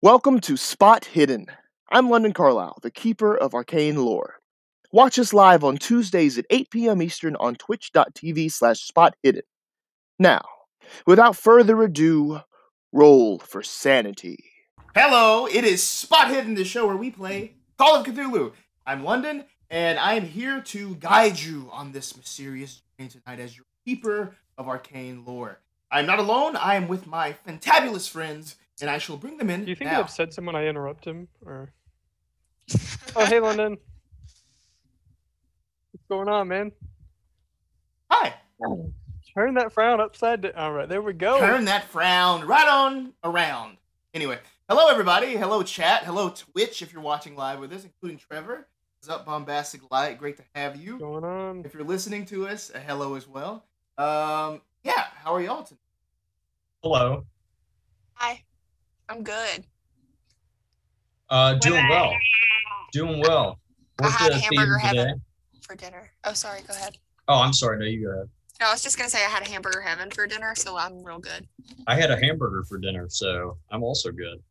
Welcome to Spot Hidden. I'm London Carlisle, the keeper of arcane lore. Watch us live on Tuesdays at 8 p.m. Eastern on twitch.tv slash spot hidden. Now, without further ado, roll for sanity. Hello, it is Spot Hidden, the show where we play Call of Cthulhu. I'm London, and I am here to guide you on this mysterious journey tonight as your keeper of arcane lore. I'm not alone, I am with my fantabulous friends, and I shall bring them in Do you think now. he upsets him when I interrupt him? Or oh, hey, London. What's going on, man? Hi. Turn that frown upside down. All right, there we go. Turn that frown right on around. Anyway, hello everybody. Hello chat. Hello Twitch if you're watching live with us, including Trevor. What's up, Bombastic Light? Great to have What's you. going on? If you're listening to us, a hello as well. Um, yeah, how are y'all tonight? Hello. Hi. I'm good. Uh, doing well. Doing well. I What's had the hamburger theme today? heaven for dinner. Oh, sorry. Go ahead. Oh, I'm sorry. No, you go ahead. No, I was just gonna say I had a hamburger heaven for dinner, so I'm real good. I had a hamburger for dinner, so I'm also good.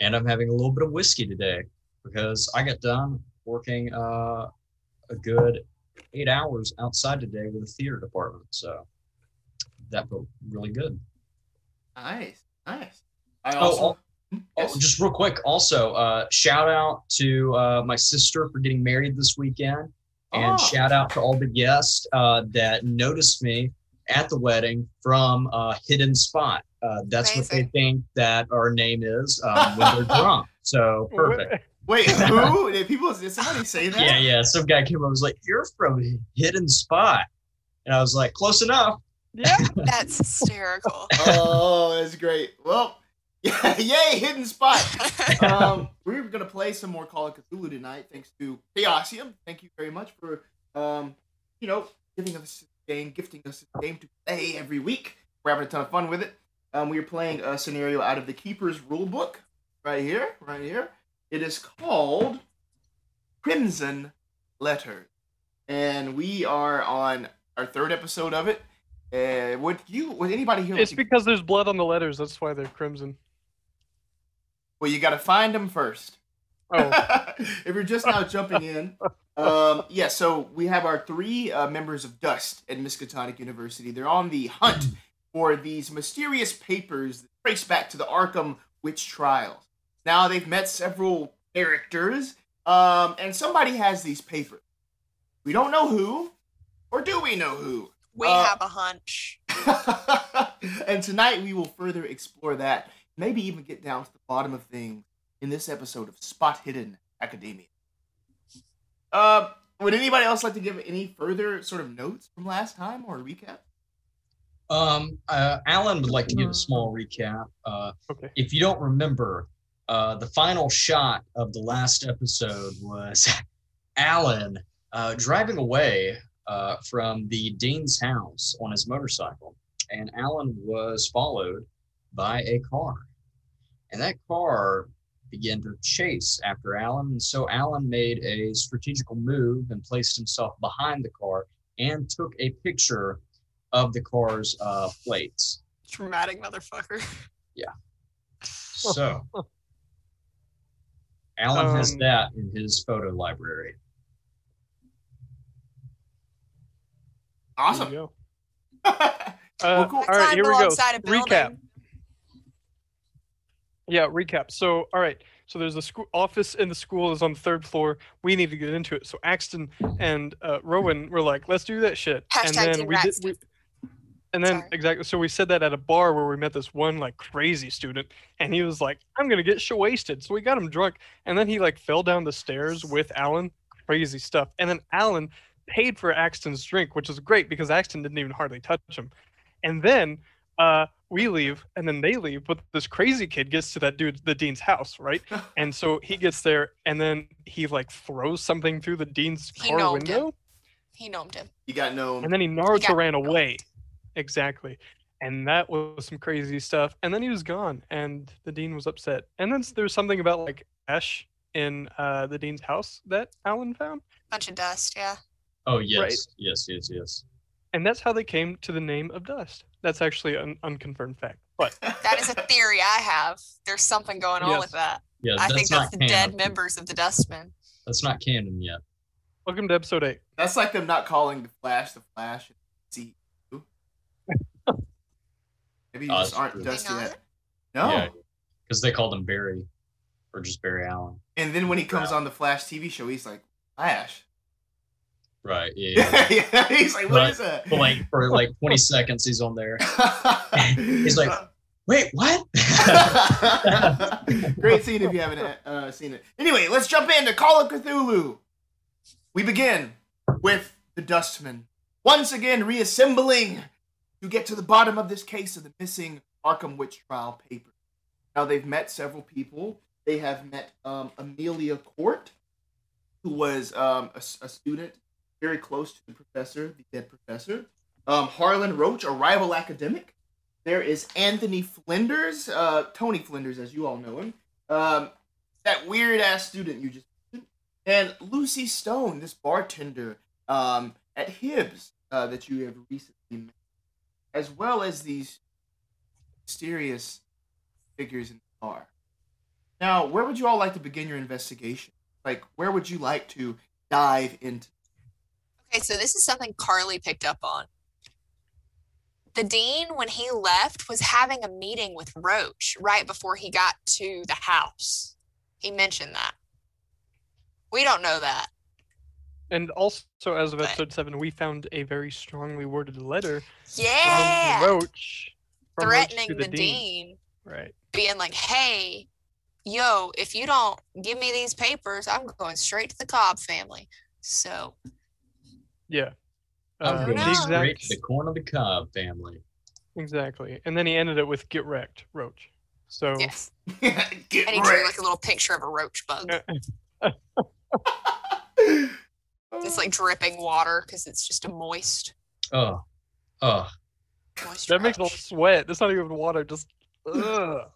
And I'm having a little bit of whiskey today because I got done working uh, a good eight hours outside today with the theater department. So that felt really good. Nice, nice. I Oh, also. oh, Oh, yes? just real quick, also, uh, shout out to uh, my sister for getting married this weekend. And Oh. shout out to all the guests uh, that noticed me at the wedding from uh, Hidden Spot. Uh, that's what they think that our name is um, when they're drunk. So perfect. Wait, who? Did people? Did somebody say that? Yeah, yeah. Some guy came up and was like, You're from Hidden Spot. And I was like, Close enough. Yeah. That's hysterical. Oh, that's great. Well, yeah, yay, hidden spot. um, we're gonna play some more Call of Cthulhu tonight, thanks to Chaosium. Thank you very much for, um, you know, giving us this game, gifting us this game to play every week. We're having a ton of fun with it. Um, we are playing a scenario out of the Keeper's Rulebook, right here, right here. It is called Crimson Letters, and we are on our third episode of it. Uh, would you, would anybody here? it's because there's blood on the letters. That's why they're crimson. Well, you got to find them first. Oh, if you're just now jumping in, um, yeah. So we have our three uh, members of Dust at Miskatonic University. They're on the hunt for these mysterious papers that trace back to the Arkham witch trials. Now they've met several characters, um, and somebody has these papers. We don't know who, or do we know who? we Uh, have a hunch. and tonight we will further explore that, maybe even get down to the bottom of things in this episode of Spot Hidden Academia. Uh, would anybody else like to give any further sort of notes from last time or a recap? Um, uh, Alan would like to give a small recap. Uh, okay. if you don't remember, uh, the final shot of the last episode was Alan uh, driving away uh, from the dean's house on his motorcycle, and Alan was followed by a car, and that car began to chase after Alan, and so Alan made a strategical move and placed himself behind the car and took a picture of the car's uh, plates. Dramatic motherfucker. Yeah. So Alan has Um, that in his photo library. There Awesome. you well, go. Uh, cool. all right, here we go. alongside a Recap. Yeah, recap. So, all right. So there's a school office in the school is on the third floor. We need to get into it. So Axton and uh, Rowan were like, "Let's do that shit." and then we did. We, and then Sorry. exactly. So we said that at a bar where we met this one like crazy student, and he was like, "I'm gonna get shit wasted." So we got him drunk, and then he like fell down the stairs with Alan. Crazy stuff. And then Alan paid for Axton's drink, which is great because Axton didn't even hardly touch him. And then uh, we leave, and then they leave, but this crazy kid gets to that dude, the dean's house, right? And so he gets there, and then he like throws something through the dean's He car gnomed him. window, He gnomed him. you got no. and then he Naruto got ran gnomed. away. Exactly. And that was some crazy stuff. And then he was gone, and the dean was upset. And then s- there was something about like Ash in uh, the dean's house that Alan found. Bunch of dust. Yeah. Oh yes, Right. yes, yes, yes. And that's how they came to the name of Dust. That's actually an unconfirmed fact. But that is a theory I have. There's something going on Yes. with that. Yeah, I that's think that's the dead members of the Dustmen. That's not canon yet. Welcome to episode eight. That's like them not calling the Flash the Flash. See, maybe you Oh, just aren't true. dusty yet. No. Yeah, because they called him Barry, or just Barry Allen. And then when he comes on the Flash TV show, he's like Flash. Right. Yeah. yeah. he's like, what Right. is that? For like for like 20 seconds, he's on there. He's like, Wait, what? Great scene if you haven't uh, seen it. Anyway, let's jump into Call of Cthulhu. We begin with the Dustman once again reassembling to get to the bottom of this case of the missing Arkham Witch trial paper. Now they've met several people. They have met um, Amelia Court, who was um, a, a student very close to the professor, the dead professor. Um, Harlan Roach, a rival academic. There is Anthony Flinders, uh, Tony Flinders, as you all know him. Um, that weird ass student you just mentioned. And Lucy Stone, this bartender um, at Hibbs uh, that you have recently met. As well as these mysterious figures in the bar. Now, where would you all like to begin your investigation? Like, where would you like to dive into? Okay, so this is something Carly picked up on. The dean, when he left, was having a meeting with Roach right before he got to the house. He mentioned that. We don't know that. And also, as of episode seven, we found a very strongly worded letter Yeah. from Roach, from Roach Threatening to the, dean, Right. being like, hey, yo, if you don't give me these papers, I'm going straight to the Cobb family. So, Yeah. I'm Uh, the exact, the corn of the cob family. exactly. And then he ended it with "Get wrecked, Roach." So yes. Get And he drew wrecked. like a little picture of a roach bug. It's like dripping water because it's just a moist, Oh, oh, moist. that makes me roach. sweat. That's not even water. Just ugh.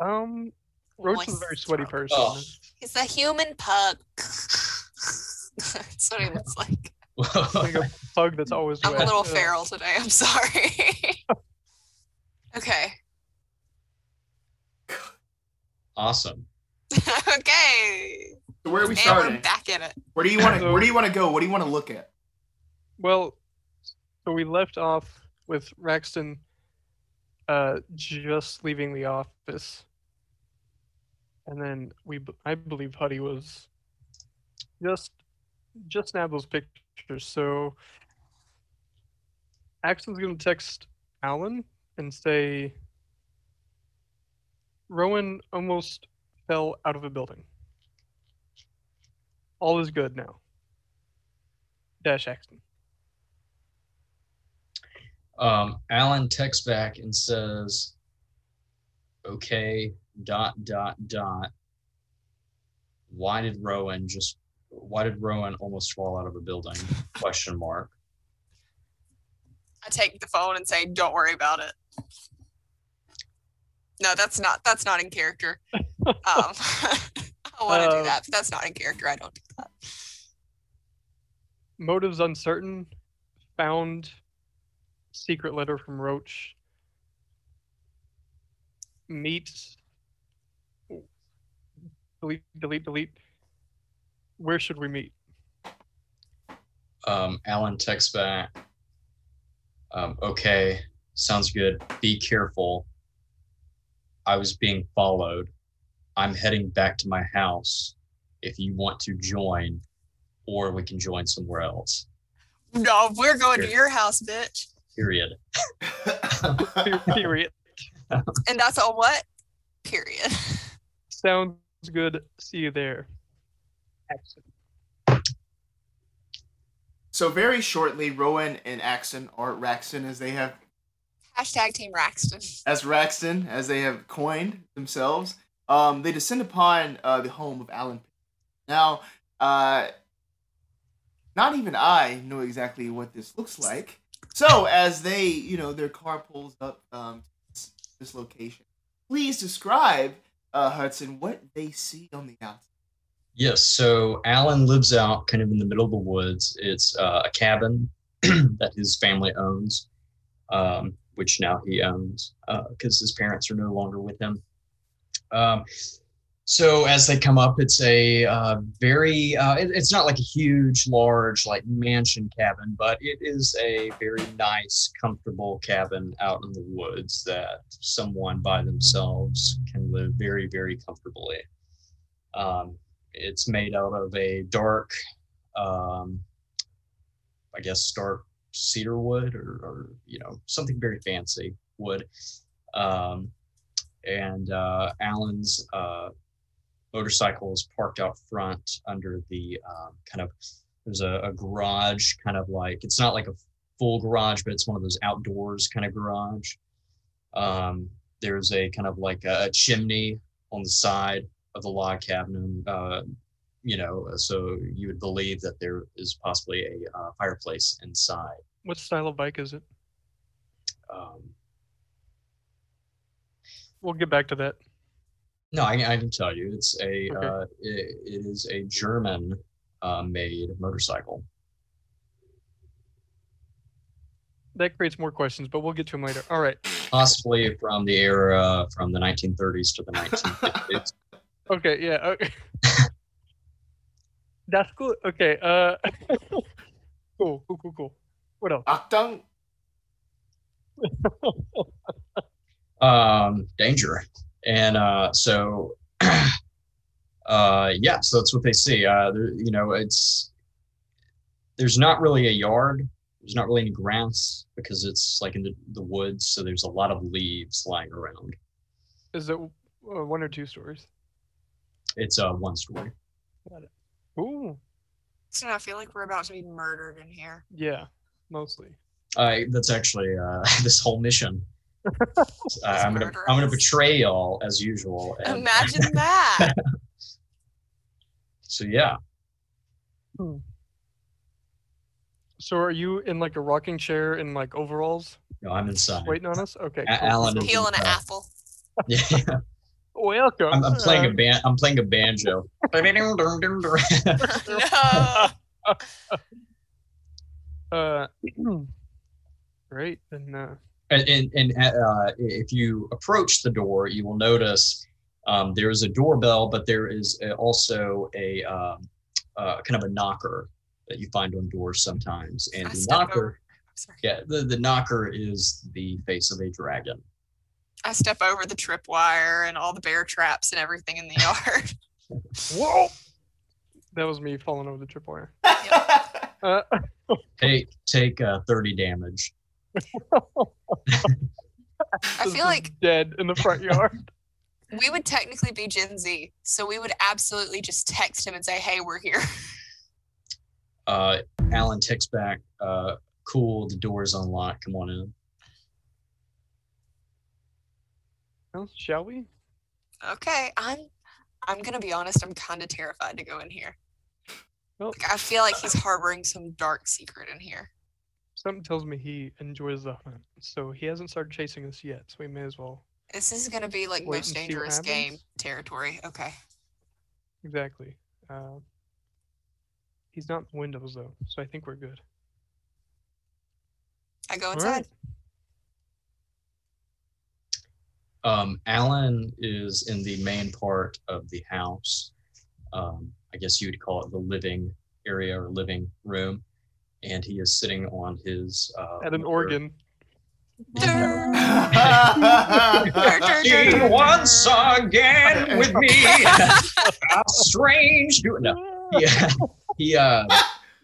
Um, Roach is a very sweaty roach. person. Oh. He's a human pug. That's what he looks like. Like a pug that's always I'm wet. a little feral today. I'm sorry. okay. awesome. okay. So where are we and we're starting? back in it. Where do you want to? So- Where do you want to go? What do you want to look at? Well, so we left off with Raxton uh, just leaving the office, and then we, I believe, Huddy was just just snapped those pictures. So Axton's gonna text Alan and say, "Rowan almost fell out of a building. All is good now." Dash Axton. Um, Alan texts back and says, "Okay, dot dot dot. Why did Rowan just? Why did Rowan almost fall out of a building? Question mark. I take the phone and say, "Don't worry about it." No, that's not. That's not in character. Um, I want to Uh, do that, but that's not in character. I don't do that. motives uncertain found secret letter from roach meet delete delete delete where should we meet Um, Alan texts back. Um, okay, sounds good. Be careful. I was being followed. I'm heading back to my house. If you want to join, or we can join somewhere else. No, we're going to your house, bitch. Period. period And that's a what? Period. sounds good see you there Excellent. so very shortly, Rowan and Axton, or Raxton, as they have, Hashtag Team Raxton. as Raxton, as they have coined themselves, um, they descend upon uh, the home of Alan. Now, uh, not even I know exactly what this looks like. So, as they, you know, their car pulls up um, this, this location, please describe, uh, Hudson, what they see on the outside. Yes. So Alan lives out kind of in the middle of the woods. It's uh, a cabin that his family owns. Um, which now he owns because his parents are no longer with him. Um, so as they come up, it's a uh, very, uh, it- it's not like a huge, large, like mansion cabin, but it is a very nice, comfortable cabin out in the woods that someone by themselves can live very, very comfortably. Um, it's made out of a dark, um, I guess, dark cedar wood or, or you know, something very fancy wood. Um, and uh, Alan's uh, motorcycle is parked out front under the um, kind of there's a, a garage kind of like it's not like a full garage but it's one of those outdoors kind of garage um, there's a kind of like a, a chimney on the side of the log cabin uh, you know so you would believe that there is possibly a uh, fireplace inside What style of bike is it? um, We'll get back to that. no I, I can tell you it's a Okay. uh, it, it is a german uh, made motorcycle That creates more questions, but we'll get to them later. All right. possibly from the era from the 1930s to the 1950s. Okay. Yeah. Okay. That's cool. Okay. Uh. cool. Cool. Cool. Cool. What else? Achtung. um, danger, and uh, so uh, yeah, so that's what they see. Uh, there, you know, it's there's not really a yard. There's not really any grass because it's like in the, the woods, so there's a lot of leaves lying around. Is it uh, one or two stories? It's uh, one story. Ooh. So I feel like we're about to be murdered in here. Yeah. Mostly. I that's actually uh, this whole mission. Uh, I'm gonna murder I'm gonna betray y'all as usual. and- Imagine that. So yeah, So are you in like a rocking chair in like overalls, no, I'm inside. waiting on us? Okay. A- cool. Alan is- Peeling an Uh, apple. Yeah, Welcome. I'm, I'm playing a ban. I'm playing a banjo. no. Uh, great. And uh, and and, and uh, if you approach the door, you will notice um, there is a doorbell, but there is also a um, uh, kind of a knocker that you find on doors sometimes. And I the knocker, yeah, the, the knocker is the face of a dragon. I step over the tripwire and all the bear traps and everything in the yard. whoa, that was me falling over the tripwire. Uh, Take take uh, thirty damage. I feel like dead in the front yard. we would technically be Gen Z, so we would absolutely just text him and say, "Hey, we're here." Uh, Alan ticks back. Uh, cool, the door's unlocked. Come on in. Well, shall we? Okay, I'm. I'm gonna be honest. I'm kind of terrified to go in here. Well- Like, I feel like he's harboring some dark secret in here. Something tells me he enjoys the hunt, so he hasn't started chasing us yet. So we may as well. This is gonna be like Wait most and see what dangerous game happens? territory. Okay. Exactly. Uh, he's not in the windows though, so I think we're good. I go All inside. right. Um, Alan is in the main part of the house. Um, I guess you would call it the living area or living room, and he is sitting on his uh, At an leather- organ. Sing once again with me. A strange. No, yeah, he uh,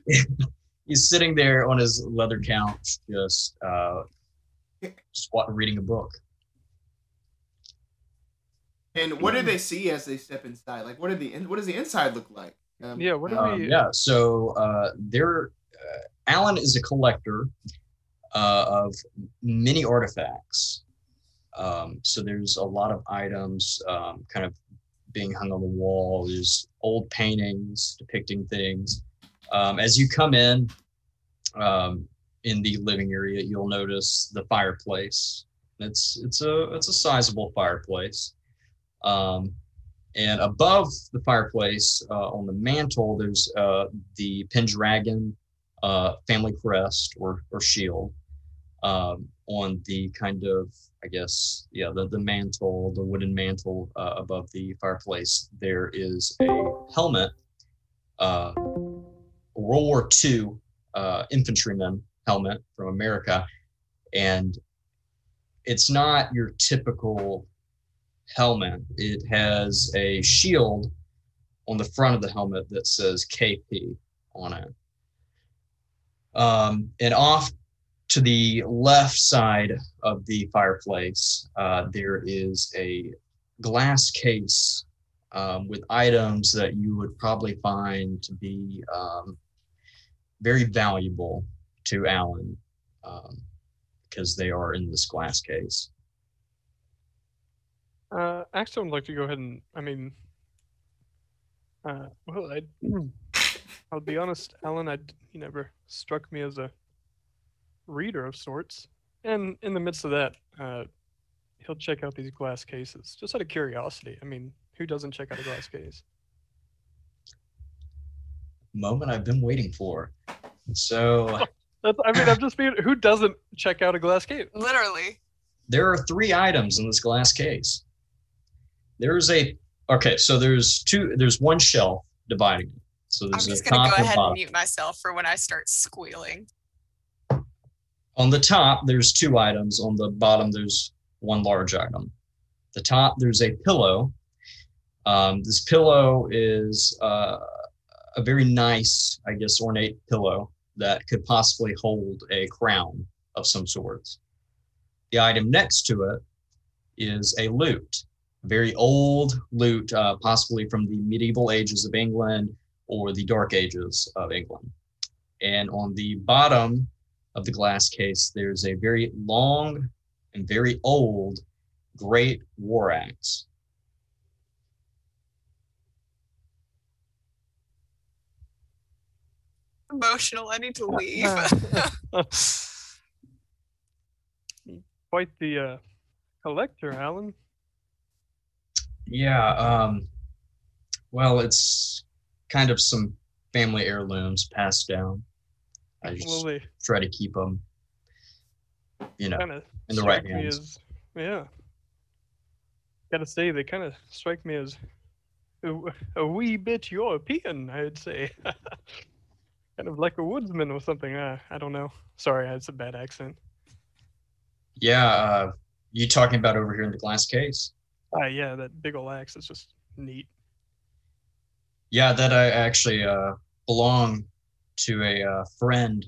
he's sitting there on his leather couch, just uh, just reading a book. And what do they see as they step inside? Like, what did the in- what does the inside look like? Um, Yeah, what do uh, we- Um, yeah, so uh, there, uh, Alan is a collector uh, of many artifacts. Um, so there's a lot of items um, kind of being hung on the wall. There's old paintings depicting things. Um, as you come in um, in the living area, you'll notice the fireplace. It's it's a it's a sizable fireplace. Um, and above the fireplace, uh, on the mantle, there's uh, the Pendragon uh, family crest or, or shield. Um, on the kind of, I guess, yeah, the, the mantle, the wooden mantle uh, above the fireplace, there is a helmet, uh, World War II uh, infantryman helmet from America. And it's not your typical helmet. It has a shield on the front of the helmet that says KP on it. Um, and off to the left side of the fireplace, uh, there is a glass case um, with items that you would probably find to be um, very valuable to Alan because they are in this glass case. Uh, actually, I'd like to go ahead and, I mean, uh, well, I, I'll be honest, Alan, I, he never struck me as a reader of sorts. And in the midst of that, uh, he'll check out these glass cases just out of curiosity. I mean, who doesn't check out a glass case? Moment I've been waiting for. So That's, I mean, I'm just being, who doesn't check out a glass case? Literally. there are three items in this glass case. There's a okay, so there's two. There's one shelf dividing it. So I'm just gonna go and ahead and bottom. mute myself for when I start squealing. On the top, there's two items. On the bottom, there's one large item. The top, there's a pillow. Um, this pillow is uh, a very nice, I guess, ornate pillow that could possibly hold a crown of some sorts. The item next to it is a lute, very old loot, uh, possibly from the medieval ages of England or the dark ages of England. And on the bottom of the glass case, there's a very long and very old great war axe. Emotional. I need to leave. Quite the uh, collector, Alan. Yeah, um, well, it's kind of some family heirlooms passed down. I just they try to keep them, you know, in the right hands. as, yeah. Gotta say, they kind of strike me as a, a wee bit European, I'd say. kind of like a woodsman or something. Uh, I don't know. Sorry, I it's a bad accent. Yeah, uh, you talking about over here in the glass case? Uh, yeah, that big ol' axe is just neat. Yeah, that I actually uh, belong to a uh, friend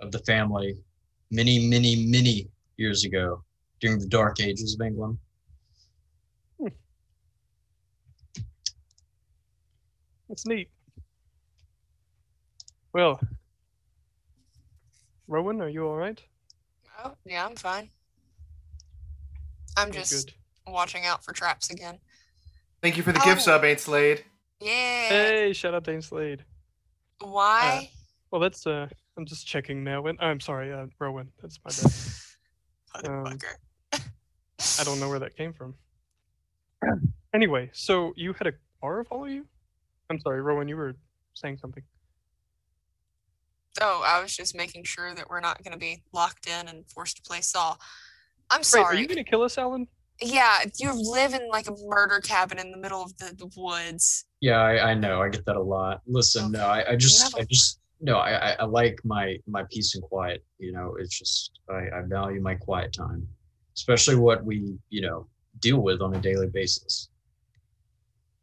of the family many, many, many years ago during the dark ages of England. That's neat. Well, Rowan, are you all right? oh, yeah, I'm fine. I'm Okay, just good. Watching out for traps again. Thank you for the Oh. gift sub, Ain't Slade. Yeah. Hey, shout out Dane Slade. Why? Well, that's uh, I'm just checking now. And I'm sorry, uh, Rowan. That's my bad. um, Motherfucker. I don't know where that came from. Anyway, so you had a car follow you? I'm sorry, Rowan. You were saying something. Oh, I was just making sure that we're not going to be locked in and forced to play Saw. I'm Right, sorry. are you gonna kill us, Alan? Yeah, you live in like a murder cabin in the middle of the, the woods. Yeah, I, I know. I get that a lot. Listen, no, I, I just, have a- I just, no, I, I- I like my my peace and quiet. You know, it's just I, I value my quiet time, especially what we, you know, deal with on a daily basis.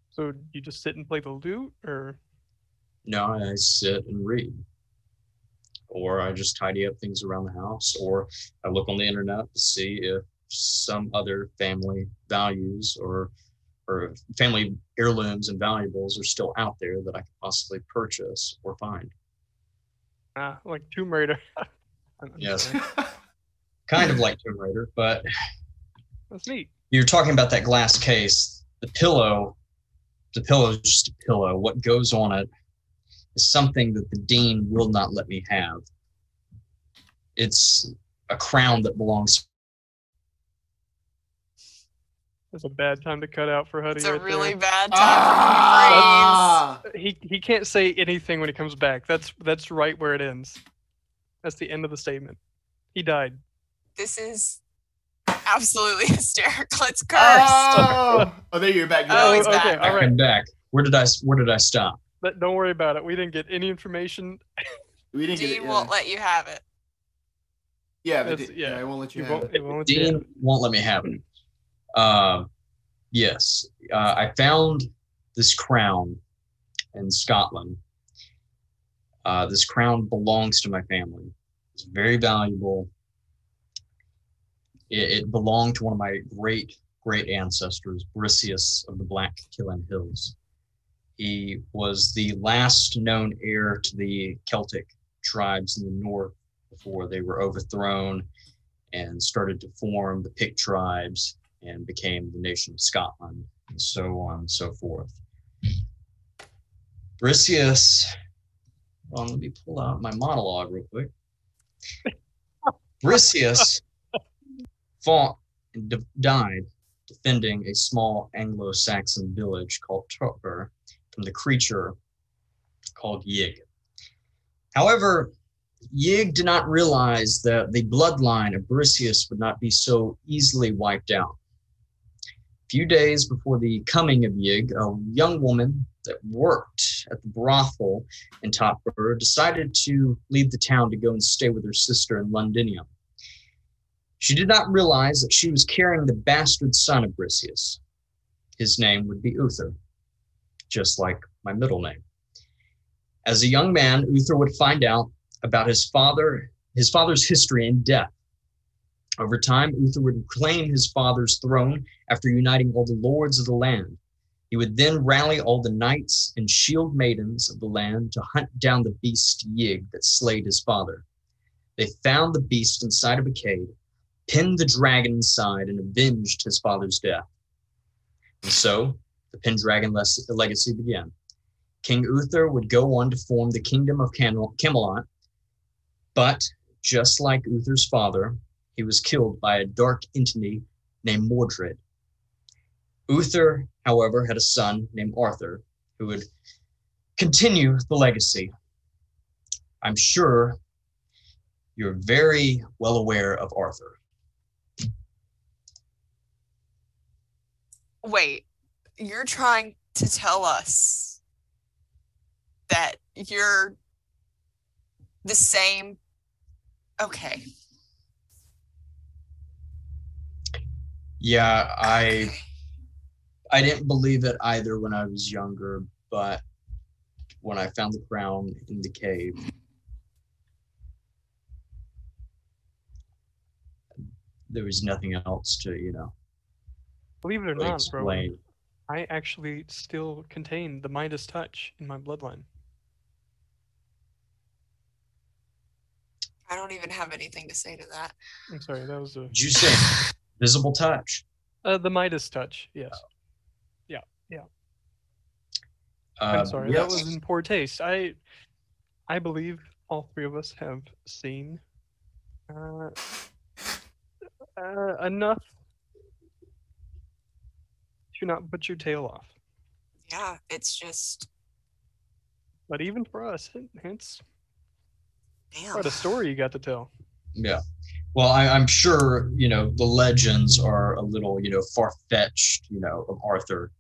So you just sit and play the lute, or No, I sit and read, or I just tidy up things around the house, or I look on the internet to see if some other family values or or family heirlooms and valuables are still out there that I could possibly purchase or find. ah, like Tomb Raider? Yes. Kind of like Tomb Raider, but That's neat. you're talking about that glass case. The pillow, the pillow is just a pillow. What goes on it is something that the dean will not let me have. It's a crown that belongs. That's a bad time to cut out for Huddy. It's a right really there. bad time Ah! He he can't say anything when he comes back. That's that's right where it ends. That's the end of the statement. He died. This is absolutely hysterical. It's cursed. Oh, oh, there you're back. You're Oh, back. okay, back. all right. I'm back. Where did I where did I stop? But don't worry about it. We didn't get any information. We didn't get Dean it. won't let you have it. yeah, but That's- yeah. yeah, I won't let you have won't, it. it won't let you have Dean it. won't let me have it. Um, yes, uh, I found this crown in Scotland. Uh, this crown belongs to my family. It's very valuable. It, it belonged to one of my great great ancestors, Briseus of the Black Killen Hills. He was the last known heir to the Celtic tribes in the north before they were overthrown and started to form the Pict tribes and became the nation of Scotland, and so on and so forth. Briseus, well, let me pull out my monologue real quick. Briseus fought and d- died defending a small Anglo Saxon village called Tupper from the creature called Yig. However, Yig did not realize that the bloodline of Briseus would not be so easily wiped out. A few days before the coming of Yig, a young woman that worked at the brothel in Topper decided to leave the town to go and stay with her sister in Londinium. She did not realize that she was carrying the bastard son of Briseus. His name would be Uther, just like my middle name. As a young man, Uther would find out about his father, his father's history and death. Over time, Uther would claim his father's throne after uniting all the lords of the land. He would then rally all the knights and shield maidens of the land to hunt down the beast Yig that slayed his father. They found the beast inside of a cave, pinned the dragon inside, and avenged his father's death. And so, the Pendragon legacy began. King Uther would go on to form the kingdom of Camelot, but just like Uther's father, he was killed by a dark entity named Mordred. Uther, however, had a son named Arthur who would continue the legacy. I'm sure you're very well aware of Arthur. Wait, you're trying to tell us that you're the same. Okay. Yeah, I I didn't believe it either when I was younger, but when I found the crown in the cave, there was nothing else to, you know, Believe it or really not, bro, explain. I actually still contain the Midas touch in my bloodline. I don't even have anything to say to that. I'm sorry, that was a Did you say visible touch? uh, the Midas touch. Yes. Um, I'm sorry, yes. that was in poor taste. I, I believe all three of us have seen uh, uh, enough to not put your tail off. Yeah, it's just But even for us, it, it's damn. quite a story you got to tell. Yeah. Well, I, I'm sure, you know, the legends are a little, you know, far fetched, you know, of Arthur.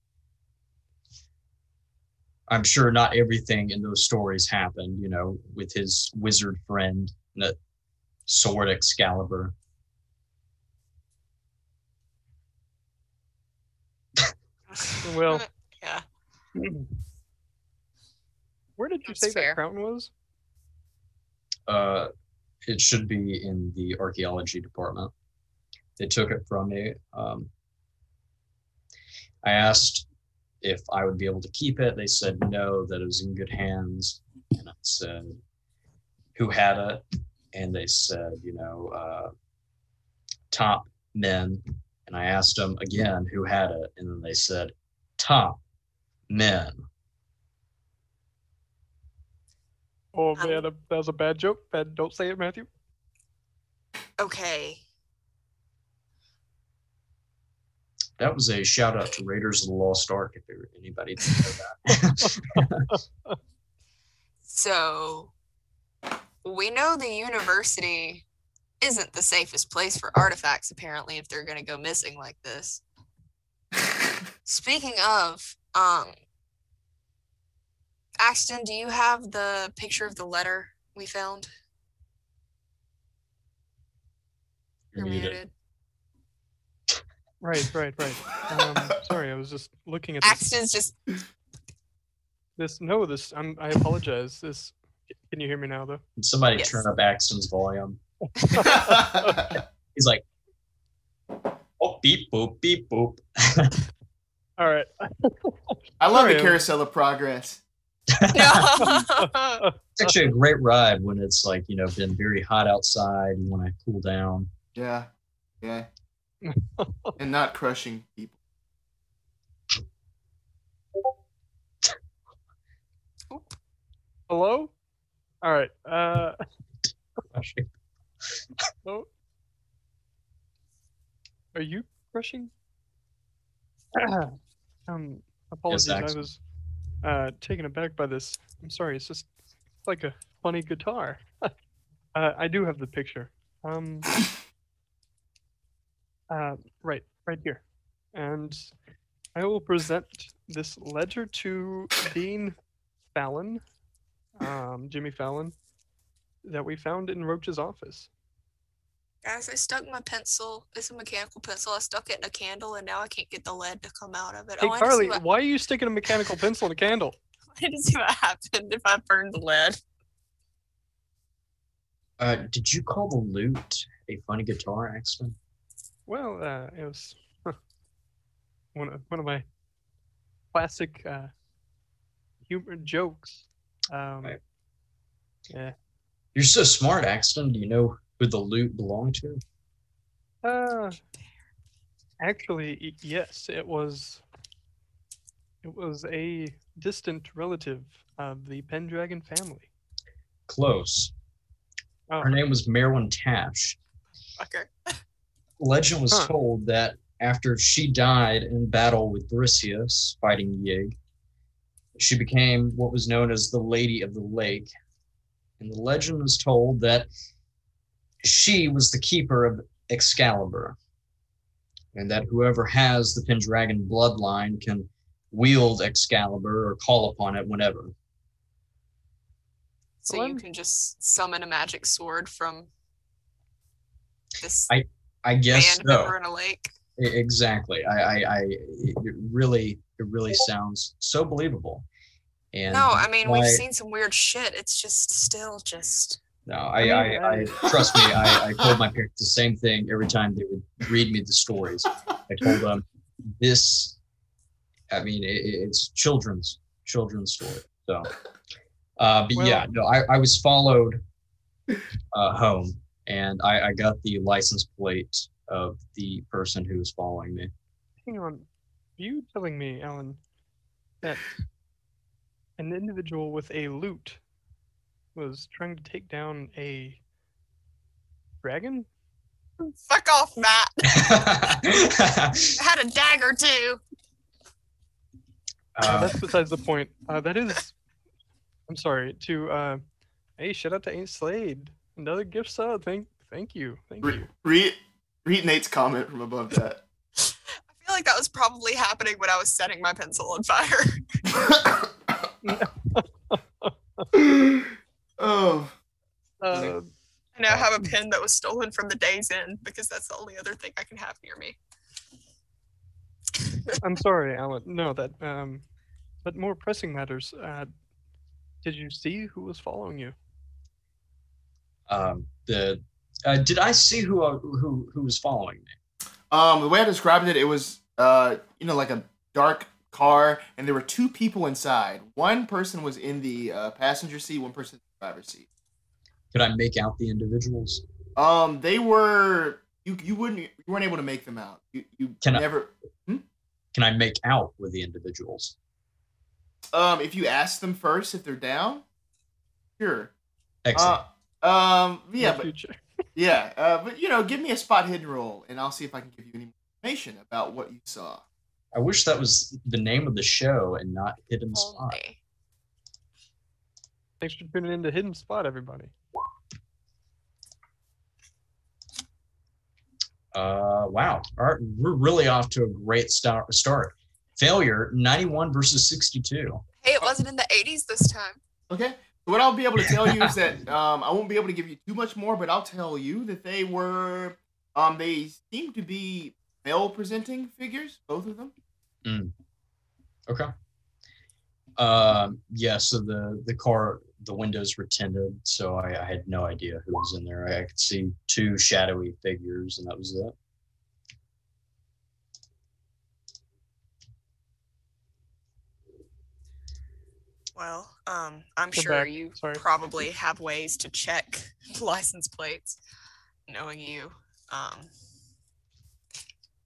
I'm sure not everything in those stories happened, you know, with his wizard friend, and that sword Excalibur. Well, yeah. where did you That's say fair. that crown was? Uh, it should be in the archaeology department. They took it from me. Um, I asked if I would be able to keep it. They said no, that it was in good hands. And I said, who had it? And they said, you know, uh, top men. And I asked them again who had it. And then they said, top men. Oh Um, man, that was a bad joke. Bad. Don't say it, Matthew. Okay. That was a shout out to Raiders of the Lost Ark if there, anybody didn't know that. So we know the university isn't the safest place for artifacts, apparently, if they're going to go missing like this. Speaking of, um, Axton, do you have the picture of the letter we found? You're You're muted. muted. Right, right, right. Um, sorry, I was just looking at this. Axton's just this no, this. I'm. I apologize. This. Can you hear me now, though? Can somebody Yes. turn up Axton's volume? He's like, oh, beep, boop, beep, boop. All right. I love Sorry, the carousel of progress. It's actually a great ride when it's like, you know, been very hot outside, you want to cool down. Yeah, yeah, and not crushing people. Hello. All right. Uh. Oh. Are you crushing? um. Apologies. I was uh taken aback by this. I'm sorry. It's just like a funny guitar. uh, I do have the picture. Um. Uh. Right. Right here. And I will present this ledger to Dean Fallon, um, Jimmy Fallon, that we found in Roach's office. Guys, I stuck my pencil. It's a mechanical pencil. I stuck it in a candle, and now I can't get the lead to come out of it. Hey, I wanted, to Carly, see what, why are you sticking a mechanical pencil in a candle? I wanted to see what happened if I burned the lead. Uh, did you call the lute a funny guitar, Axton? Well, uh, it was one of one of my classic uh, humor jokes. Um, Right. Yeah. You're so smart, Axton. Do you know who the loot belonged to? Uh, actually, yes, it was. It was a distant relative of the Pendragon family. Close. Oh, Her name was Merwin Tash. Fucker. Legend was Huh. told that after she died in battle with Briseus, fighting Yig, she became what was known as the Lady of the Lake. And the legend was told that she was the keeper of Excalibur, and that whoever has the Pendragon bloodline can wield Excalibur or call upon it whenever. So you can just summon a magic sword from this I- I guess so. in a lake. Exactly. I, I, I it really, it really sounds so believable. And No, I mean we've seen some weird shit. It's just still just No, I, mean, I, I, I- trust me. I, I told my parents the same thing every time they would read me the stories. I told them this. I mean, it, it's children's children's story. So, uh, but yeah, no, I, I was followed uh, home, and I, I got the license plate of the person who was following me. hang on. Are you telling me, Alan, that an individual with a lute was trying to take down a dragon? fuck off, Matt. I had a dagger too. Uh, Uh, that's besides the point. Uh, that is, I'm sorry. To uh, hey, shout out to Ain't Slade. Another gift sub. Thank, thank you, thank Re- you. read, read Nate's comment from above that. I feel like that was probably happening when I was setting my pencil on fire. oh, Uh, I now have a pen that was stolen from the day's end because that's the only other thing I can have near me. I'm sorry, Alan. No, that um, but more pressing matters. Uh, did you see who was following you? Um, the uh, did I see who uh, who who was following me? um, the way I described it, it was uh, you know, like a dark car, and there were two people inside. One person was in the uh, passenger seat, one person in the driver's seat. Could I make out the individuals? Um, they were you you wouldn't you weren't able to make them out. You you Can I- never Can I make out with the individuals? um if you ask them first if they're down, sure. Excellent. Uh, um, yeah, but future. yeah, uh, but you know, give me a spot hidden roll, and I'll see if I can give you any more information about what you saw. I wish that was the name of the show and not Hidden Spot. Only. Thanks for tuning in to Hidden Spot, everybody. Uh, wow. All right, we're really off to a great start. Start. Failure. Ninety-one versus sixty-two. Hey, it wasn't in the 80s this time. Okay. What I'll be able to tell you is that um, I won't be able to give you too much more, but I'll tell you that they were um, they seem to be male presenting figures, both of them. Okay. Um, yeah. So the the car, the windows were tinted, so I, I had no idea who was in there. I could see two shadowy figures, and that was it. Well, um, I'm Go sure back. you Sorry. probably have ways to check license plates, knowing you. Um,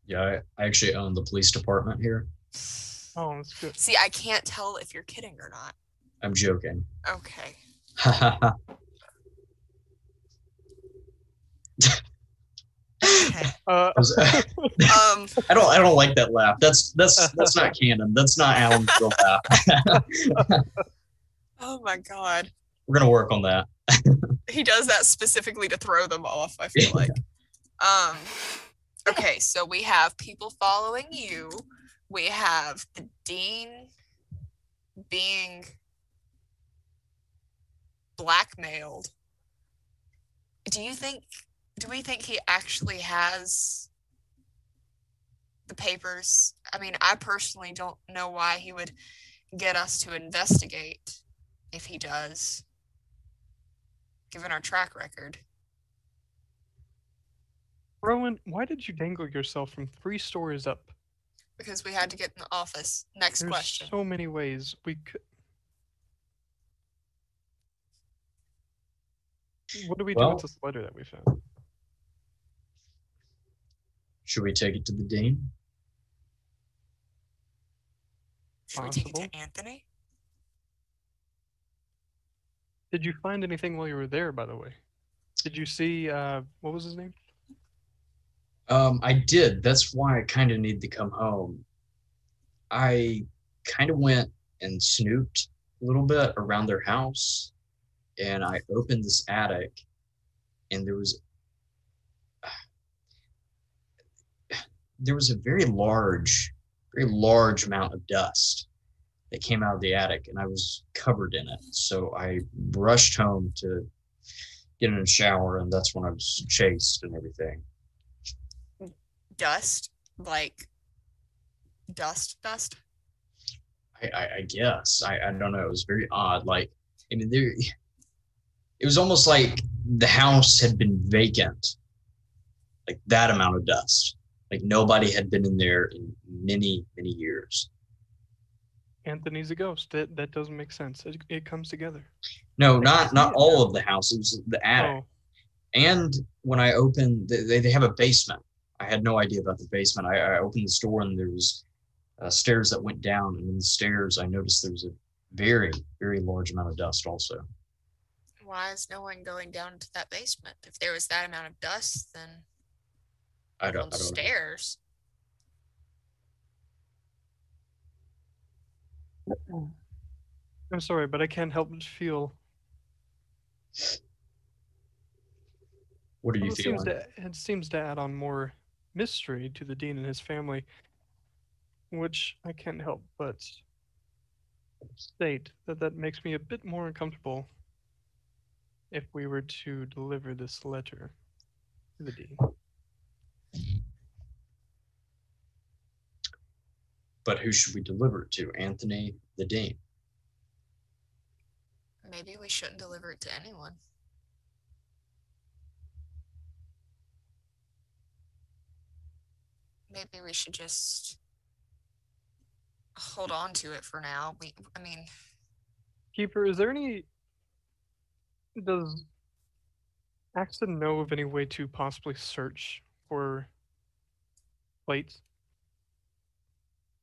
Yeah, I, I actually own the police department here. Oh, that's good. see, I can't tell if you're kidding or not. I'm joking. Okay. Okay. Uh, Um, I don't I don't like that laugh. That's that's that's not canon. That's not Alan's real laugh. oh my God. We're gonna work on that. He does that specifically to throw them off, I feel like. Um, okay, so we have people following you. We have the dean being blackmailed. Do you think do we think he actually has the papers? I mean, I personally don't know why he would get us to investigate if he does, given our track record. Rowan, why did you dangle yourself from three stories up? Because we had to get in the office. Next There's question. so many ways we could. What do we do with this letter that we found? Should we take it to the dean? Should we take it to Anthony? Did you find anything while you were there, by the way? Did you see uh what was his name? Um, I did. That's why I kind of need to come home. I kind of went and snooped a little bit around their house, and I opened this attic, and there was there was a very large, very large amount of dust that came out of the attic, and I was covered in it. So I rushed home to get in a shower, and that's when I was chased and everything. Dust? Like dust dust? I, I, I guess I, I don't know. It was very odd. Like I mean, there, it was almost like the house had been vacant, like that amount of dust. Like nobody had been in there in many many years. Anthony's a ghost. That that doesn't make sense. It, it comes together. No, I not not all now. of the house. It was the attic. Oh, And when I opened, they, they, they have a basement. I had no idea about the basement. I, I opened the store and there was uh, stairs that went down, and in the stairs I noticed there was a very very large amount of dust also. Why is no one going down to that basement? If there was that amount of dust, then I don't, on I don't know. stairs. I'm sorry, but I can't help but feel. What are you well, it feeling? seems to it seems to add on more mystery to the dean and his family, which I can't help but state that that makes me a bit more uncomfortable if we were to deliver this letter to the dean. But who should we deliver it to? Anthony, the dean. Maybe we shouldn't deliver it to anyone. Maybe we should just hold on to it for now. We, I mean, Keeper, is there any? Does Axton know of any way to possibly search for plates?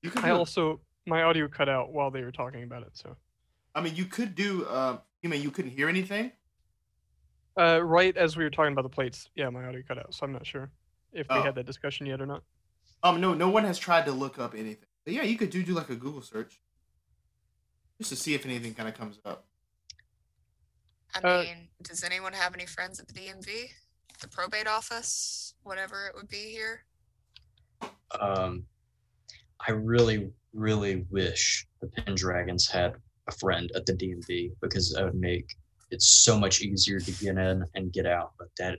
You could I do, also my audio cut out while they were talking about it, so. I mean, you could do. Uh, you mean you couldn't hear anything? Uh, right as we were talking about the plates, yeah, my audio cut out, so I'm not sure if we Oh. had that discussion yet or not. Um, no, no one has tried to look up anything. But yeah, you could do do like a Google search, just to see if anything kind of comes up. I Uh, mean, does anyone have any friends at the DMV? the probate office, whatever it would be here. Um, I really, really wish the Pendragons had a friend at the DMV because that would make it so much easier to get in and get out. But that,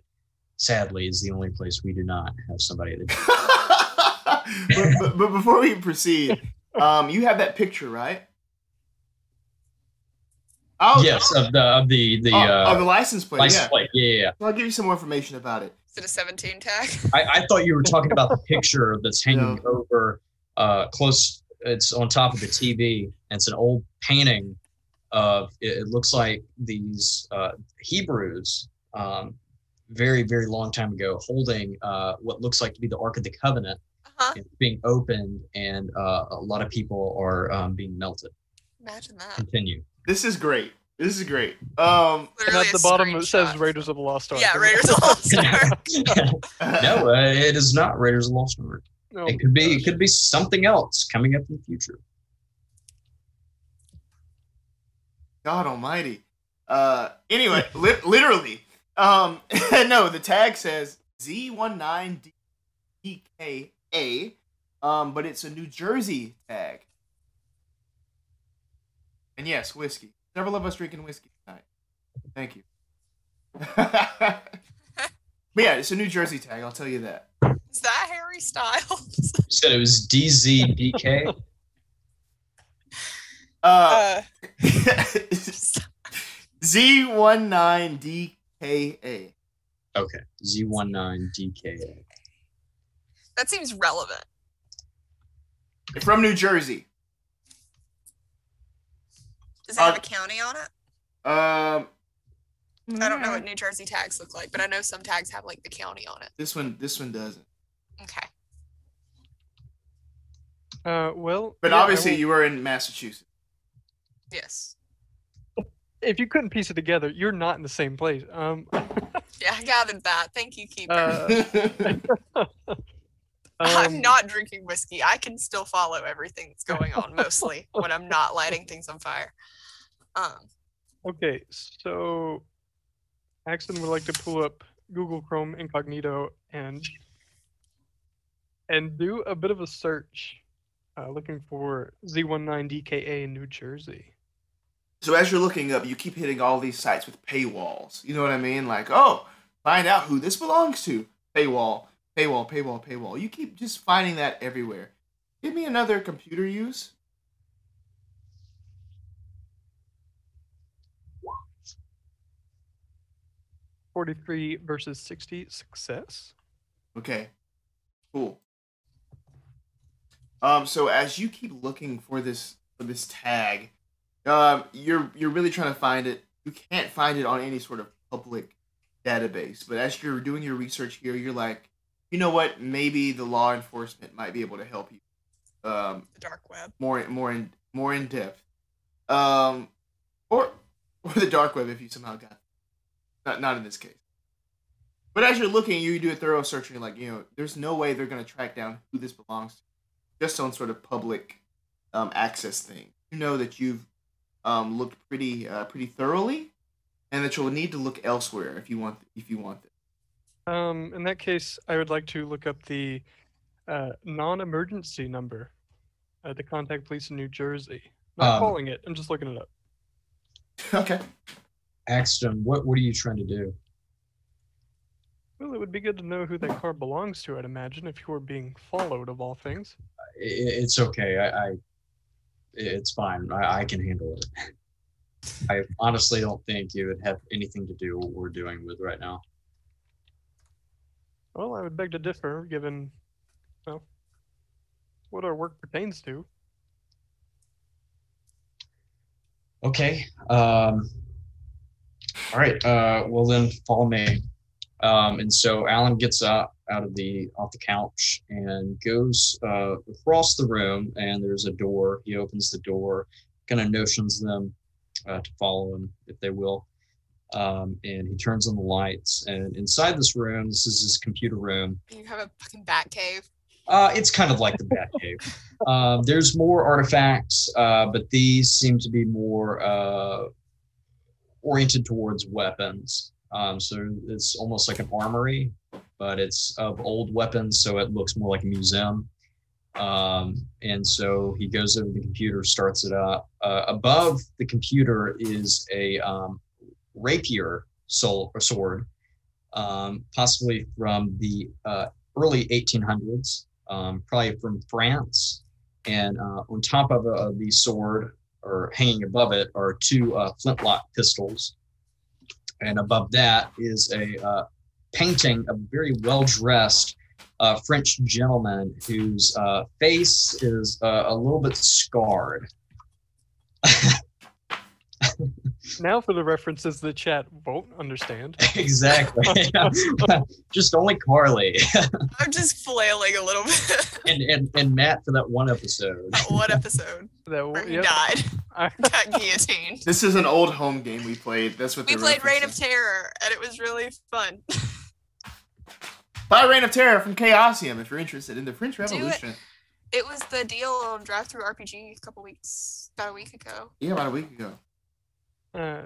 sadly, is the only place we do not have somebody that. but, but, but before we proceed, um, you have that picture, right? Oh, yes, of the of the the oh, uh, oh, the license plate. license yeah. plate. Yeah, yeah, yeah. Well, I'll give you some more information about it. Is it a 17 tag? I, I thought you were talking about the picture that's hanging over uh, close. It's on top of the TV. And it's an old painting of. It, it looks like these uh, Hebrews, um, very very long time ago, holding uh, what looks like to be the Ark of the Covenant. Uh-huh. Being opened, and uh, a lot of people are um, being melted. Imagine that. Continue. This is great. This is great. Um, And at the bottom it says. Raiders of the Lost Ark. Yeah, Raiders of the Lost Ark. no, uh, it is not Raiders of the Lost Ark. Oh, It could be. It could be something else coming up in the future. God Almighty. Uh, anyway, li- literally. Um, no, the tag says Z19DKA, um, but it's a New Jersey tag. And yes, whiskey. Several of us drinking whiskey tonight. Thank you. but yeah, it's a New Jersey tag. I'll tell you that. Is that Harry Styles? You said it was DZDK. Uh, uh, Z19DKA. okay, Z19DKA. that seems relevant. From New Jersey. Does it have Uh, a county on it? Um, I don't know what New Jersey tags look like, but I know some tags have like the county on it. This one, this one doesn't. Okay. Uh, well, But yeah, obviously, you were in Massachusetts. Yes. if you couldn't piece it together, you're not in the same place. Um, Yeah, I gathered that. Thank you, Keeper. uh, I'm um, not drinking whiskey. I can still follow everything that's going on mostly when I'm not lighting things on fire. Um, Okay, so Axton would like to pull up Google Chrome Incognito and and do a bit of a search, uh, looking for Z19DKA in New Jersey. so as you're looking up, you keep hitting all these sites with paywalls. You know what I mean? Like, oh, find out who this belongs to. Paywall, paywall, paywall, paywall. You keep just finding that everywhere. Give me another computer use. Forty-three versus sixty success. Okay. Cool. Um, so as you keep looking for this for this tag, um, you're you're really trying to find it. You can't find it on any sort of public database. But as you're doing your research here, you're like, you know what? Maybe the law enforcement might be able to help you. Um, the dark web. more more in more in depth. Um, or or the dark web if you somehow got not not in this case. But as you're looking, you do a thorough search and you're like, you know, there's no way they're gonna track down who this belongs to, just on sort of public um, access thing. You know that you've um, looked pretty uh, pretty thoroughly, and that you'll need to look elsewhere if you want if you want this. Um, in that case, I would like to look up the uh, non-emergency number uh, to contact police in New Jersey. I'm not Um, calling it. I'm just looking it up. okay. Axton, what what are you trying to do? Well, it would be good to know who that car belongs to. I'd imagine if you were being followed, of all things. It's okay. I, I it's fine. I, I can handle it. I honestly don't think it would have anything to do with what we're doing with right now. Well, I would beg to differ, given well what our work pertains to. Okay. Um, all right. Uh, well then, follow me. Um, and so Alan gets up out of the off the couch and goes uh, across the room, and there's a door. He opens the door, kind of notions them uh, to follow him if they will. Um, and he turns on the lights. And inside this room, this is his computer room. You have a fucking bat cave. Uh, it's kind of like the Batcave. um, there's more artifacts, uh, but these seem to be more uh, oriented towards weapons. Um, so it's almost like an armory, but it's of old weapons, so it looks more like a museum. Um, and so he goes over the computer, starts it up. Uh, above the computer is a um, rapier soul, or sword, um, possibly from the uh, early 1800s, um, probably from France. And uh, on top of uh, the sword, or hanging above it, are two uh, flintlock pistols. And above that is a uh, painting of a very well dressed uh, French gentleman whose uh, face is uh, a little bit scarred. Now for the references the chat won't understand. exactly. Just only Carly I'm just flailing a little bit. and, and, and Matt for that one episode. that one episode That where he yep. died, I- got guillotined. This is an old home game we played. That's what We they're played Reign of. Terror, and it was really fun. Buy Reign of Terror from Chaosium if you're interested in the French it. Revolution. It was the deal on DriveThruRPG a couple weeks, about a week ago. Yeah, about a week ago. Uh,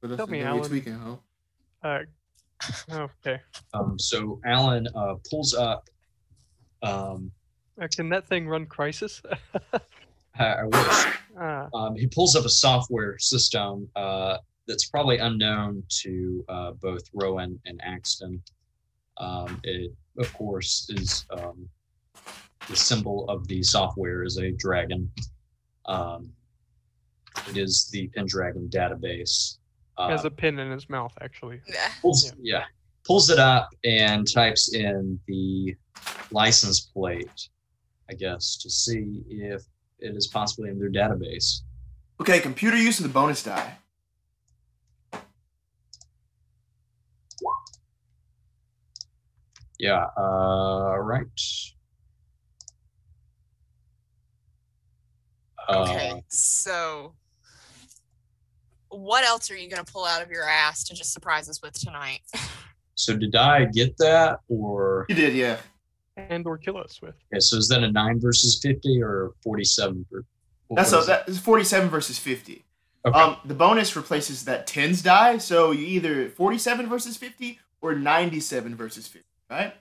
But Tell me, we're Alan. tweaking, huh? uh, okay. Um, so Alan uh, pulls up. Um, Uh, can that thing run Crysis? I, I wish. uh, Um, he pulls up a software system uh, that's probably unknown to uh, both Rowan and Axton. Um, it, of course, is um, the symbol of the software is a dragon. Um, it is the Pendragon database. Uh, has a pin in his mouth, actually. Yeah. pulls, yeah. pulls it up and types in the license plate, I guess, to see if it is possibly in their database. Okay, computer use of the bonus die. Yeah, uh, right. Okay, Uh, so what else are you gonna pull out of your ass to just surprise us with tonight? so did I get that, or You did, yeah. And or kill us with. okay, so is that a nine versus fifty or forty-seven? ver- That's a, that is 47 versus 50. Okay. Um, the bonus replaces that tens die, so you either 47 versus 50 or 97 versus 50, right?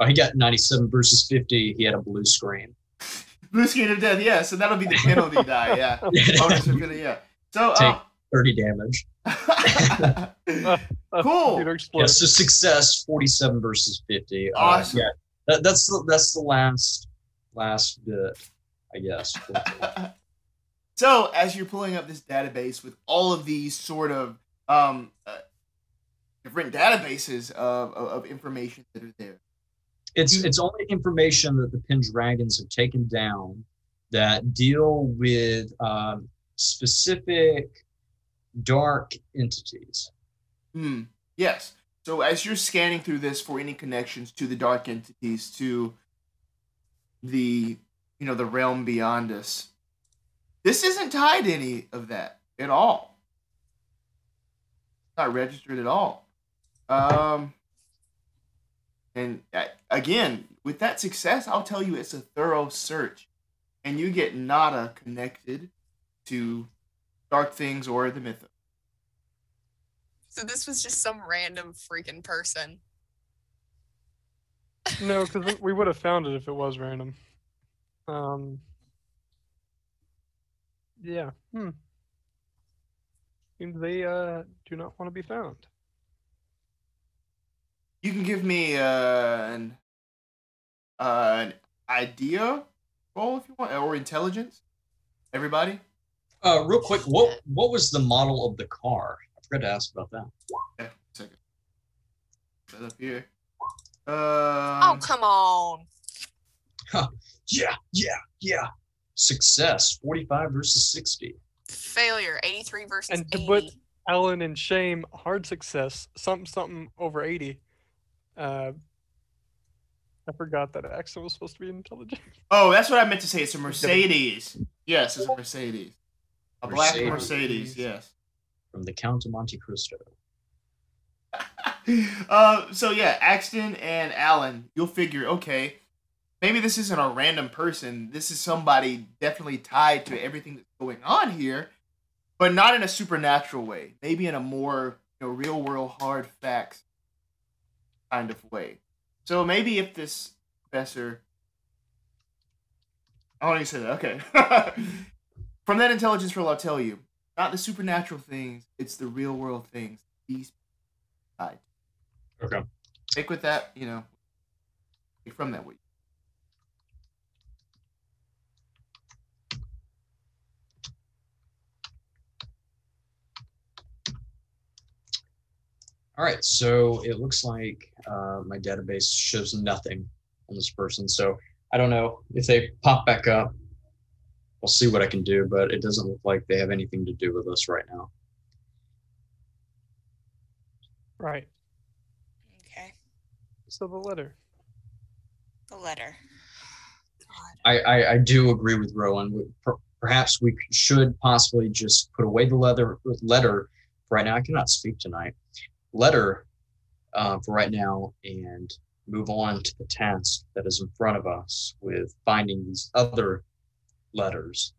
oh, he got ninety-seven versus fifty. He had a blue screen. Blue screen of death, yeah. So that'll be the penalty die, yeah. Bonus is gonna, yeah. So, Take- um, Thirty damage. Uh, Cool. Computer Yeah, so success forty-seven versus fifty. Uh, Awesome. yeah, that, that's the that's the last last bit, I guess. so as you're pulling up this database with all of these sort of um, uh, different databases of, of, of information that are there. It's it's only information that the Pendragons have taken down that deal with um, specific dark entities. Hmm. Yes. So as you're scanning through this for any connections to the dark entities, to the you know the realm beyond us, this isn't tied to any of that at all. Not registered at all. Um. And uh, again, with that success, I'll tell you it's a thorough search, and you get nada connected to dark things or the mythos. So this was just some random freaking person. No, because we would have found it if it was random. Um. Yeah. Hmm. Seems they uh do not want to be found. You can give me uh, an uh, an idea roll if you want, or intelligence. Everybody. Uh, real quick, what what was the model of the car? I forgot to ask about that. Yeah, second. Set up here. oh Um, come on. Huh. Yeah, yeah, yeah. Success, forty-five versus sixty. Failure, 83 versus And to 80. put- Alan and Shame, hard success, something something over eighty. Uh, I forgot that Axel was supposed to be intelligent. oh, that's what I meant to say. It's a Mercedes. Yes, it's a Mercedes. A black Mercedes. Mercedes. Yes. from the Count of Monte Cristo. uh, so yeah, Axton and Alan, you'll figure, okay, maybe this isn't a random person. This is somebody definitely tied to everything that's going on here, but not in a supernatural way. Maybe in a more you know real world hard facts kind of way. So maybe if this professor, I don't even say that. Okay, from that intelligence role, I'll tell you, not the supernatural things; it's the real world things. These side. Okay. Stick with that. You know, take from that. What All right, so it looks like uh, my database shows nothing on this person. So I don't know if they pop back up. I'll see what I can do, but it doesn't look like they have anything to do with us right now. Right. Okay. So the letter. The letter. God. I, I, I do agree with Rowan. Perhaps we should possibly just put away the leather letter for right now. I cannot speak tonight. Letter uh, for right now and move on to the task that is in front of us with finding these other letters.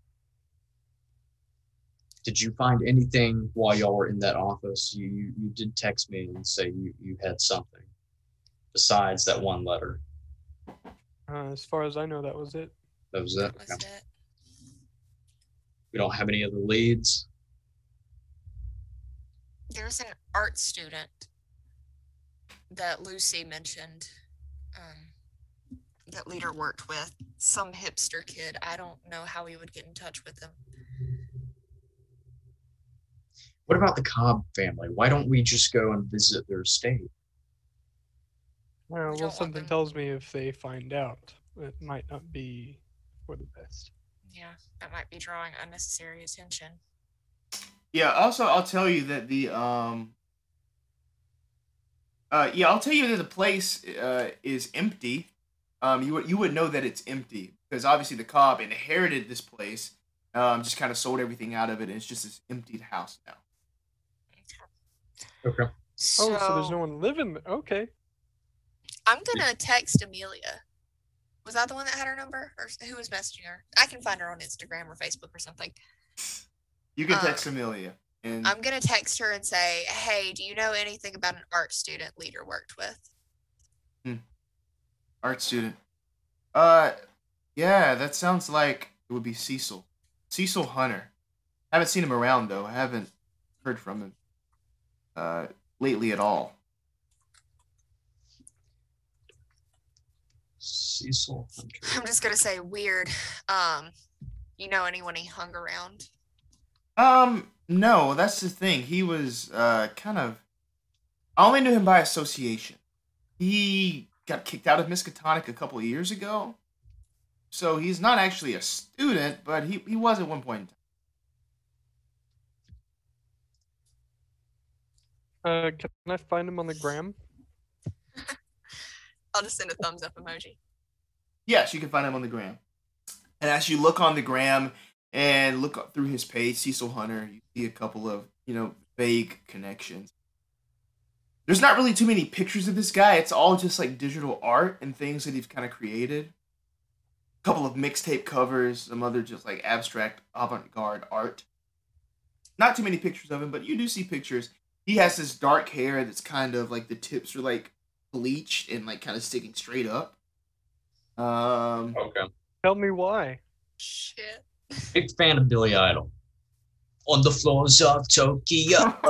Did you find anything while y'all were in that office? You you, you did text me and say you, you had something besides that one letter. Uh, as far as I know, that was it. That was it. That was Okay. it. We don't have any other leads. There's an art student that Lucy mentioned um, that leader worked with. Some hipster kid. I don't know how we would get in touch with them. What about the Cobb family? Why don't we just go and visit their estate? Don't well, something tells me if they find out, it might not be for the best. Yeah, that might be drawing unnecessary attention. Yeah. Also, I'll tell you that the um. Uh, yeah, I'll tell you that the place uh, is empty. Um, you would you would know that it's empty because obviously the Cobb inherited this place. Um, just kind of sold everything out of it, and it's just this emptied house now. Okay. So, Oh, so there's no one living. there. Okay. I'm gonna text Amelia. Was that the one that had her number, or who was messaging her? I can find her on Instagram or Facebook or something. You can text Amelia, and I'm gonna text her and say, "Hey, do you know anything about an art student leader worked with?" Art student. Uh, yeah, that sounds like it would be Cecil. Cecil Hunter. I haven't seen him around though. I haven't heard from him uh lately at all. Cecil Hunter. I'm just gonna say weird. Um, you know anyone he hung around? Um, no, that's the thing. He was uh kind of. I only knew him by association. He got kicked out of Miskatonic a couple of years ago, so he's not actually a student, but he he was at one point. in time. Uh, can I find him on the gram? I'll just send a thumbs up emoji. Yes, you can find him on the gram. And as you look on the gram and look up through his page, Cecil Hunter, you see a couple of, you know, vague connections. There's not really too many pictures of this guy. It's all just like digital art and things that he's kind of created. A couple of mixtape covers, some other just like abstract avant garde art. Not too many pictures of him, but you do see pictures. He has this dark hair that's kind of like the tips are like bleached and like kind of sticking straight up. Um, Okay. Tell me why. Shit. Big fan of Billy Idol. On the floors of Tokyo.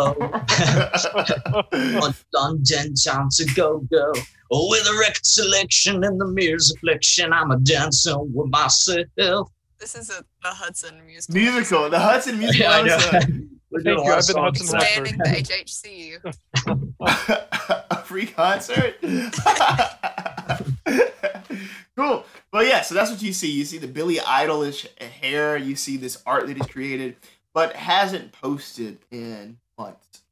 on London town to go go. Oh, with a record selection and the mirror's affliction, I'm a dancer with myself. This is a the Hudson musical. musical, the Hudson musical Yeah, I know. We're doing a Thank lot you, of I've been songs. Hudson Expanding the HHCU. a free concert. cool. Well, yeah. So that's what you see. You see the Billy Idolish hair. You see this art that he's created, but hasn't posted in months.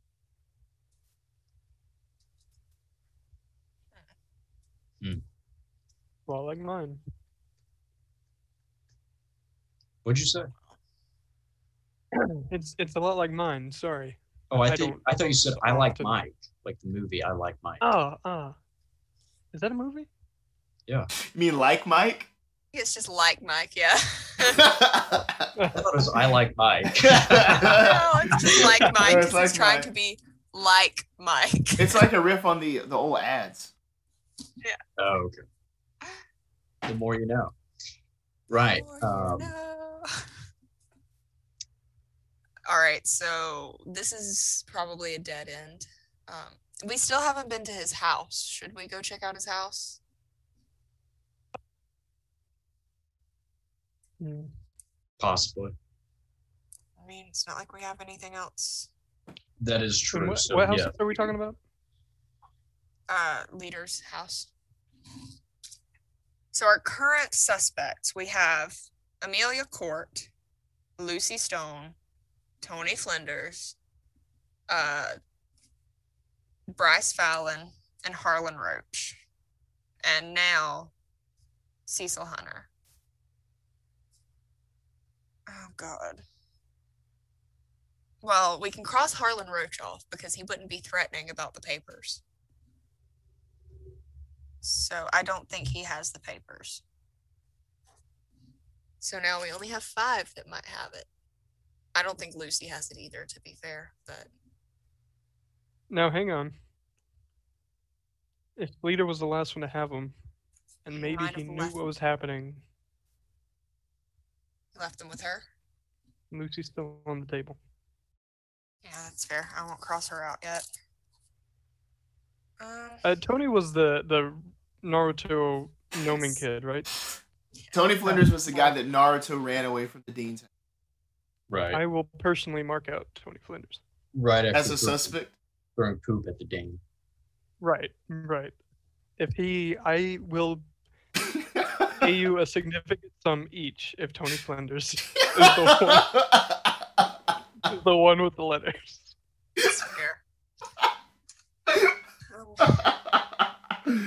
Well, like mine. What'd you say? It's it's a lot like mine. Sorry. Oh, I, I think I thought you said I like often. Mike, like the movie I like Mike. Oh, uh, is that a movie? Yeah. You mean like Mike? It's just like Mike, yeah. I thought it was I like Mike. no, it's just like Mike. It's 'cause like he's trying Mike. to be like Mike. It's like a riff on the the old ads. Yeah. Oh, okay. The more you know. Right. Um, no. All right, so this is probably a dead end. Um, we still haven't been to his house. Should we go check out his house? Hmm. possibly. I mean, it's not like we have anything else. That is true. What, so what house yeah. are we talking about? Uh, leader's house. So our current suspects, we have Amelia Court, Lucy Stone, Tony Flinders, uh, Bryce Fallon, and Harlan Roach. And now Cecil Hunter. Oh God. Well, we can cross Harlan Roach off because he wouldn't be threatening about the papers. So I don't think he has the papers. So now we only have five that might have it. I don't think Lucy has it either, to be fair, but Now hang on. If Leader was the last one to have them, and maybe he knew what was happening, left them with her. Lucy's still on the table. Yeah, that's fair. I won't cross her out yet. Um, Uh, Tony was the the Naruto gnoming kid, right? Tony Flinders was the guy that Naruto ran away from the dean's house Right. I will personally mark out Tony Flinders. right after as a throwing- suspect. throwing poop at the Dane. Right, right. If he, I will pay you a significant sum each if Tony Flanders is the one, is the one with the letters. that's fair.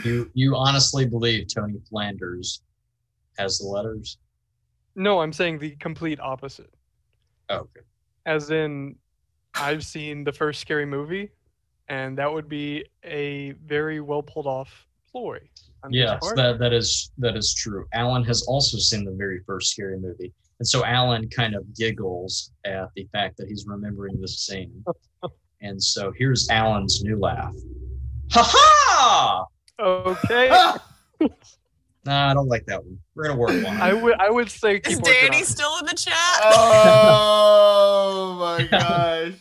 You you honestly believe Tony Flanders has the letters? No, I'm saying the complete opposite. Oh, okay. As in, I've seen the first scary movie, and that would be a very well pulled off ploy. Yes, that that is that is true. Alan has also seen the very first scary movie, and so Alan kind of giggles at the fact that he's remembering this scene. and so here's Alan's new laugh. Ha ha! Okay, Nah, I don't like that one. We're gonna work on it. I would I would say keep Is working on Danny still in the chat? oh, oh my gosh!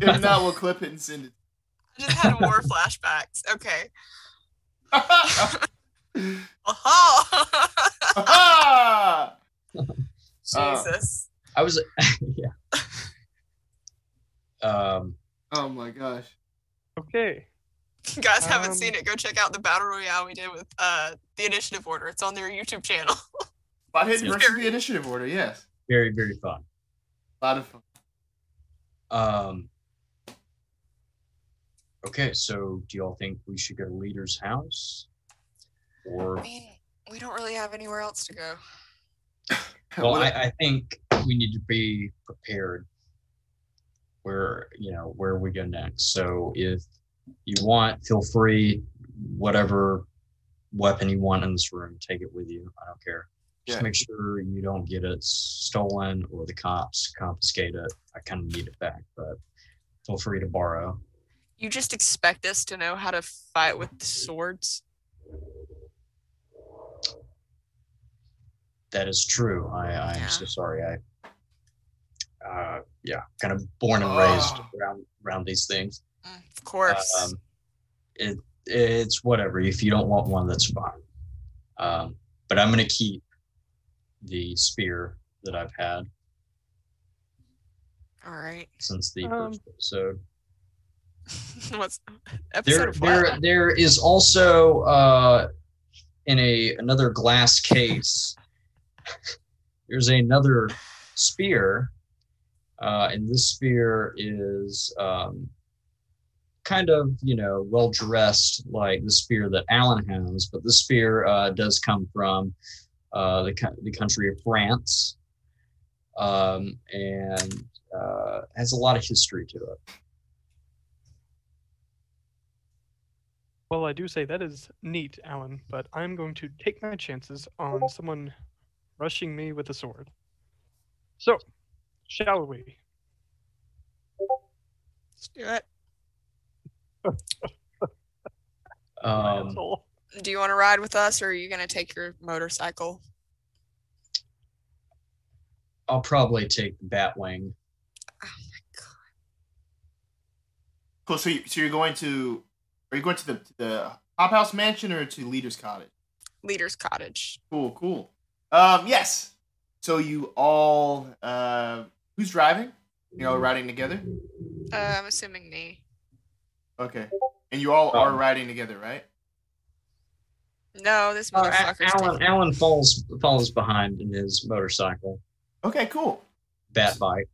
If not, we'll clip it and send it. I just had more flashbacks. Okay. Ah! Oh, Uh, Jesus. I was yeah. Um, oh my gosh! Okay, If you guys haven't Um, seen it, go check out the battle royale we did with uh the initiative order. It's on their YouTube channel. Spothead Yeah. versus the initiative order. Yes, very very fun. a lot of fun. Um, okay, so do y'all think we should go to Leader's house, or I mean, we don't really have anywhere else to go. well, I, I think we need to be prepared. Where you know where we go next. So if you want, feel free. Whatever weapon you want in this room, take it with you. I don't care. Just Yeah. make sure you don't get it stolen or the cops confiscate it. I kind of need it back, but feel free to borrow. You just expect us to know how to fight with swords. That is true. I I am Yeah. so sorry. I uh yeah, kind of born and raised Oh. around around these things. Mm, of course. Um, it it's whatever. If you don't want one, that's fine. Um, but I'm gonna keep the spear that I've had All right. since the Um, first episode. What's There episode there five? there is also uh in a another glass case. There's another spear, uh, and this spear is um, kind of you know well dressed like the spear that Alan has, but the spear uh, does come from uh, the the country of France, um, and uh, has a lot of history to it. Well I do say that is neat, Alan, but I'm going to take my chances on someone rushing me with a sword. So, shall we? Let's do it. Um, Do you want to ride with us, or are you gonna take your motorcycle? I'll probably take the Batwing. Oh my god! Cool. So, you, so you're going to, are you going to the to the Hop House Mansion or to Leader's Cottage? Leader's cottage. Cool, cool. Um, yes. So you all, uh, who's driving? You know, riding together. Uh, I'm assuming me. Okay. And you all are Um, riding together, right? No, this Uh, A- motherfucker's Alan taking- Alan falls falls behind in his motorcycle. Okay, cool. Bat bike.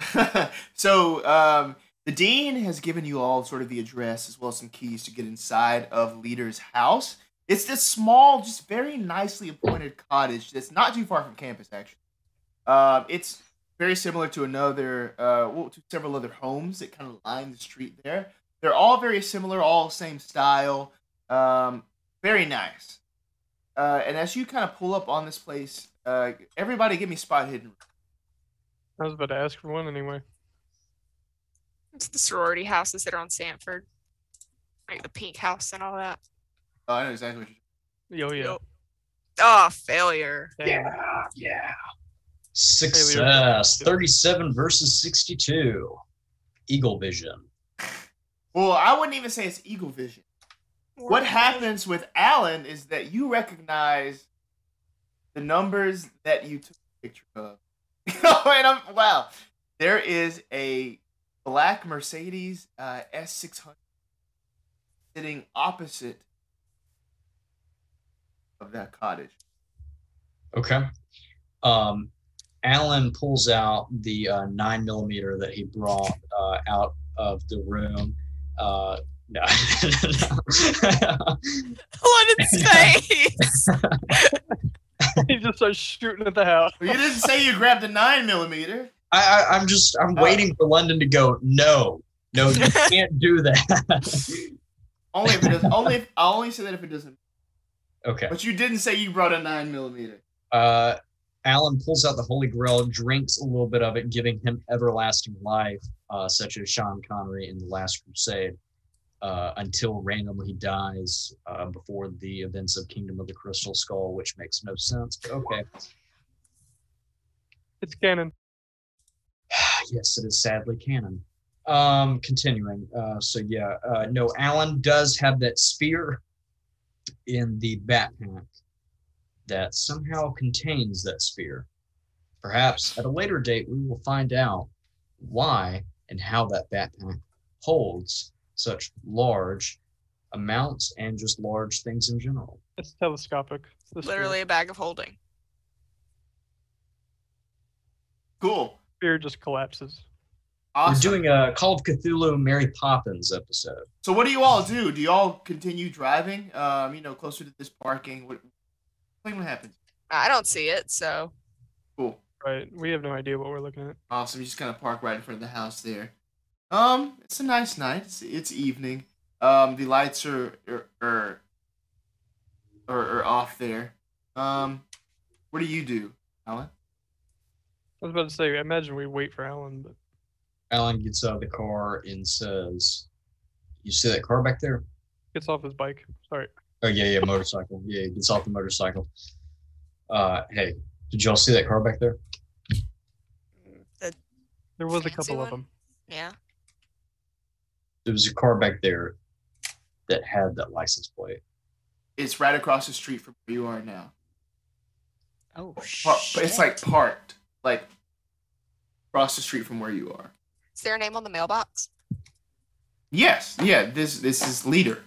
so um, the dean has given you all sort of the address as well as some keys to get inside of Leader's house. It's this small, just very nicely appointed cottage that's not too far from campus, actually. Um, it's very similar to another, uh, well, to several other homes that kind of line the street there. They're all very similar, all same style. Um, very nice. Uh, and as you kind of pull up on this place, uh, everybody give me spot hidden. I was about to ask for one anyway. It's the sorority houses that are on Sanford, like the pink house and all that. Oh, I know exactly what you're yeah. Yup. Oh, failure. Damn. yeah. Success. 37 versus 62. Eagle Vision. Well, I wouldn't even say it's eagle vision. What happens with Alan is that you recognize the numbers that you took a picture of. and I'm, wow, there is a black Mercedes uh, S600 sitting opposite of that cottage. Okay. Um, Alan pulls out the uh, nine millimeter that he brought uh, out of the room. Uh, no. Look at his he just starts shooting at the house. Well, you didn't say you grabbed a nine millimeter. I, I, I'm just I'm Oh. waiting for London to go. No, no, you can't do that. Only if it doesn't. Only if, I'll only say that if it doesn't. okay. But you didn't say you brought a nine millimeter. Uh, Alan pulls out the Holy Grail, drinks a little bit of it, giving him everlasting life, uh, such as Sean Connery in The Last Crusade, uh, until randomly he dies uh, before the events of Kingdom of the Crystal Skull, which makes no sense. But okay. It's canon. yes, it is sadly canon. Um, continuing. Uh, so yeah, uh, no, Alan does have that spear in the backpack that somehow contains that spear. Perhaps at a later date we will find out why and how that backpack holds such large amounts and just large things in general. It's telescopic. It's the spear. Literally a bag of holding. Cool. Spear just collapses. Awesome. We're doing a Call of Cthulhu Mary Poppins episode. So what do you all do? Do you all continue driving? Um, you know, closer to this parking. What? What happens. I don't see it, so Cool. Right. We have no idea what we're looking at. Awesome. You just kind of park right in front of the house there. Um, it's a nice night. It's, it's evening. Um, the lights are are are, are, are off there. Um, what do you do, Alan? I was about to say, I imagine we wait for Alan, but Alan gets out of the car and says, You see that car back there? gets off his bike. Sorry. Oh yeah, yeah, motorcycle. Yeah, he gets off the motorcycle. Uh hey, did y'all see that car back there? the, There was a Fancy couple one? of them. yeah. There was a car back there that had that license plate. It's right across the street from where you are now. Oh Par- but it's like parked, like across the street from where you are. Is there a name on the mailbox? Yes. Yeah. This this is leader.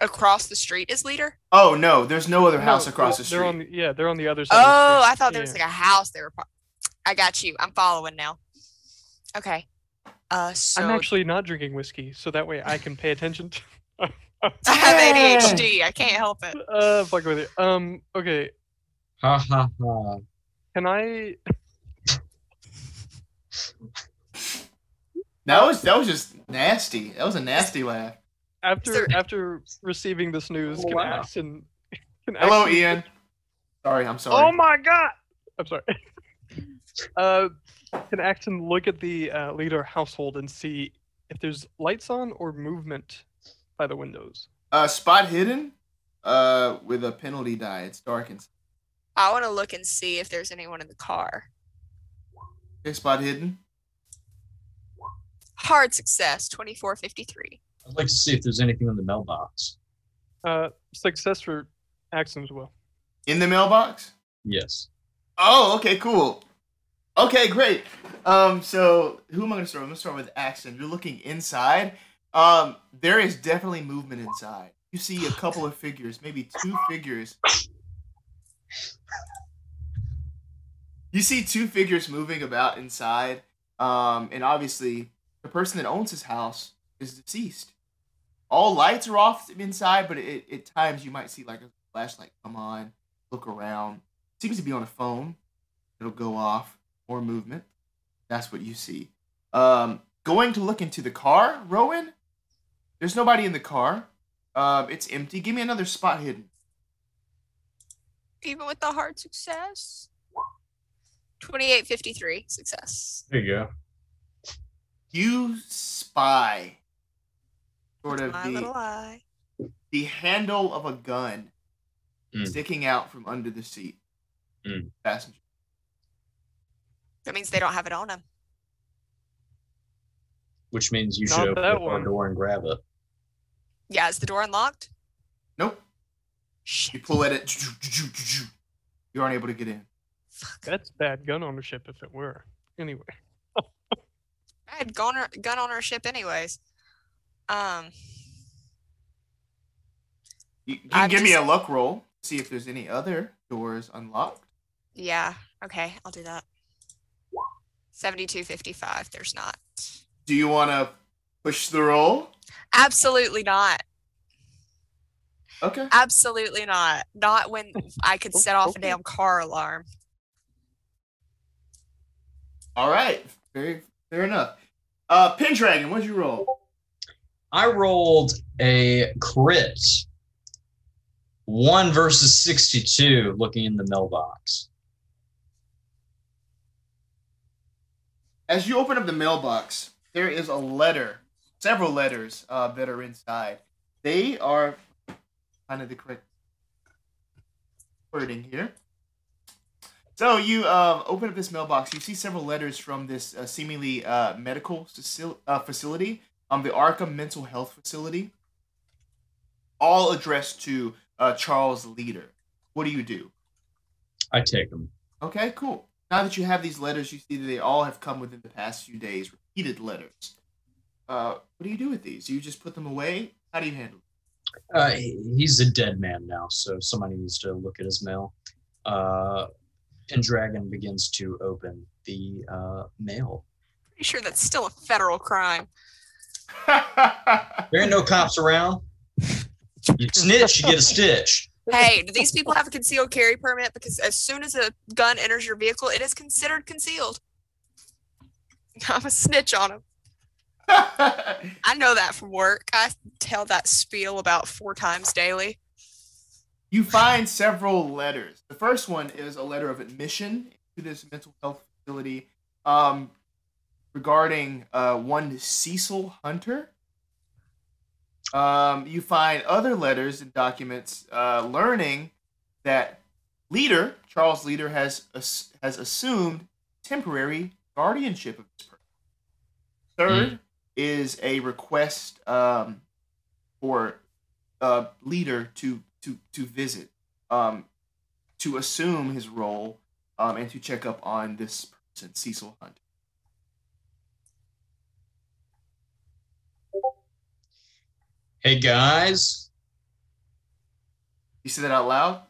Across the street is leader. Oh no, there's no other house No, across well, the street. They're on the, yeah, they're on the other side. of the Oh. I thought there was Yeah. like a house they were. par- I got you. I'm following now. Okay. Uh, so I'm actually not drinking whiskey, so that way I can pay attention. To, I have ADHD. I can't help it. uh, fuck with it. Um, okay. Ha ha ha. Can I? that was that was just nasty. That was a nasty laugh. After there- after receiving this news, Oh, can wow. Axton? Can Hello, Axon- Ian. Sorry, I'm sorry. Oh my god! I'm sorry. uh, can Axton look at the uh, leader household and see if there's lights on or movement by the windows? Uh, spot hidden. Uh, with a penalty die. It's dark inside. I want to look and see if there's anyone in the car. Okay, spot hidden. Hard success, 2453. I'd like to see if there's anything in the mailbox. Uh, success for Axton as well. In the mailbox. Yes. Oh, okay, cool. Okay, great. Um, so who am I gonna start? with? I'm gonna start with Axton. You're looking inside. Um, there is definitely movement inside. You see a couple of figures, maybe two figures. You see two figures moving about inside. Um, and obviously the person that owns his house is deceased. All lights are off inside, but it, at times you might see like a flashlight come on, look around. Seems to be on a phone. It'll go off. More movement. That's what you see. Um, going to look into the car, Rowan. There's nobody in the car. Um, it's empty. Give me another spot hidden. Even with the hard success. 2853, success. There you go. You spy sort of My little the, eye. the handle of a gun Mm. sticking out from under the seat. Mm. Passenger. That means they don't have it on them. Which means you Not should open that up our one. door and grab it. Yeah, is the door unlocked? Nope. You pull at it. You aren't able to get in. Fuck. That's bad gun ownership if it were. Anyway, I had gun, gun ownership anyways. Um, You, you can I'm give me a just- luck roll. See if there's any other doors unlocked. yeah. Okay, I'll do that. 7255, there's not. Do you want to push the roll? Absolutely not. Okay. Absolutely not. Not when I could set off a damn car alarm. All right. Very fair enough. Uh, Pendragon, what'd you roll? I rolled a crit. One versus 62 looking in the mailbox. As you open up the mailbox, there is a letter, several letters uh, that are inside. They are kind of the correct wording here. So you um, open up this mailbox. You see several letters from this uh, seemingly uh, medical facil- uh, facility, um, the Arkham Mental Health Facility, all addressed to uh, Charles Leader. What do you do? I take them. Okay, cool. Now that you have these letters, you see that they all have come within the past few days, repeated letters. Uh, what do you do with these? Do you just put them away? How do you handle? Uh, he's a dead man now, so somebody needs to look at his mail. Uh, Pendragon begins to open the uh, mail. Pretty sure that's still a federal crime. There ain't no cops around. You snitch, you get a stitch. Hey, do these people have a concealed carry permit? Because as soon as a gun enters your vehicle, it is considered concealed. I'm a snitch on them. I know that from work. I tell that spiel about four times daily. you find several letters. The first one is a letter of admission to this mental health facility um, regarding uh, one Cecil Hunter. Um, you find other letters and documents uh, learning that Leader Charles Leader has has assumed temporary guardianship of this person. Third is a request um, for a Leader to to to visit, um, to assume his role, um, and to check up on this person, Cecil Hunt. Hey guys, You say that out loud.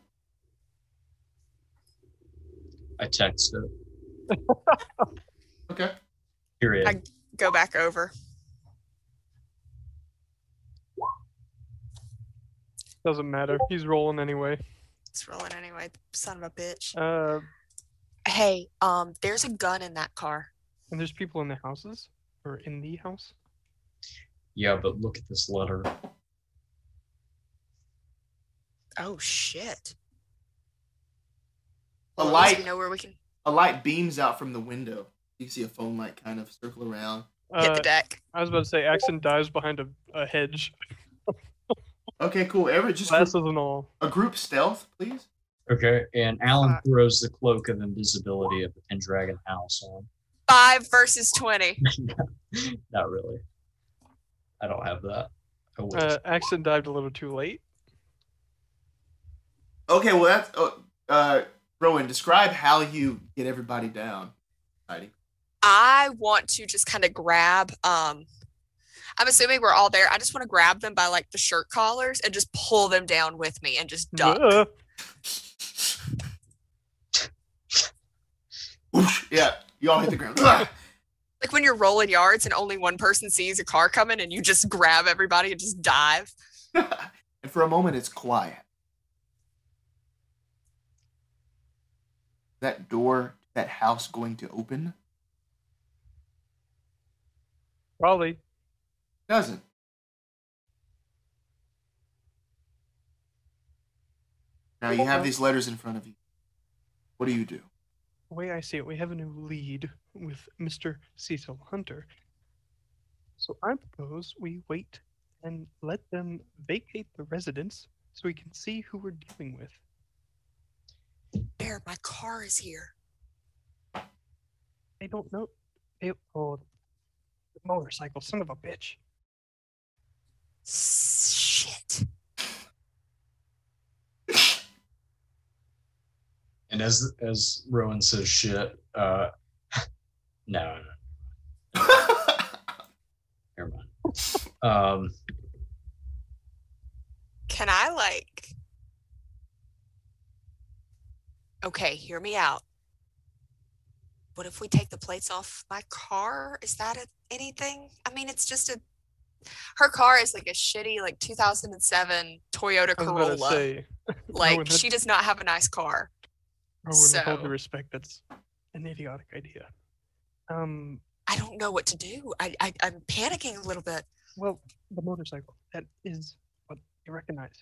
I texted. it. Okay. Period. I- Go back over. Doesn't matter. He's rolling anyway. It's rolling anyway. Son of a bitch. Uh, Hey, um, there's a gun in that car. and there's people in the houses or in the house. yeah, but look at this letter. Oh shit. A Well, at least light We know where we can. a light beams out from the window You see a phone light kind of circle around. Hit Uh, the deck. I was about to say, Axton dives behind a, a hedge, Okay, cool. Everett, just group, glasses and all. a group stealth, please. Okay, and Alan Uh, throws the cloak of invisibility of the Pendragon house on. Five versus 20. Not really. I don't have that. I wish. Uh, Axton dived a little too late. Okay, well that's uh, uh Rowan. Describe how you get everybody down. Heidi. I want to just kind of grab um I'm assuming we're all there. I just want to grab them by like the shirt collars and just pull them down with me and just duck. Uh, yeah, you all hit the ground. Like when you're rolling yards and only one person sees a car coming and you just grab everybody and just dive. and for a moment, it's quiet. That door, that house, going to open? probably. Doesn't. Now you have these letters in front of you. What do you do? The way I see it, we have a new lead with Mr. Cecil Hunter. So I propose we wait and let them vacate the residence so we can see who we're dealing with. Bear, my car is here. They don't know. They, oh, the motorcycle, son of a bitch. Shit. and as as Rowan says shit, uh no, no, never mind. Um Can I like Okay, hear me out. What if we take the plates off my car? Is that a, anything? I mean, it's just a her car is like a shitty like 2007 Toyota I Corolla. say, like she does not have a nice car. with all So- due respect, that's an idiotic idea. Um, I don't know what to do. I, I I'm panicking a little bit. well, the motorcycle, that is what you recognize.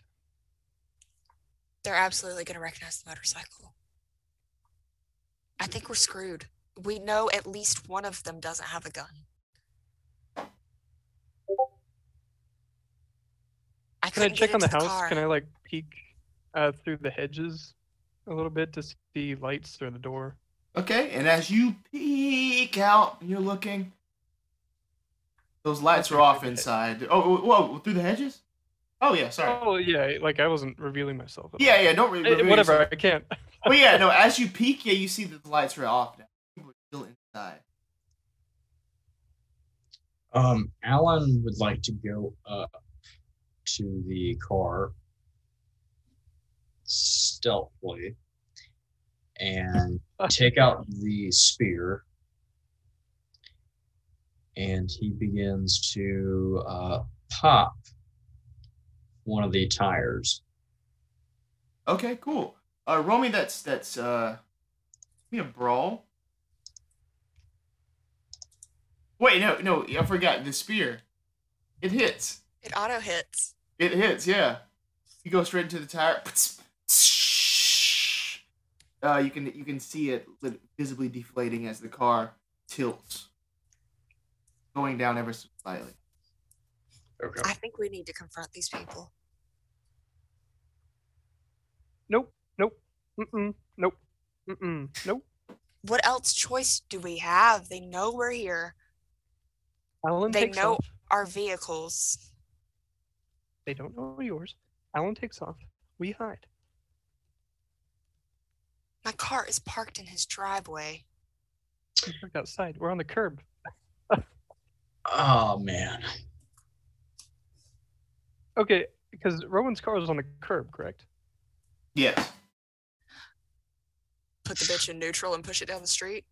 They're absolutely going to recognize the motorcycle. I think we're screwed. We know at least one of them doesn't have a gun. I Can I couldn't check on the into house? car. Can I like peek uh, through the hedges a little bit to see lights through the door? okay, and as you peek out, you're looking. Those lights are off inside. Oh, whoa, through the hedges? Oh yeah, sorry. Oh yeah, like I wasn't revealing myself. at all. Yeah, yeah, don't re- Eh, reveal whatever, yourself. I can't. Well, yeah, no. As you peek, yeah, you see that the lights are off now. People are still inside. um Alan would like to go up to the car stealthily and take out the spear and he begins to uh, pop one of the tires Okay, cool. Uh, roll me that's that's uh, give me a brawl. Wait, no, no, I forgot the spear. It hits. It auto hits. It hits. Yeah, you go straight into the tire. Uh, you can you can see it visibly deflating as the car tilts, going down ever so slightly. okay I think we need to confront these people. Nope, nope, mm-mm, nope, mm-mm, nope. What else choice do we have? They know we're here. Alan They know- off. Our vehicles. They don't know yours. Alan takes off. We hide. My car is parked in his driveway. We parked outside. We're on the curb. oh man Okay, because Rowan's car was on the curb, correct? Yes. Put the bitch in neutral and push it down the street.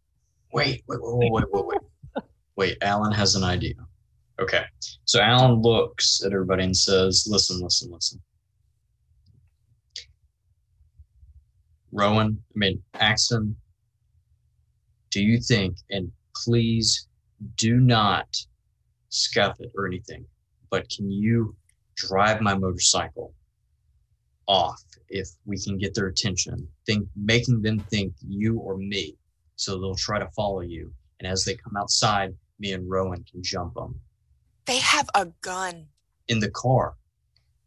Wait, wait, wait, wait, wait, wait. Wait, Alan has an idea. Okay. So Alan looks at everybody and says, listen, listen, listen. Rowan, I mean, Axton, do you think, and please do not scuff it or anything, but can you drive my motorcycle off if we can get their attention, think making them think you or me so they'll try to follow you and as they come outside, me and Rowan can jump them They have a gun. in the car.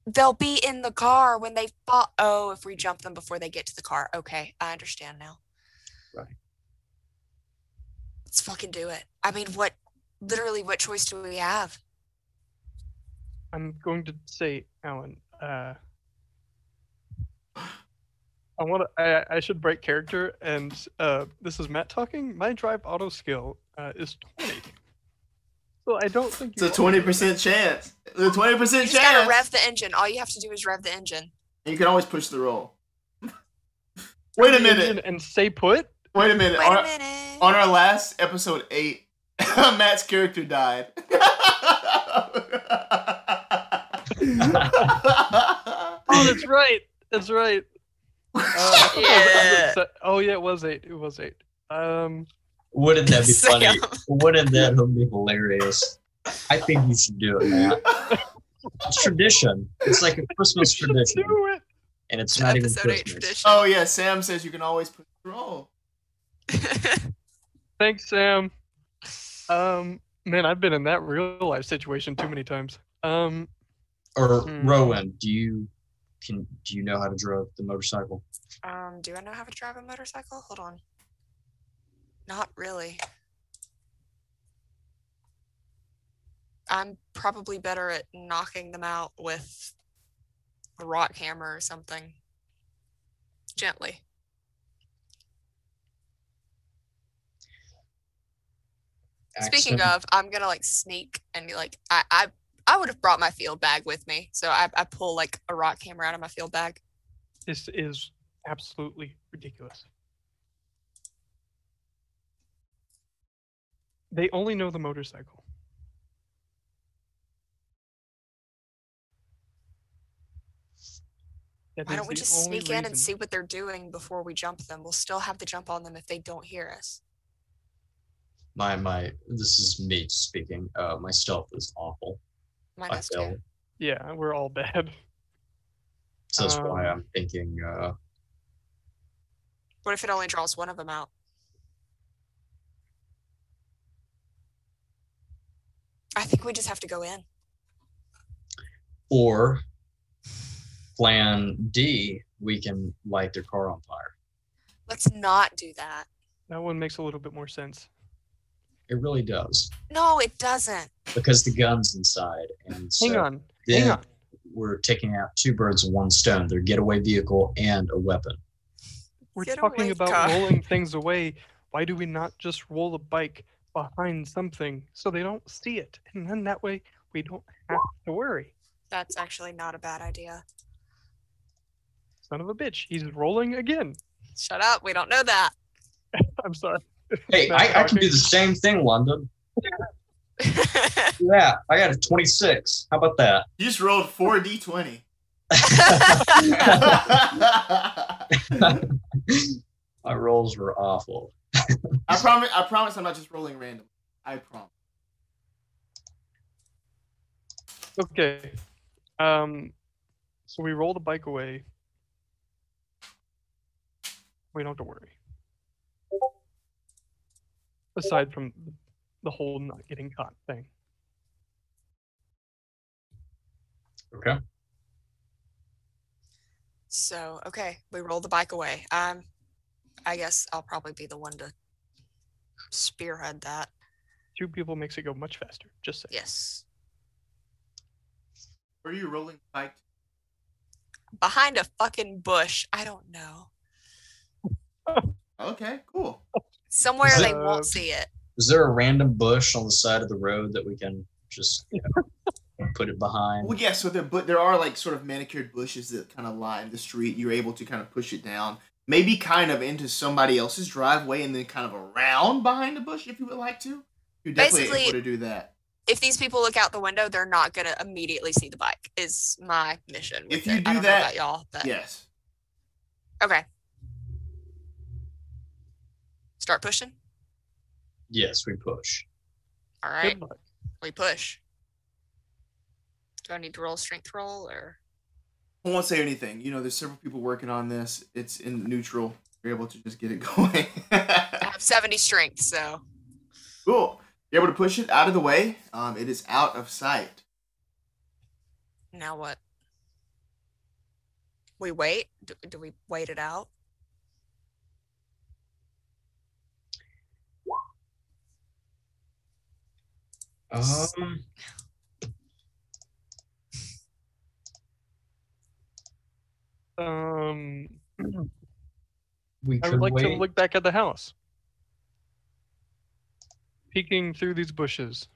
They'll be in the car when they fall. Oh, if we jump them before they get to the car. Okay, I understand now. Right. Let's fucking do it. I mean, what? Literally, what choice do we have? I'm going to say, Alan. Uh, I want to. I, I should break character, and uh, this is Matt talking. My drive auto skill uh, is 20. So I don't think It's a twenty percent chance. The twenty You percent just gotta chance. rev the engine. All you have to do is rev the engine. And you can always push the roll. Wait a minute. And say put. Wait a minute. Wait on, a minute. on our last episode eight, Matt's character died. Oh, that's right. That's right. Uh, I think I was- I was Yeah. Oh yeah, it was eight. It was eight. Um, Wouldn't that be Sam. funny? Wouldn't that be hilarious? I think you should do it, Matt. It's tradition. It's like a Christmas tradition, do it. and it's not even Christmas. tradition. oh yeah, Sam says you can always push the roll. Thanks, Sam. Um, man, I've been in that real life situation too many times. Um, Or Hmm. Rowan, do you can do you know how to drive the motorcycle? um, do I know how to drive a motorcycle? Hold on. Not really. I'm probably better at knocking them out with a rock hammer or something. Gently. Speaking of, I'm gonna like sneak and be like I I, I would have brought my field bag with me. So I, I pull like a rock hammer out of my field bag. this is absolutely ridiculous. They only know the motorcycle. That Why don't we just only sneak in and see what they're doing before we jump them? We'll still have to jump on them if they don't hear us. my my this is me speaking. Uh, my stealth is awful. Mine I is fail. too. Yeah, we're all bad. So that's why Um, I'm thinking. Uh, What if it only draws one of them out? I think we just have to go in. or plan D, we can light their car on fire. Let's not do that. That one makes a little bit more sense. It really does No, it doesn't. because the gun's inside, and so Hang on. then Hang on. we're taking out two birds with one stone: their getaway vehicle and a weapon. We're Get talking away, about car. rolling things away. Why do we not just roll the bike behind something so they don't see it? And then that way we don't have to worry. That's actually not a bad idea. Son of a bitch. He's rolling again. Shut up. We don't know that. I'm sorry. Hey, I, I can do the same thing, London. Yeah, I got a 26. How about that? You just rolled four d twenty. My rolls were awful. I promise. I promise. I'm not just rolling random. I promise. Okay. Um so we roll the bike away. We don't have to worry. Aside from the whole not getting caught thing. Okay. so, okay, we roll the bike away. Um, I guess I'll probably be the one to spearhead that. Two people makes it go much faster. Just say. Yes. Where are you rolling the bike? Behind a fucking bush. I don't know. Okay, cool. Somewhere Is they won't see it. Is there a random bush on the side of the road that we can just you know, put it behind? Well, yeah. So there, but there are like sort of manicured bushes that kind of line the street. You're able to kind of push it down, maybe kind of into somebody else's driveway, and then kind of around behind the bush if you would like to. You're definitely Basically- able to do that. If these people look out the window, they're not gonna immediately see the bike. Is my mission. If you it. I do don't know that- about y'all, but Yes. okay. Start pushing. Yes, we push. All right, we push. Do I need to roll a strength roll or? I won't say anything. You know, there's several people working on this. It's in neutral. You're able to just get it going. I have seventy strength, so Cool. You're able to push it out of the way. Um, it is out of sight. Now what? We wait? Do, do we wait it out? Um, Um, we I would like wait. to look back at the house, peeking through these bushes.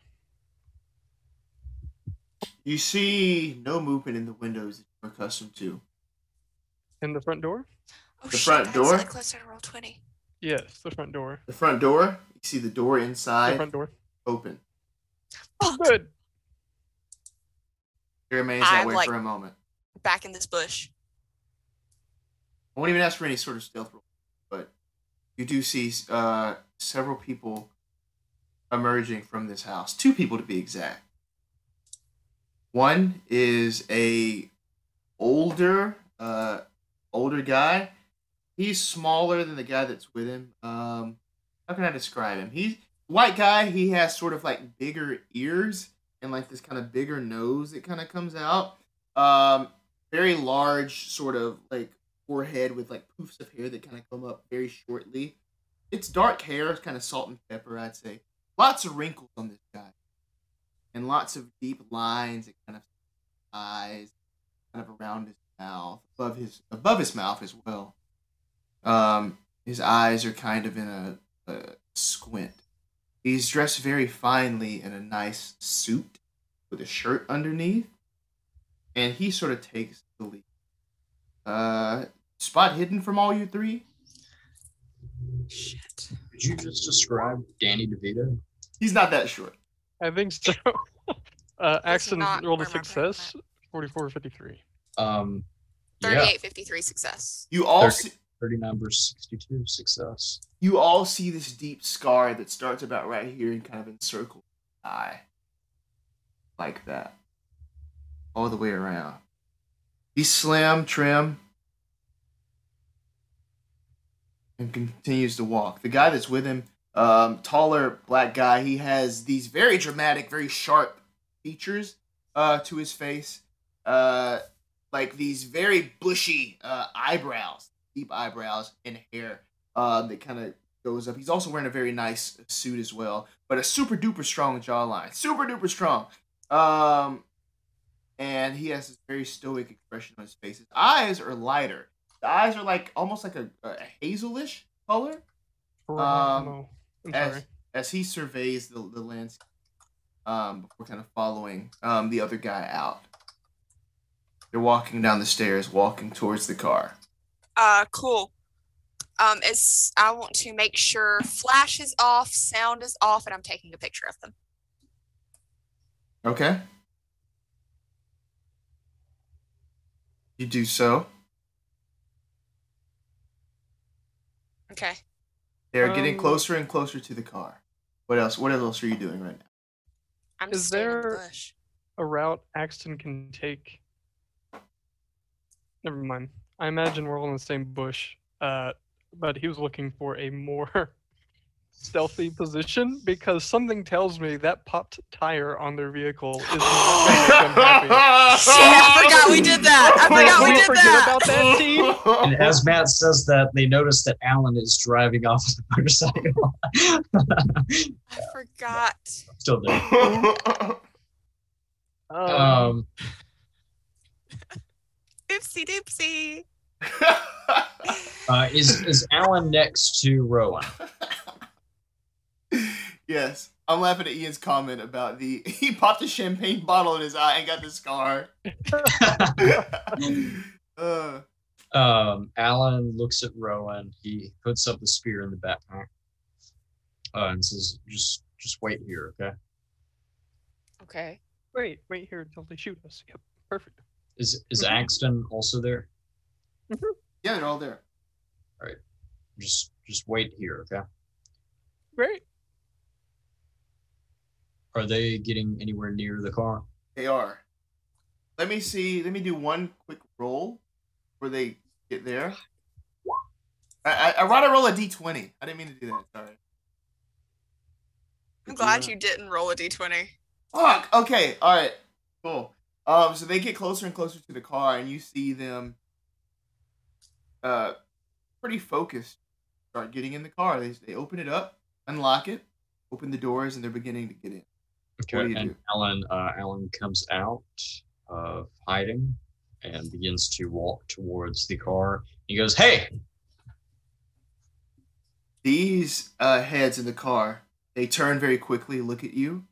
You see no movement in the windows that you're accustomed to. In the front door? Oh, The shit, front I door? accidentally closed out roll 20. Yes, the front door. The front door, you see the door inside? The inside front door. open. Fuck. Good. It remains that I'm way like- for a moment. Back in this bush. I won't even ask for any sort of stealth but you do see uh, several people emerging from this house. Two people to be exact. One is a older, uh, older guy. He's smaller than the guy that's with him. Um, how can I describe him? He's white guy. He has sort of like bigger ears and like this kind of bigger nose that kind of comes out. Um, very large, sort of like forehead with like poofs of hair that kind of come up very shortly. It's dark hair, it's kind of salt and pepper, I'd say. Lots of wrinkles on this guy, and lots of deep lines and kind of eyes, kind of around his mouth, above his above his mouth as well. Um, his eyes are kind of in a, a squint. He's dressed very finely in a nice suit with a shirt underneath, and he sort of takes the lead. Uh, spot hidden from all you three. Shit. Did you just describe Danny DeVito? He's not that short. I think so. uh, Axton not rolled a success. 44 53. Um, yeah, 38 53 success. You all Thirty. see, 39 versus 62, success. you all see this deep scar that starts about right here and kind of encircles the eye, like that, all the way around. He's slim, trim, and continues to walk. The guy that's with him, um, taller black guy, he has these very dramatic, very sharp features uh, to his face, uh, like these very bushy uh, eyebrows, deep eyebrows and hair uh, that kind of goes up. He's also wearing a very nice suit as well, but a super duper strong jawline, super duper strong. Um, and he has this very stoic expression on his face. His eyes are lighter. The eyes are like almost like a, a hazelish color Um, no. As sorry. as he surveys the, the landscape um, before kind of following um, the other guy out. They're walking down the stairs, walking towards the car. Uh, cool. Um, it's I want to make sure flash is off, sound is off, and I'm taking a picture of them. Okay. You do so. Okay. They're getting Um, closer and closer to the car. What else? What else are you doing right now? I'm Is just in the there- bush. A route Axton can take. Never mind. I imagine we're all in the same bush. Uh, but he was looking for a more stealthy position because something tells me that popped tire on their vehicle is not gonna make them happy. Shit, I forgot we did that. I forgot we Don't did forget that. about that team. And as Matt says that, they notice that Alan is driving off the motorcycle. I forgot. Still there. Um, Um, Oopsie doopsie. uh, is is Alan next to Rowan? yes, I'm laughing at Ian's comment about the he popped a champagne bottle in his eye and got the scar. uh, um, Alan looks at Rowan. He puts up the spear in the backpack uh, and says, "Just just wait here, okay?" Okay. wait, wait here until they shoot us. Yep, perfect. Is is Axton also there? yeah, they're all there. All right, just just wait here, okay? Great. Are they getting anywhere near the car? They are. Let me see. Let me do one quick roll where they get there. I I, I want to roll a d20. I didn't mean to do that. Sorry. I'm glad you didn't roll a d20. Fuck. Okay. All right. Cool. Um. So they get closer and closer to the car, and you see them. Uh, pretty focused. Start getting in the car. They they open it up, unlock it, open the doors, and they're beginning to get in. You and do? Alan, uh, Alan comes out of hiding and begins to walk towards the car. He goes, "Hey, These uh, heads in the car, they turn very quickly, look at you.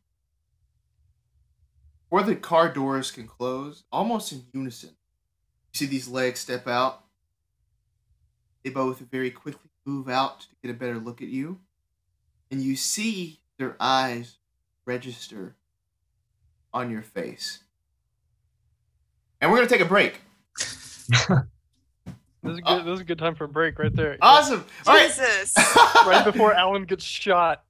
Before the car doors can close, almost in unison, you see these legs step out. They both very quickly move out to get a better look at you. And you see their eyes register on your face. And we're going to take a break. This is a good. This is a good time for a break right there. Awesome. All right. Jesus. Right before Alan gets shot.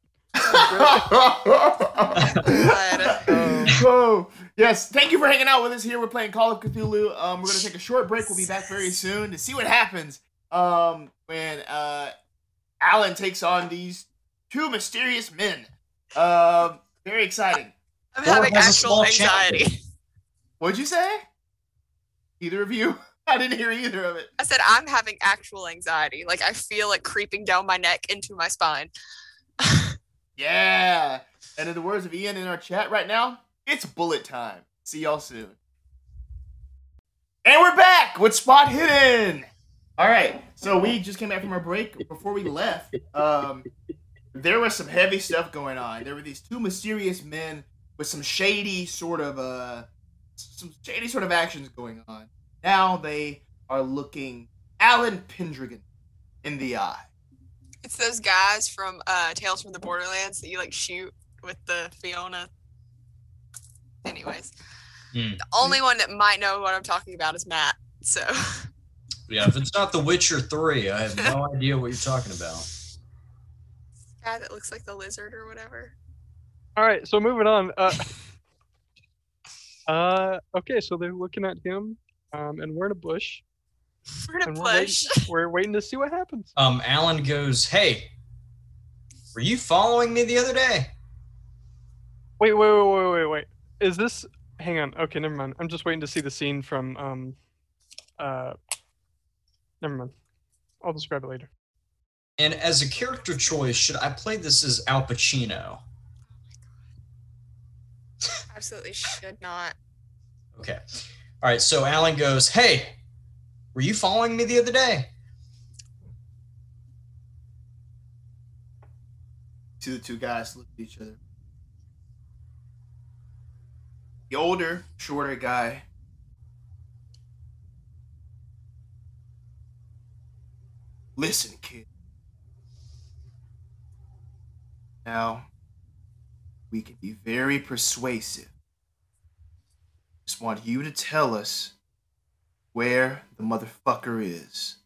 oh, yes. Thank you for hanging out with us here. We're playing Call of Cthulhu. Um, we're gonna take a short break. We'll be back very soon to see what happens. Um, when uh, Alan takes on these two mysterious men. Um, very exciting. I'm Or having actual small anxiety. What'd you say? Either of you? I didn't hear either of it. I said I'm having actual anxiety. Like I feel it creeping down my neck into my spine. Yeah. And in the words of Ian in our chat right now, it's bullet time. See y'all soon. And we're back with Spot Hidden. All right. So we just came back from our break. Before we left, um, there was some heavy stuff going on. There were these two mysterious men with some shady sort of uh, some shady sort of actions going on. Now they are looking Alan Pendragon in the eye. It's those guys from uh, Tales from the Borderlands that you like shoot with the Fiona. Anyways, Hmm. the only one that might know what I'm talking about is Matt. So yeah, if it's not The Witcher Three, I have no idea what you're talking about." Guy that looks like the lizard or whatever. All right, so moving on. Uh, uh, okay, so they're looking at him, um, and we're in a bush, We're in a and we're bush. waiting, we're waiting to see what happens. Um, Alan goes, "Hey, were you following me the other day?" Wait, wait, wait, wait, wait, wait. Is this? Hang on. Okay, never mind. I'm just waiting to see the scene from. Um, uh, never mind. I'll describe it later. And as a character choice, should I play this as Al Pacino? Oh Absolutely should not. Okay. All right. So Alan goes, "Hey, were you following me the other day?" See the two guys look at each other. The older, shorter guy. Listen, kid. Now, we can be very persuasive. Just want you to tell us where the motherfucker is.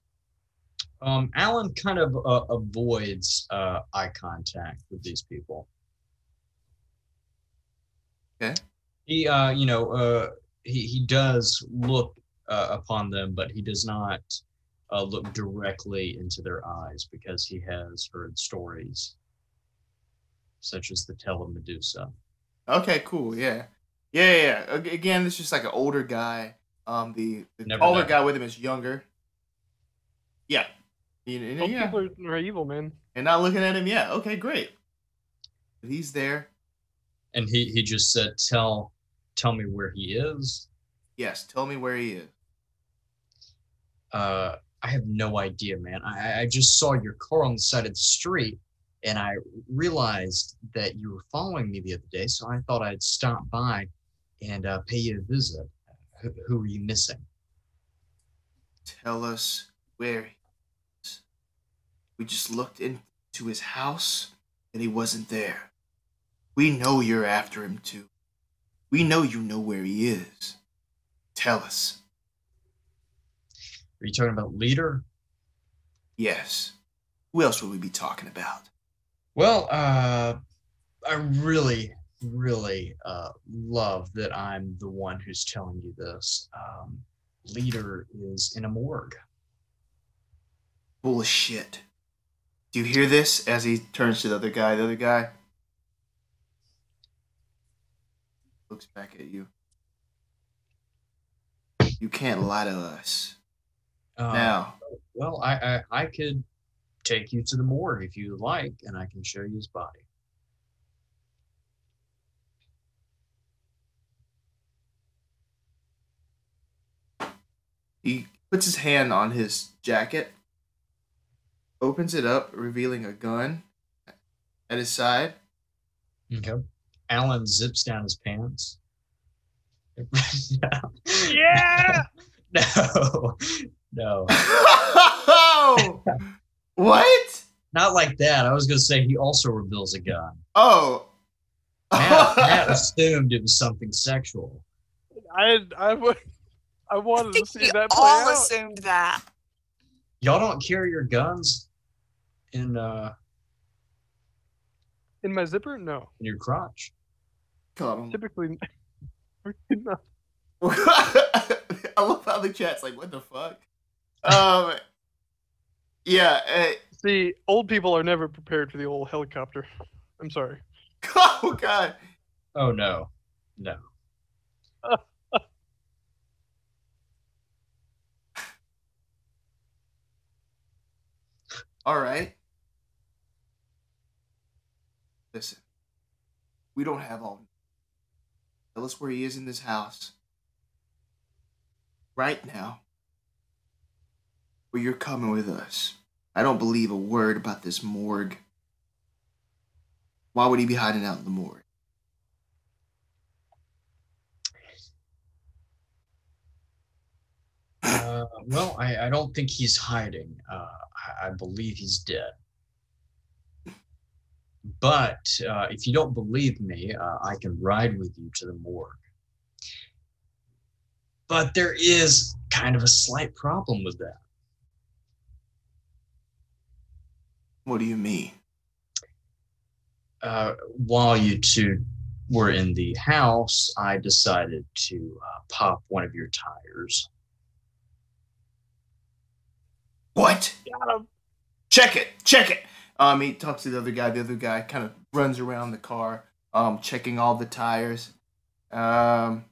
Um, Alan kind of uh, avoids uh, eye contact with these people. Okay. He, uh, you know, uh, he he does look uh, upon them, but he does not uh, look directly into their eyes because he has heard stories such as the tale of Medusa. Okay, cool. Yeah, yeah, yeah. yeah. Ag- Again, it's just like an older guy. Um, the, the Never taller met. guy with him is younger. Yeah, You- and, Some yeah. people are, are evil, man. and not looking at him yet. Okay, great. But he's there. And he he just said, "Tell tell me where he is." Yes, tell me where he is. uh, I have no idea, man. I, I just saw your car on the side of the street, and I realized that you were following me the other day. So I thought I'd stop by and uh, pay you a visit. Who, who are you missing? Tell us where he is. We just looked into his house and he wasn't there. We know you're after him too. We know you know where he is. Tell us. Are you talking about leader? Yes. Who else would we be talking about? Well, uh, I really, really uh, love that I'm the one who's telling you this. Um, leader is in a morgue. Bullshit. Do you hear this? As he turns to the other guy, the other guy. Looks back at you. You can't lie to us. Uh, Now, Well, I, I I could take you to the morgue if you like, and I can show you his body. he puts his hand on his jacket, opens it up, revealing a gun at his side. Okay. Alan zips down his pants. Yeah. no, no, oh! What? not like that. I was gonna say he also reveals a gun. Oh. Matt, Matt assumed it was something sexual. I I would I I wanted to see we that play all out. assumed that. Y'all don't carry your guns in uh In my zipper? No. in your crotch. Come on. Typically no. I love how the chat's like, what the fuck? Um, yeah. uh, See, old people are never prepared for the old helicopter. I'm sorry. oh god. Oh no, no. All right. Listen, we don't have all. Tell us where he is in this house. Right now. Where you're coming with us. I don't believe a word about this morgue. Why would he be hiding out in the morgue? Uh, well, I, I don't think he's hiding. Uh, I, I believe he's dead. But uh, if you don't believe me, uh, I can ride with you to the morgue. But there is kind of a slight problem with that. What do you mean? Uh, while you two were in the house, I decided to uh, pop one of your tires. What? Got him. check it, check it. Um, he talks to the other guy. The other guy kind of runs around the car, um, checking all the tires. Um,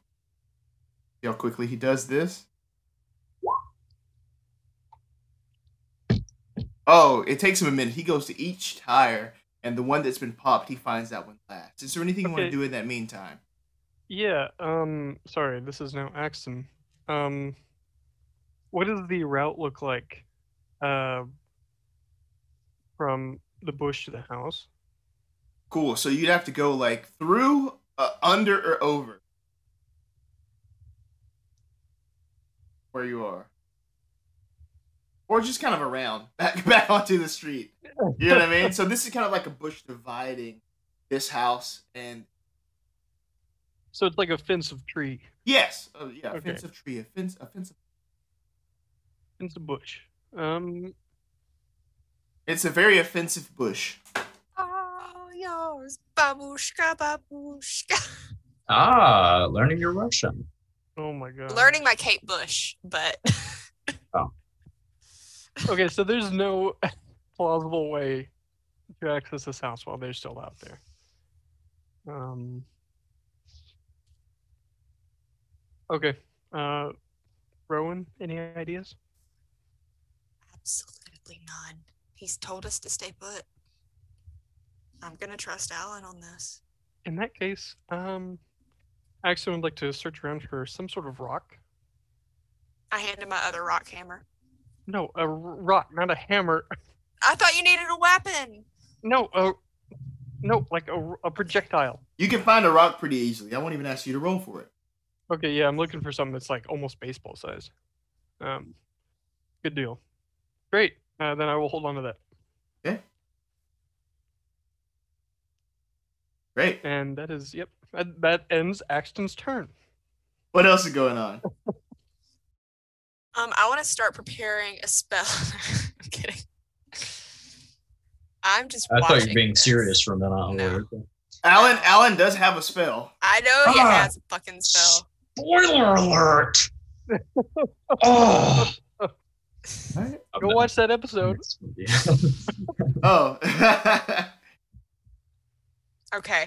see how quickly he does this. Oh, it takes him a minute. He goes to each tire, and the one that's been popped, he finds that one last. Is there anything you want to do in that meantime? Yeah, um sorry, this is now Axton. Um what does the route look like uh from the bush to the house? Cool. So you'd have to go like through, uh, under, or over where you are, or just kind of around back back onto the street. You know what I mean? So this is kind of like a bush dividing this house, and So it's like a fence of tree. yes, uh, yeah, a Okay. fence of tree, a fence, a fence. Of, Fence of bush. Um it's a very offensive bush. All yours, babushka, babushka. Ah, learning your Russian. oh my god. Learning my Kate Bush, but Okay, so there's no plausible way to access this house while they're still out there. Um. Okay. Uh, Rowan, any ideas? absolutely none. He's told us to stay put. I'm gonna trust Alan on this. In that case, um, I actually would like to search around for some sort of rock. I handed my other rock hammer. No, a rock, not a hammer. I thought you needed a weapon. No, a no, like a projectile. You can find a rock pretty easily. I won't even ask you to roll for it. Okay, yeah, I'm looking for something that's like almost baseball size. Um, good deal. Great. Uh, then I will hold on to that. Okay. Great. And that is, yep, that, that ends Axton's turn. What else is going on? Um, I want to start preparing a spell. I'm kidding. I'm just. I thought you were being this. serious for a minute. I No. like. Alan, Alan does have a spell. I know he Ah. has a fucking spell. Spoiler alert! oh, Right? Go watch that episode. Oh. Okay.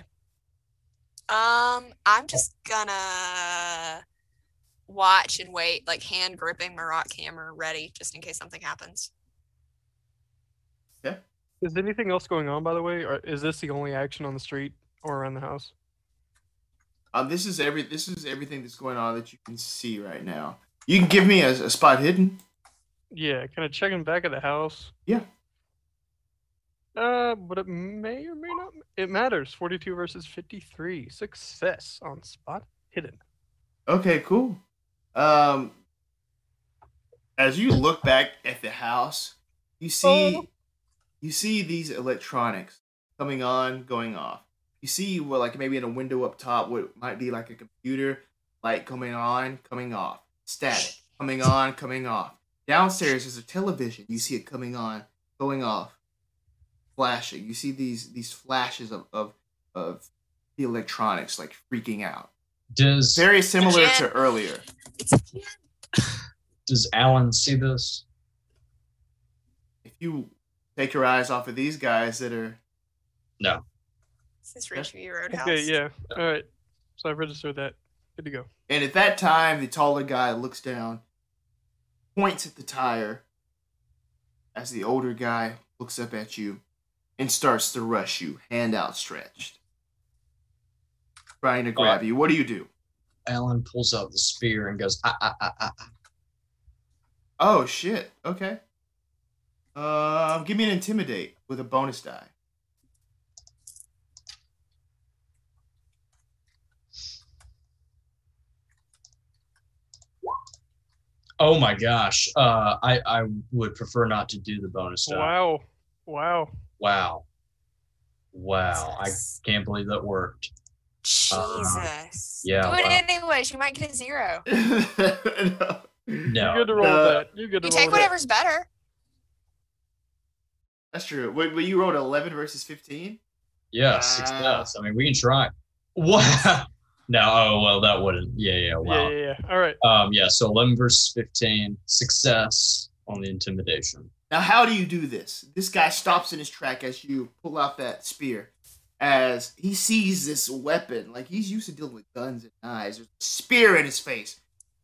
Um, I'm just gonna watch and wait, like hand gripping my rock hammer ready just in case something happens. Yeah. Is anything else going on, by the way, or is this the only action on the street or around the house? Um, this is every this is everything that's going on that you can see right now. You can give me a, a spot hidden. Yeah, kind of checking back at the house. Yeah. Uh, but it may or may not. It matters. Forty-two versus fifty-three. Success on spot hidden. Okay, cool. Um, as you look back at the house, you see Oh. you see these electronics coming on, going off. You see well, like maybe in a window up top, what might be like a computer light coming on, coming off, static coming on, coming off. Downstairs is a television. You see it coming on, going off, flashing. You see these these flashes of of, of the electronics like freaking out. Does Very similar Again. to earlier. Does Alan see this? if you take your eyes off of these guys that are No. This is Richview Roadhouse. Okay, yeah. All right. So I registered that. Good to go. and at that time the taller guy looks down points at the tire as the older guy looks up at you and starts to rush you hand outstretched trying to grab you what do you do Alan pulls out the spear and goes, ah, ah, ah, ah. ah." oh shit okay um give me an intimidate with a bonus die Oh my gosh. Uh, I, I would prefer not to do the bonus die. Wow. Wow. Wow. Wow. I can't believe that worked. Jesus. yeah, Do it wow. anyways. You might get a zero. no. No. You good to roll Uh, that. You good to You roll take that. whatever's better. that's true Wait, but you rolled 11 versus 15 Yeah, Wow. success. I mean, we can try. Wow. No, oh well, that wouldn't. Yeah, yeah. Yeah, Wow. yeah, yeah. All right. Um, yeah. So eleven versus fifteen, success on the intimidation. Now, how do you do this? This guy stops in his track as you pull out that spear, as he sees this weapon. Like he's used to dealing with guns and knives. There's a spear in his face.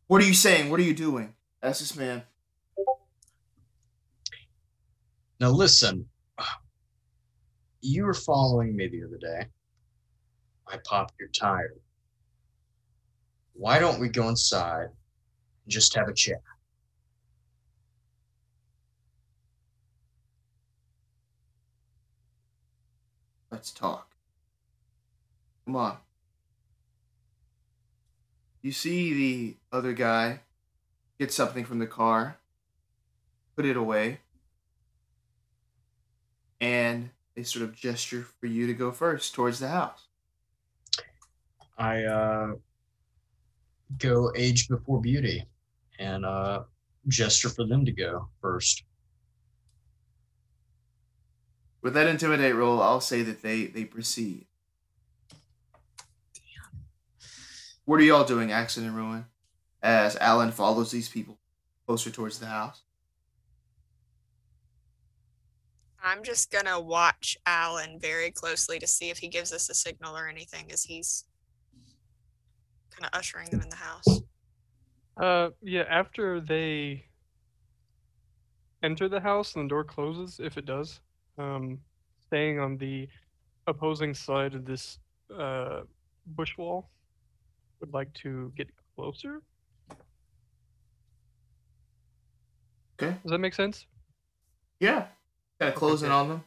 What are you saying? What are you doing? That's this man. Now listen, you were following me the other day. I popped your tire. Why don't we go inside and just have a chat? Let's talk. Come on. You see the other guy get something from the car, put it away, and they sort of gesture for you to go first towards the house. I uh, go age before beauty and uh, gesture for them to go first. With that intimidate roll, I'll say that they they proceed. What are y'all doing, Axton and Rowan? As Alan follows these people closer towards the house. I'm just gonna watch Alan very closely to see if he gives us a signal or anything as he's kind of ushering them in the house. Uh, yeah. After they enter the house and the door closes, if it does, um, staying on the opposing side of this uh bush wall, would like to get closer. Okay. Does that make sense? Yeah. Kind of closing Okay. on them.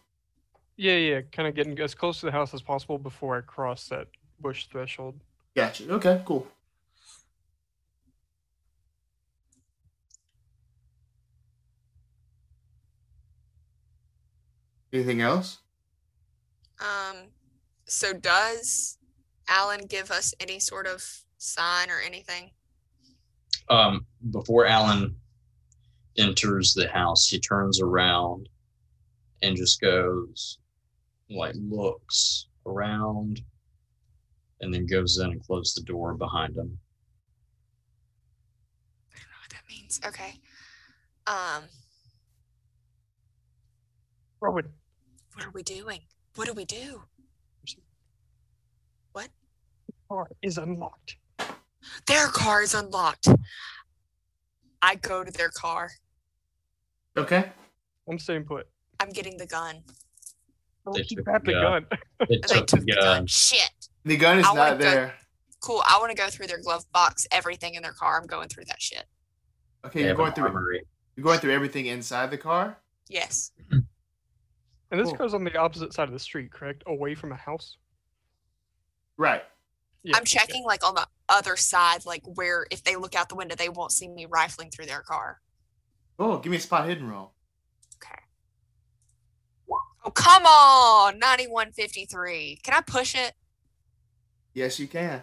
Yeah, yeah. Kind of getting as close to the house as possible before I cross that bush threshold. Gotcha. Okay, cool. Anything else? Um, so does Alan give us any sort of sign or anything? Um, before Alan enters the house, he turns around and just goes, like, looks around, and then goes in and closes the door behind him. I don't know what that means. Okay. Um, Robin, what are we doing? What do we do? What? car is unlocked. Their car is unlocked. I go to their car. Okay. I'm staying put. I'm getting the gun. Oh, They he took grabbed the the gun. gun. They They took took the the gun. gun. Shit. The gun is I wanna not go- there. Cool. I want to go through their glove box, everything in their car. I'm going through that shit. Okay, They you're have an going through. armory. You're going through everything inside the car. Yes. And this Cool. goes on the opposite side of the street, correct? Away from a house. Right. Yeah. I'm checking like on the other side, like where if they look out the window, they won't see me rifling through their car. Oh, give me a spot hidden roll. Okay. Oh come on, 9153. Can I push it? Yes, you can.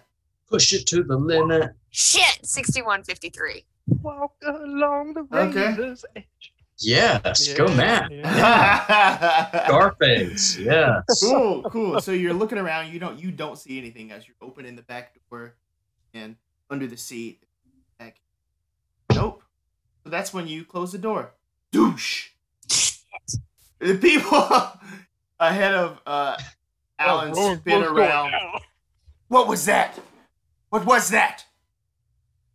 Push it to the limit. Shit, 6153. Walk along the Okay. razor's edge. Yes, go Yeah, Matt. yeah. Scarface. Yes. cool, cool. So you're looking around. You don't you don't see anything as you're opening the back door and under the seat. Back. Nope. So that's when you close the door. Douche. The people ahead of uh, Alan Oh, spin close door around. now. What was that? What was that?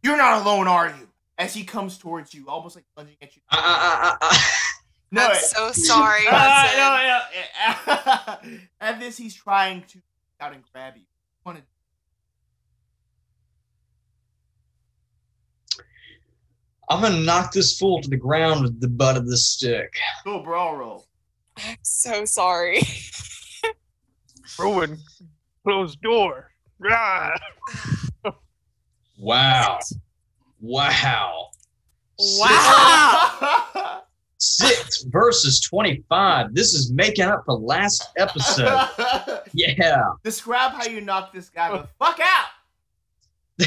You're not alone, are you? As he comes towards you, almost like lunging at you. Ah, ah, ah, ah, No, I'm it- so sorry. Ah, Hudson. no, no. At this, he's trying to out and grab you. Wanted- I'm gonna knock this fool to the ground with the butt of this stick. Go brawl roll. I'm so sorry. Rowan, closed door. Rah! Wow. Wow. Wow. Six versus 25. This is making up for last episode. Yeah. Describe how you knocked this guy the fuck out.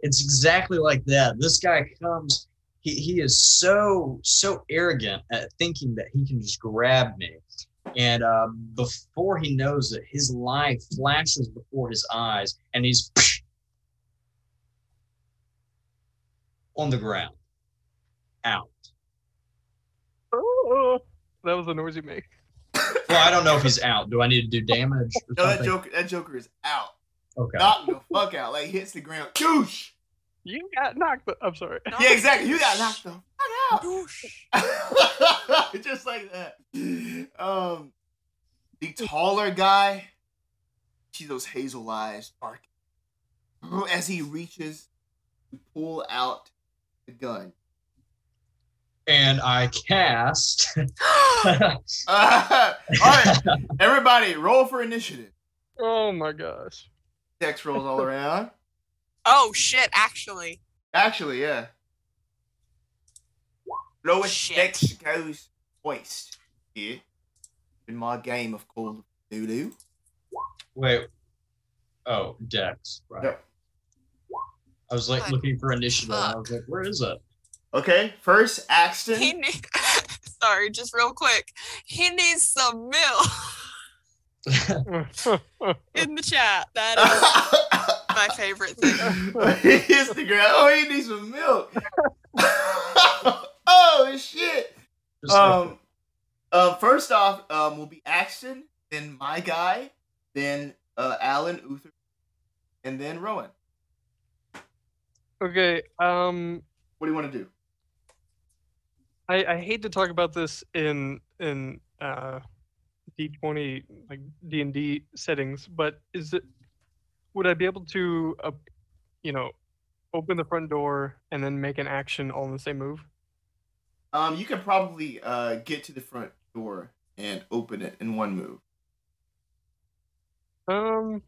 It's exactly like that. This guy comes, he, he is so, so arrogant at thinking that he can just grab me. And uh, before he knows it, his life flashes before his eyes and he's on the ground, out. Oh, that was the noise you make. Well, I don't know if he's out. Do I need to do damage or No, that joker, that joker is out. Okay. Knock the fuck out. Like hits the ground. Douche. You got knocked. The, I'm sorry. Yeah, exactly. You got knocked the fuck Douche. out. Just like that. Um, the taller guy. See those hazel eyes, dark. As he reaches to pull out the gun. And I cast. Uh, all right, everybody, roll for initiative. Oh my gosh. Dex rolls all around. oh shit, actually. Actually, yeah. Lowest Shit. dex goes hoist here in my game of Call of Duty. Wait. Oh, Dex. Right. Yep. I was like Fuck. looking for initiative. and I was like, where is it? Okay, first Axton. He need- Sorry, just real quick. He needs some milk in the chat. That is my favorite thing. Instagram. Oh, he needs some milk. oh shit. Just like- Um, uh, first off, um, will be Axton, then my guy, then uh, Alan Uther, and then Rowan. Okay. Um, What do you want to do? I, I hate to talk about this in in uh, D20 like D and D settings, but is it would I be able to, uh, you know, open the front door and then make an action all in the same move? Um, you can probably uh get to the front door and open it in one move. Um,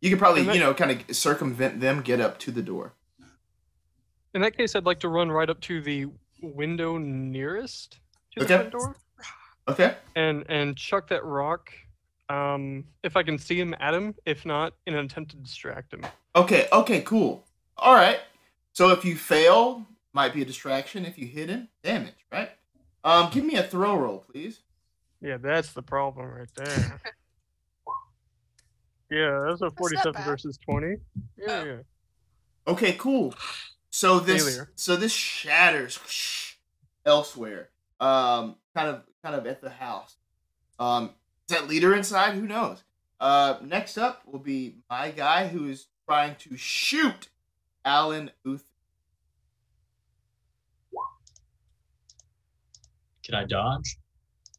You can probably, that- you know, kind of circumvent them, get up to the door. In that case, I'd like to run right up to the window nearest to the Okay. front door Okay. and and chuck that rock. Um, if I can see him at him. If not, in an attempt to distract him. Okay. Okay. Cool. All right. So if you fail, might be a distraction. If you hit him, damage. Right. Um, give me a throw roll, please. Yeah, that's the problem right there. yeah, that's a 47 bad. versus 20. Yeah, Oh. yeah. Okay. Cool. So this, Failure. so this shatters elsewhere. Um, kind of, kind of at the house. Um, is that leader inside? Who knows? Uh, next up will be my guy who is trying to shoot Alan Uth. Can I dodge?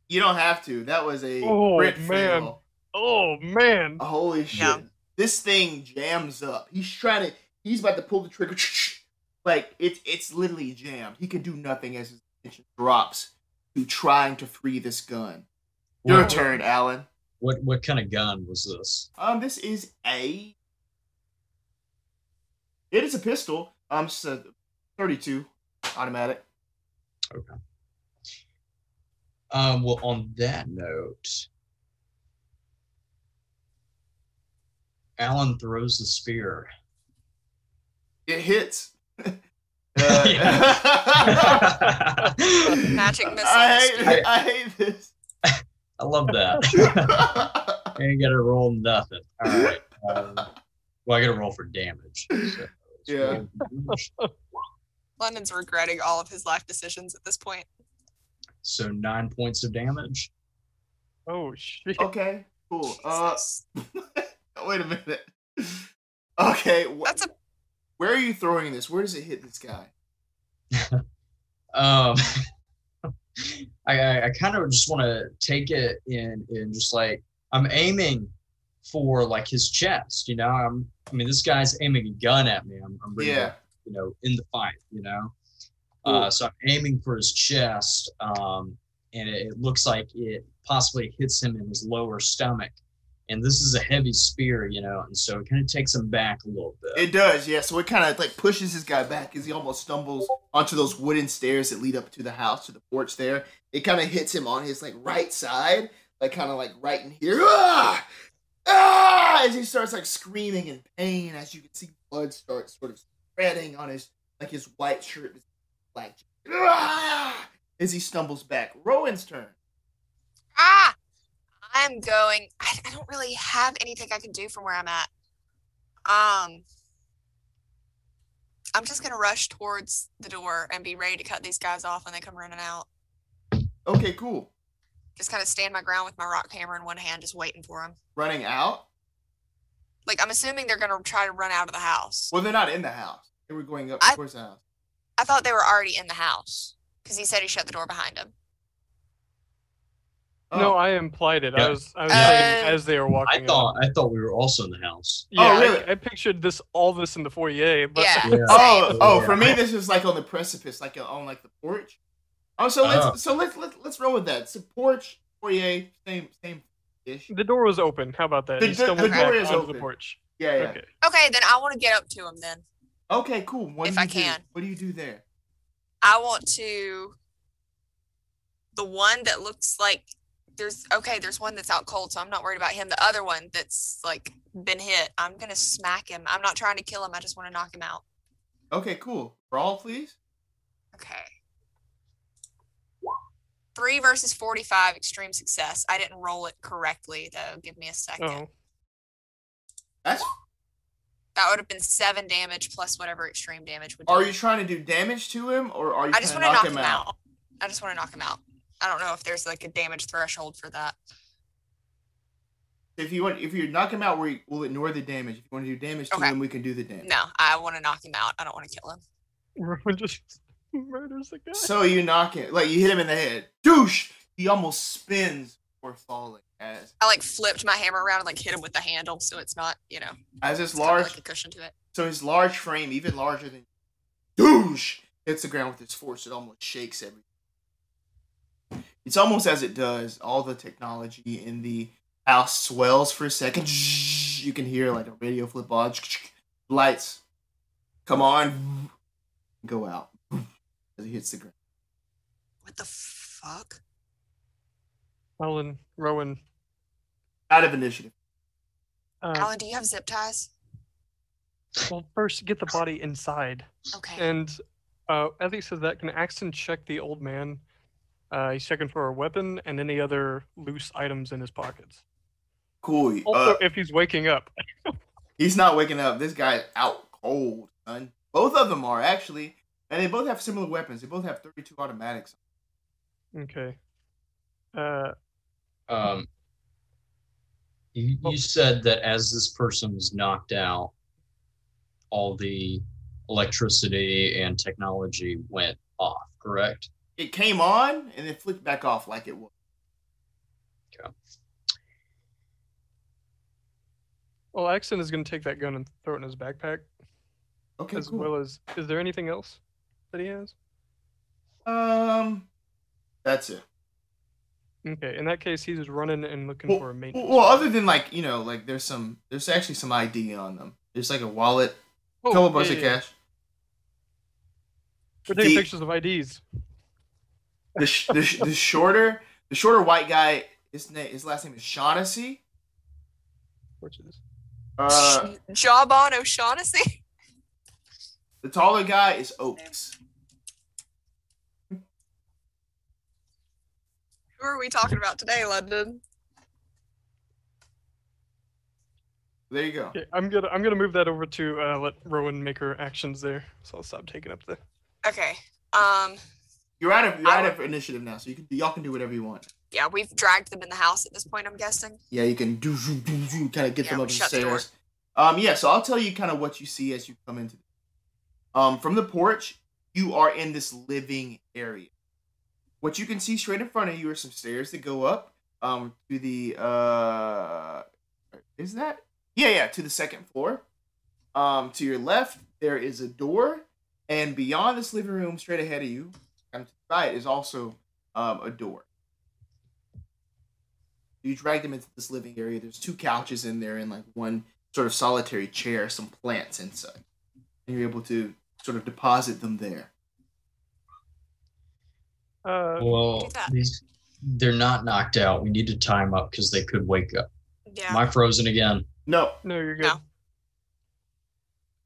You don't have to. That was a Oh, man. fail. Oh man. Holy shit. Yeah. This thing jams up. He's trying to he's about to pull the trigger. Like it's it's literally jammed. He can do nothing as his attention drops to trying to free this gun. Your What- turn, Alan. What what kind of gun was this? Um, this is a. It is a pistol. Um, it's a thirty-two automatic. Okay. Um, well, on that note, Alan throws the spear. It hits. Yeah. Magic missile. I hate, I hate this. I love that. Ain't gotta roll nothing. All right. Um, well, I gotta roll for damage. So Yeah. damage. London's regretting all of his life decisions at this point. So nine points of damage. Oh shit. okay, cool. Uh, wait a minute. Okay, wh- That's a where are you throwing this? Where does it hit this guy? Um, I I, I kind of just want to take it in in just like I'm aiming for like his chest. You know, I'm. I mean, this guy's aiming a gun at me. I'm, I'm to, Yeah. you know, in the fight. You know, Cool. uh, so I'm aiming for his chest, um, and it, it looks like it possibly hits him in his lower stomach. And this is a heavy spear, you know, and so it kind of takes him back a little bit. It does, yeah. So it kind of like pushes this guy back as he almost stumbles onto those wooden stairs that lead up to the house, to the porch there. It kind of hits him on his like right side, like kind of like right in here. Ah! Ah! As he starts like screaming in pain, as you can see blood start sort of spreading on his like his white shirt, his black. Ah! As he stumbles back. Rowan's turn. ah. I'm going. I, I don't really have anything I can do from where I'm at. Um. I'm just gonna rush towards the door and be ready to cut these guys off when they come running out. Okay, cool. Just kind of stand my ground with my rock hammer in one hand, just waiting for them. Running out. Like I'm assuming they're gonna try to run out of the house. Well, they're not in the house. They were going up I- towards the house. I thought they were already in the house because he said he shut the door behind him. No, Oh. I implied it. Yeah. I was I was Yeah. saying Uh, as they were walking. I in. thought I thought we were also in the house. Yeah, Oh, really? I, pictured this all this in the foyer, but Yeah. Yeah. Oh, oh, for me, this is like on the precipice, like on like the porch. Oh, so let's Oh. so let's let's let's roll with that. So porch, foyer, same same ish. the door was open. How about that? The He do- the door is onto open. the porch. Yeah, yeah. Okay. Okay, then I want to get up to him. Then Okay, cool. What do If you I do? can. What do you do there? I want to. The one that looks like there's okay. There's one that's out cold, so I'm not worried about him. The other one that's like been hit, I'm gonna smack him. I'm not trying to kill him. I just want to knock him out. Okay, cool. Brawl, please. Okay. Three versus 45, extreme success. I didn't roll it correctly, though. Give me a second. Oh, That's. That would have been seven damage plus whatever extreme damage would do. Are you trying to do damage to him, or are you I just want to knock, knock him him out? out. I just want to knock him out. I don't know if there's like a damage threshold for that. If you want, if you knock him out, we will ignore the damage. If you want to do damage to him, we can do the damage. No, I want to knock him out. I don't want to kill him. Rowan just murders the guy. So you knock him, like you hit him in the head. Douche! He almost spins before falling as I like flipped my hammer around and like hit him with the handle, so it's not, you know, as his large like a cushion to it. So his large frame, even larger than douche, hits the ground with its force. It almost shakes everything. It's almost as it does. All the technology in the house swells for a second. You can hear like a radio flip on. Lights come on, go out as it hits the ground. What the fuck? Alan, Rowan. Out of initiative. Uh, Alan, do you have zip ties? well, first get the body inside, Okay. and uh, as he says that, can Axton check the old man? Uh, he's checking for a weapon and any other loose items in his pockets. Cool. Also, Uh, if he's waking up. he's not waking up. This guy's out cold, son. Both of them are actually, and they both have similar weapons. They both have 32 automatics. Okay. Uh, Um, You, you said that as this person was knocked out, all the electricity and technology went off, correct? It came on and then flicked back off like it was. Well, Axton is going to take that gun and throw it in his backpack, Okay, as cool. well as. Is there anything else that he has? um, that's it. Okay, in that case, he's running and looking Well, for a maintenance. well, other than like you know, like there's some, there's actually some ID on them. There's like a wallet, Oh, couple bucks yeah, of yeah, yeah. cash. We're taking The- pictures of IDs. The, sh- the, sh- the shorter, the shorter white guy. His name, his last name is Shaughnessy. Which is Uh, Jawbone O'Shaughnessy. the taller guy is Oaks. Who are we talking about today, London? There you go. Okay, I'm gonna I'm gonna move that over to uh, let Rowan make her actions there. So I'll stop taking up the. Okay. Um. You're out of you're I out would- of initiative now, so you can y'all can do whatever you want. Yeah, we've dragged them in the house at this point. I'm guessing. Yeah, you can do do do do kind of get Yeah, them up the the stairs. Um, yeah, so I'll tell you kind of what you see as you come into. Um, from the porch, you are in this living area. What you can see straight in front of you are some stairs that go up. Um, to the uh, is that? Yeah, yeah, to the second floor. Um, to your left there is a door, and beyond this living room, straight ahead of you, and to the right is also um a door. You drag them into this living area. There's two couches in there and like one sort of solitary chair, some plants inside. And you're able to sort of deposit them there. Uh, Well, these they're not knocked out. We need to time up because they could wake up. Yeah. Am I frozen again? No, no, you're good.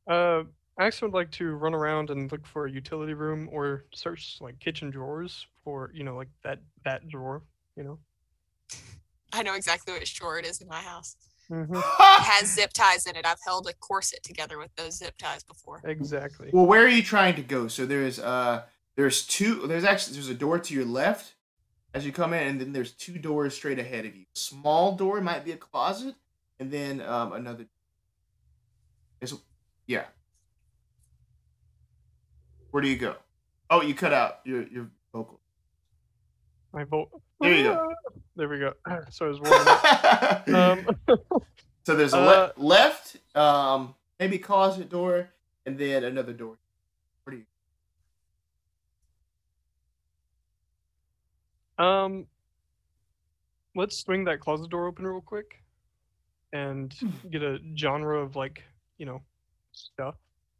Uh, I actually would like to run around and look for a utility room or search like kitchen drawers for you know like that that drawer. You know. I know exactly which drawer it is in my house. Mm-hmm. It has zip ties in it. I've held a corset together with those zip ties before. Exactly. Well, where are you trying to go? So there's uh there's two there's actually there's a door to your left as you come in, and then there's two doors straight ahead of you. Small door might be a closet, and then um another. There's yeah. Where do you go? Oh, you cut out your your vocal. My vote. There you go. There we go. So I was rolling. um, so there's a uh, le- left, um, maybe closet door, and then another door. Where do you? Um, let's swing that closet door open real quick, and get a genre of like you know stuff.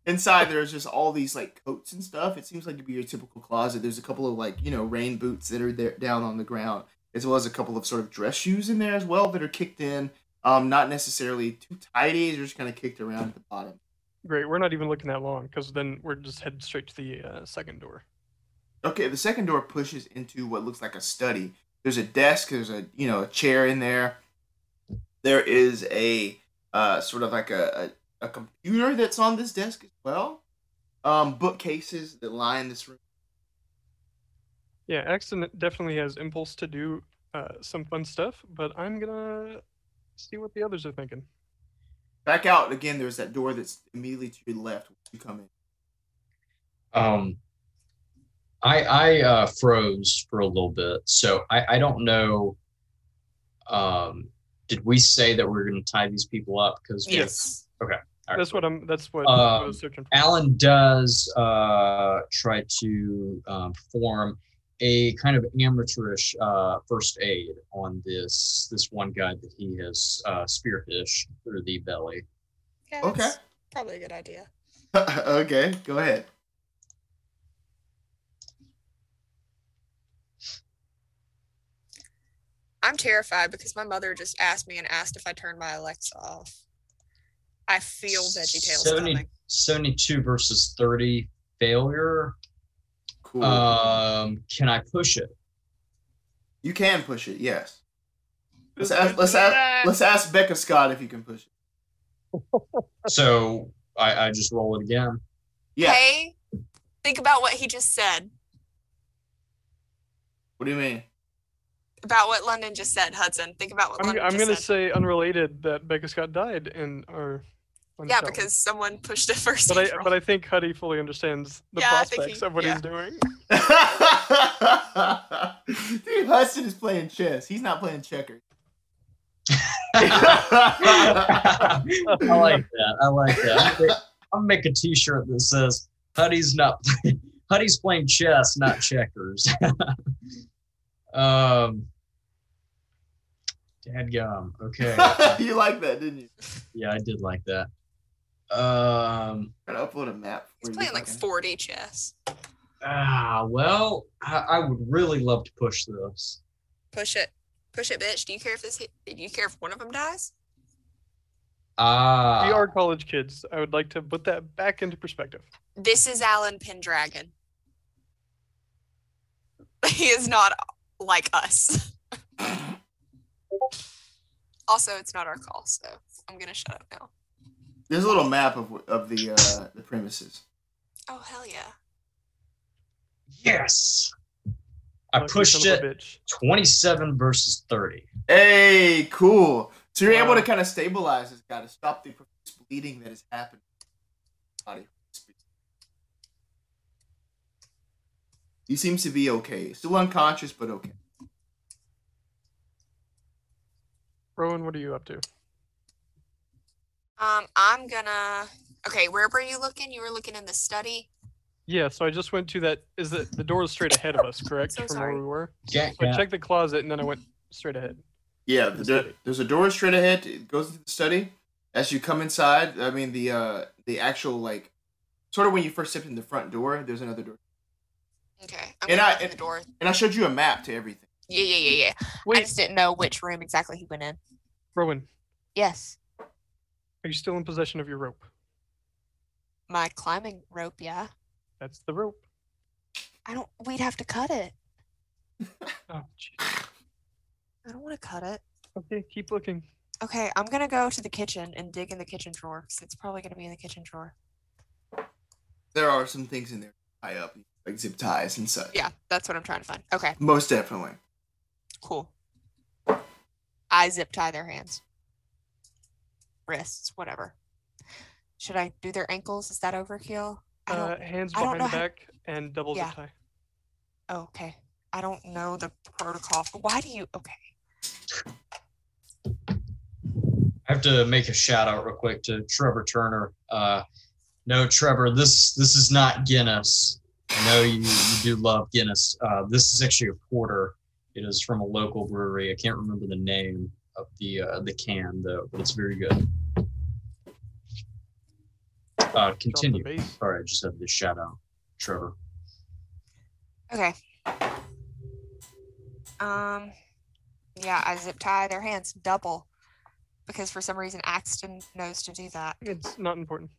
Inside, there's just all these like coats and stuff. It seems like it'd be your typical closet. There's a couple of like you know rain boots that are there down on the ground, as well as a couple of sort of dress shoes in there as well that are kicked in. Um, not necessarily too tidy. They're just kind of kicked around at the bottom. Great. We're not even looking that long because then we're just headed straight to the uh, second door. Okay, the second door pushes into what looks like a study. There's a desk. There's a you know a chair in there. There is a uh, sort of like a, a, a computer that's on this desk as well. Um, bookcases that line this room. Yeah, Axton definitely has impulse to do uh, some fun stuff, but I'm gonna see what the others are thinking. Back out again. There's that door that's immediately to your left when you come in. Um, I I uh, froze for a little bit, so I I don't know. Um, did we say that we are going to tie these people up? Because Yes. That's what I'm. That's what I Um, was searching for. Alan does uh, try to um, perform a kind of amateurish uh, first aid on this this one guy that he has uh, spearfished through the belly. Yeah, Okay. Probably a good idea. okay, go ahead. I'm terrified because my mother just asked me and asked if I turned my Alexa off. I feel VeggieTales 70 coming. 72 versus 30 failure. Cool. Um, can I push it? you can push it. Yes. Let's ask. Let's ask. Let's ask Becca Scott if you can push it. So I, I just roll it again. Yeah. Hey, think about what he just said. What do you mean? About what London just said, Hudson. Think about what I'm, London I'm just gonna say unrelated that Becca Scott died in our. yeah, show. because someone pushed it first. But I but I think Huddy fully understands the Yeah, prospects he- of what yeah. he's doing. Dude, Hudson is playing chess. He's not playing checkers. I like that. I like that. I'm gonna make- I'm make a T-shirt that says "Huddy's not Huddy's playing chess, not checkers." um, Dadgum. Okay. you like that, didn't you? Yeah, I did like that. Um. Gotta upload a map. he's for you playing like fucking- 40 chess. Ah. Well, I, I would really love to push this. Push it, push it, bitch. Do you care if this? hit- Do you care if one of them dies? Ah. we are college kids. I would like to put that back into perspective. This is Alan Pendragon. He is not like us. also, it's not our call, so I'm gonna shut up now. There's a little map of of the uh, the premises. Oh hell yeah! Yes. I Lucky pushed son of it bitch. 27 versus 30. Hey, cool. So you're able to kind of stabilize this guy to stop the profuse bleeding that is happening. Body. He seems to be okay. Still unconscious, but okay. Rowan, what are you up to? Um, I'm gonna. Okay, where were you looking? You were looking in the study. Yeah, so I just went to that. Is the the door is straight ahead of us, correct? So from sorry. where we were. Yeah, So I checked the closet and then I went straight ahead. Yeah, the The do- there's a door straight ahead. It goes into the study. As you come inside, I mean the uh the actual like sort of when you first step in the front door. There's another door, Okay, I'm And I- open the door. and I showed you a map to everything. Yeah, yeah, yeah, yeah. I just didn't know which room exactly he went in. Rowan, Yes, are you still in possession of your rope? my climbing rope. Yeah, That's the rope. I don't. We'd have to cut it. Oh, jeez. I don't want to cut it. Okay, keep looking. Okay, I'm gonna go to the kitchen and dig in the kitchen drawer because it's probably gonna be in the kitchen drawer. There are some things in there tie up, like zip ties and such. Yeah, that's what I'm trying to find. Okay, most definitely. Cool. I zip tie their hands, wrists, whatever. Should I do their ankles? Is that overkill? I don't. Uh, hands I don't behind know the how- back and double Yeah. zip tie. okay. I don't know the protocol. Why do you? Okay. I have to make a shout out real quick to Trevor Turner. Uh, no, Trevor, this this is not Guinness. I know you, you do love Guinness. Uh, this is actually a porter. It is from a local brewery. I can't remember the name of the uh, the can though, but it's very good. Uh, continue. bass. Sorry, I just had to shout out Trevor. Okay. Um, yeah, I zip tie their hands double because for some reason Axton knows to do that. It's not important.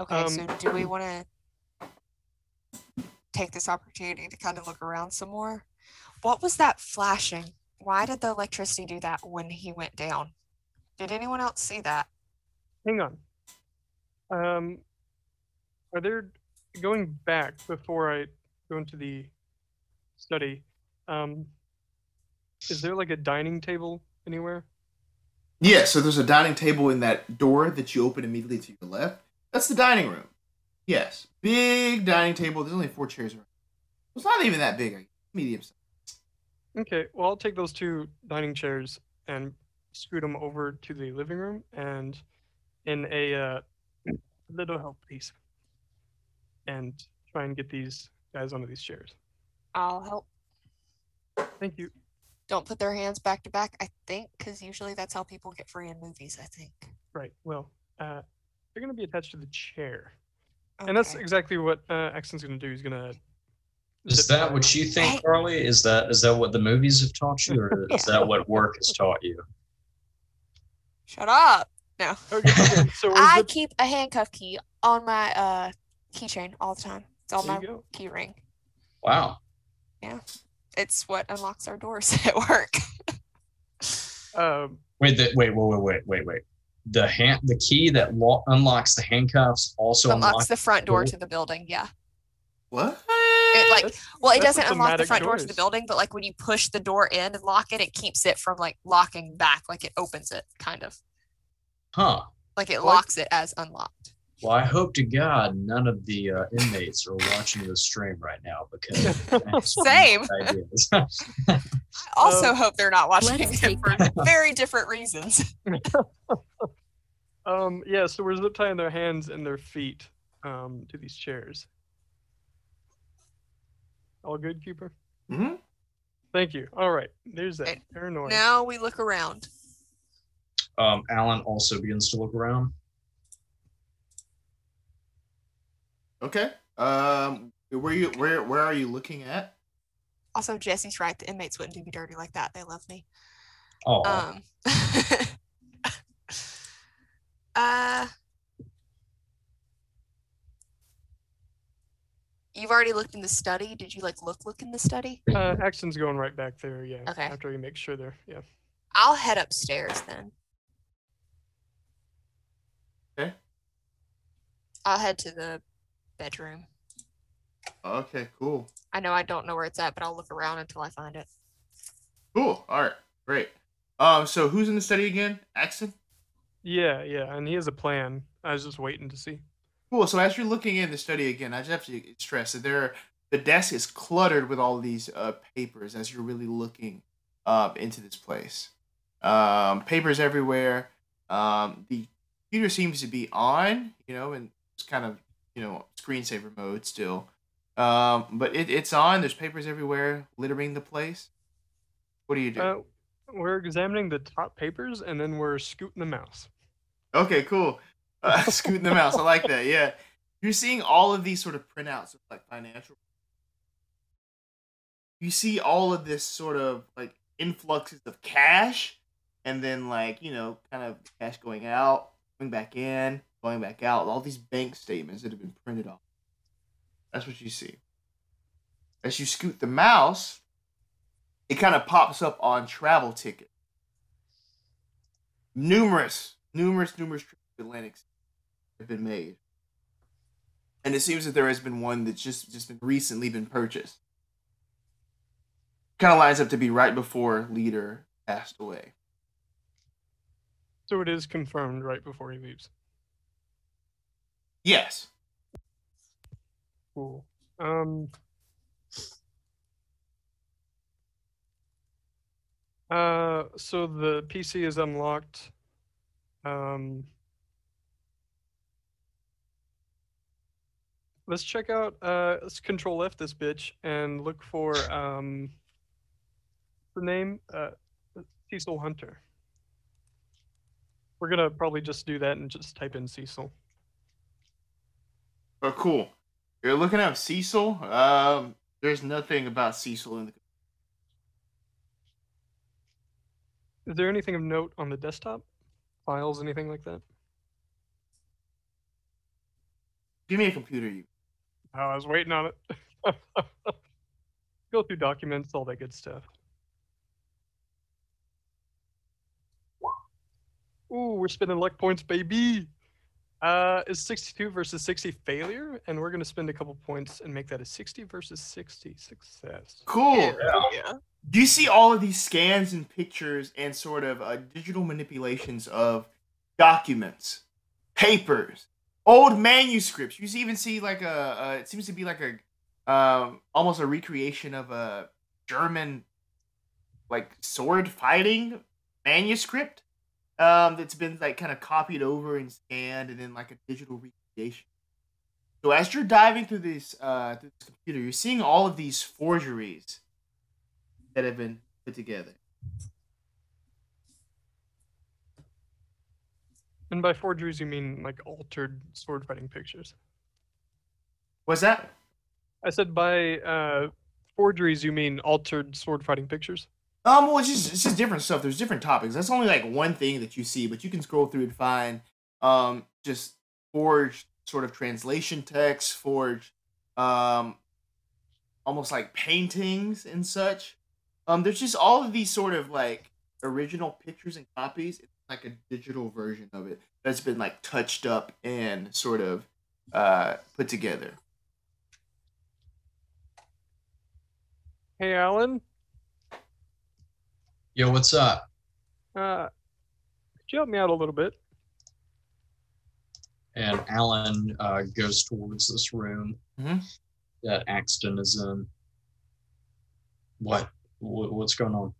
Okay, so Um, do we want to take this opportunity to kind of look around some more? What was that flashing? Why did the electricity do that when he went down? Did anyone else see that? Hang on. Um, are there going back before I go into the study? Um, is there like a dining table anywhere? Yeah, so there's a dining table in that door that you open immediately to your left. That's the dining room. Yes, big dining table. There's only four chairs around. It's not even that big. I. Medium size. Okay, well I'll take those two dining chairs and scoot them over to the living room and in a uh, little help, please, and try and get these guys onto these chairs. I'll help. Thank you. Don't put their hands back to back, I think, because usually that's how people get free in movies, I think. Right. Well, uh, they're going to be attached to the chair, and that's exactly what uh, Axton's going to do. He's going to. Is that what you think, Hey. Carly? Is that is that what the movies have taught you, or is that what work has taught you? Shut up. No. Okay, okay, so I zip- keep a handcuff key on my uh keychain all the time. It's on there my key ring. Wow. Yeah, it's what unlocks our doors at work. Um, Wait, the, wait, wait, wait, wait, wait, wait. The hand, the key that lo- unlocks the handcuffs also unlocks unlocks. the front door door? to the building. Yeah. What? It like That's- well, it doesn't unlock the front doors of the building, but like when you push the door in and lock it, it keeps it from like locking back, like it opens it kind of. Huh. Like it What? locks it as unlocked. Well, I hope to God none of the uh, inmates are watching this stream right now because I have some Same. ideas. I also Um, hope they're not watching it take for very different reasons. Um, yeah, so we're zip tying their hands and their feet um, to these chairs. All good, Cooper? hmm Thank you. All right, there's that. Okay, Paranoid. Now we look around. um, Alan also begins to look around. Okay. Um, where you where where are you looking at? Also, Jesse's right. The inmates wouldn't do me dirty like that. They love me. Oh, Um. uh. You've already looked in the study. Did you like look look in the study? Uh, Axton's going right back there, yeah. Okay. After he make sure they're, yeah. I'll head upstairs then. Okay. I'll head to the bedroom. Okay, cool. I know I don't know where it's at, but I'll look around until I find it. Cool. All right. Great. Um, so who's in the study again? Axton? Yeah, yeah, and he has a plan. I was just waiting to see. Cool. So as you're looking in the study again, I just have to stress that there, the desk is cluttered with all these uh, papers as you're really looking uh, into this place. Um, papers everywhere. Um, the computer seems to be on, you know, and it's kind of, you know, screensaver mode still. Um, but it, it's on. There's papers everywhere, littering the place. What do you do? Uh, we're examining the top papers and then we're scooting the mouse. Okay, cool. Uh, scooting the mouse. I like that. Yeah. You're seeing all of these sort of printouts of like financial. You see all of this sort of like influxes of cash and then like, you know, kind of cash going out, going back in, going back out. All these bank statements that have been printed off. That's what you see. As you scoot the mouse, it kind of pops up on travel ticket. Numerous, numerous, numerous trips to Atlantic City have been made. And it seems that there has been one that's just just been recently been purchased. Kind of lines up to be right before leader passed away. So it is confirmed right before he leaves. Yes. Cool. Um. Uh, so the PC is unlocked. Um. Let's check out. Uh, let's control F this bitch and look for um. The name uh, Cecil Hunter. We're gonna probably just do that and just type in Cecil. Oh, cool. You're looking up Cecil. Um, there's nothing about Cecil in the. Is there anything of note on the desktop? Files, anything like that? Give me a computer. You. Oh, I was waiting on it. Go through documents, all that good stuff. Ooh, we're spending luck points, baby. Uh, is 62 versus 60 failure? And we're going to spend a couple points and make that a 60 versus 60 success. Cool. Yeah. Do you see all of these scans and pictures and sort of uh, digital manipulations of documents, papers, old manuscripts? You even see like a, uh, it seems to be like a, um, almost a recreation of a German, like sword fighting manuscript, um, that's been like kind of copied over and scanned, and then like a digital recreation. So as you're diving through this, uh, through this computer, you're seeing all of these forgeries that have been put together. And by forgeries, you mean like altered sword fighting pictures. What's that? I said by uh, forgeries, you mean altered sword fighting pictures? Um, well, it's just it's just different stuff. There's different topics. That's only like one thing that you see, but you can scroll through and find um just forged sort of translation text, forged um almost like paintings and such. Um, there's just all of these sort of like original pictures and copies. Like a digital version of it that's been like touched up and sort of uh put together. Hey, Alan. Yo, what's up? Uh, could you help me out a little bit? And Alan uh, goes towards this room Mhm. that Axton is in. What? What's going on?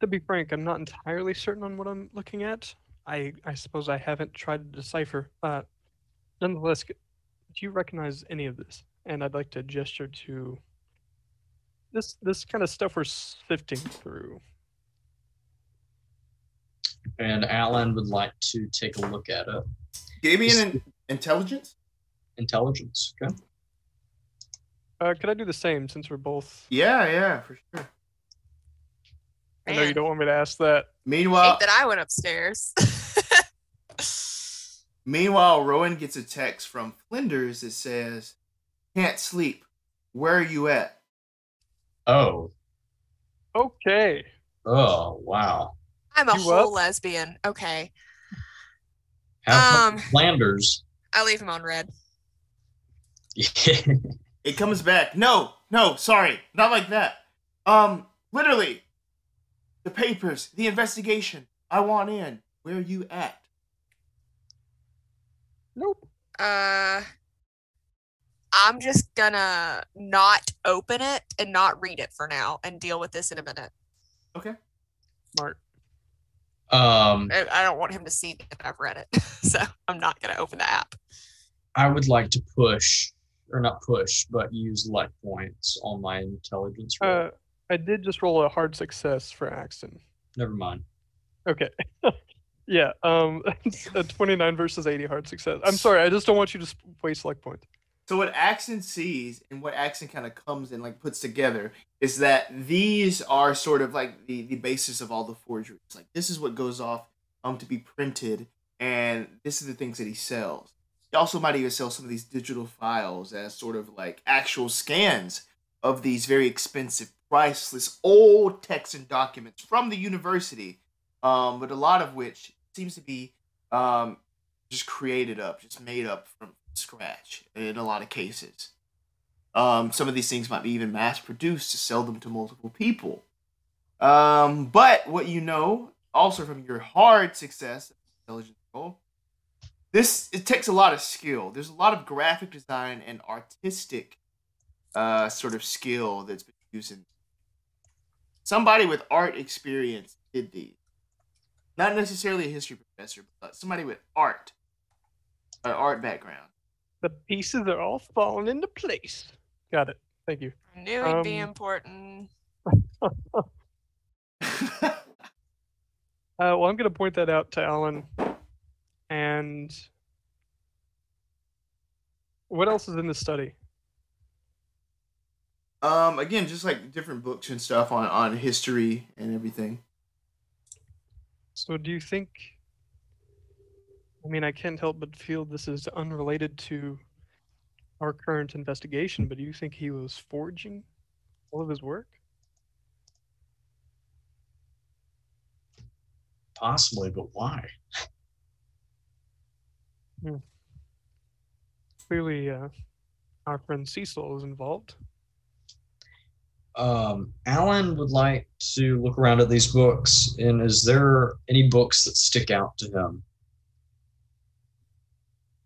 To be frank, I'm not entirely certain on what I'm looking at. I I suppose I haven't tried to decipher. Uh, nonetheless, do you recognize any of this? And I'd like to gesture to this this kind of stuff we're sifting through. And Alan would like to take a look at it. Give me an in- intelligence. Intelligence. Okay. Uh, could I do the same since we're both? Yeah, yeah, for sure. I know you don't want me to ask that. Meanwhile, hate that I went upstairs. meanwhile, Rowan gets a text from Flinders that says, "Can't sleep. Where are you at?" Oh. Okay. Oh, wow. I'm a You whole up? lesbian. Okay. Have Um, Flanders. I leave him on red. It comes back. No, no, sorry, not like that. Um, literally, the papers, the investigation. I want in. Where are you at? Nope. Uh I'm just gonna not open it and not read it for now and deal with this in a minute. Okay. Smart. um, I I don't want him to see that I've read it. So I'm not gonna open the app. I would like to push, or not push, but use luck points on my intelligence roll. Uh, I did just roll a hard success for Axton. Never mind. Okay. yeah. Um, a 29 versus 80 hard success. I'm sorry. I just don't want you to waste luck points. So what Axton sees and what Axton kind of comes and like puts together is that these are sort of like the the basis of all the forgeries. Like this is what goes off um to be printed, and this is the things that he sells. He also might even sell some of these digital files as sort of like actual scans of these very expensive, priceless old texts and documents from the university, um, but a lot of which seems to be um, just created up, just made up from scratch in a lot of cases. Um, some of these things might be even mass produced to sell them to multiple people. Um, but what you know, also from your hard success, intelligence this it takes a lot of skill. There's a lot of graphic design and artistic uh, sort of skill that's been used in. Somebody with art experience did these. Not necessarily a history professor, but somebody with art, an art background. The pieces are all falling into place. Got it. Thank you. I knew he'd be Um, important. Uh, well, I'm going to point that out to Alan. And what else is in the study? Um, again, just like different books and stuff on on history and everything. So, do you think? I mean, I can't help but feel this is unrelated to our current investigation, but do you think he was forging all of his work? Possibly, but why? Clearly, uh, our friend Cecil is involved. Um, Alan would like to look around at these books, and is there any books that stick out to him?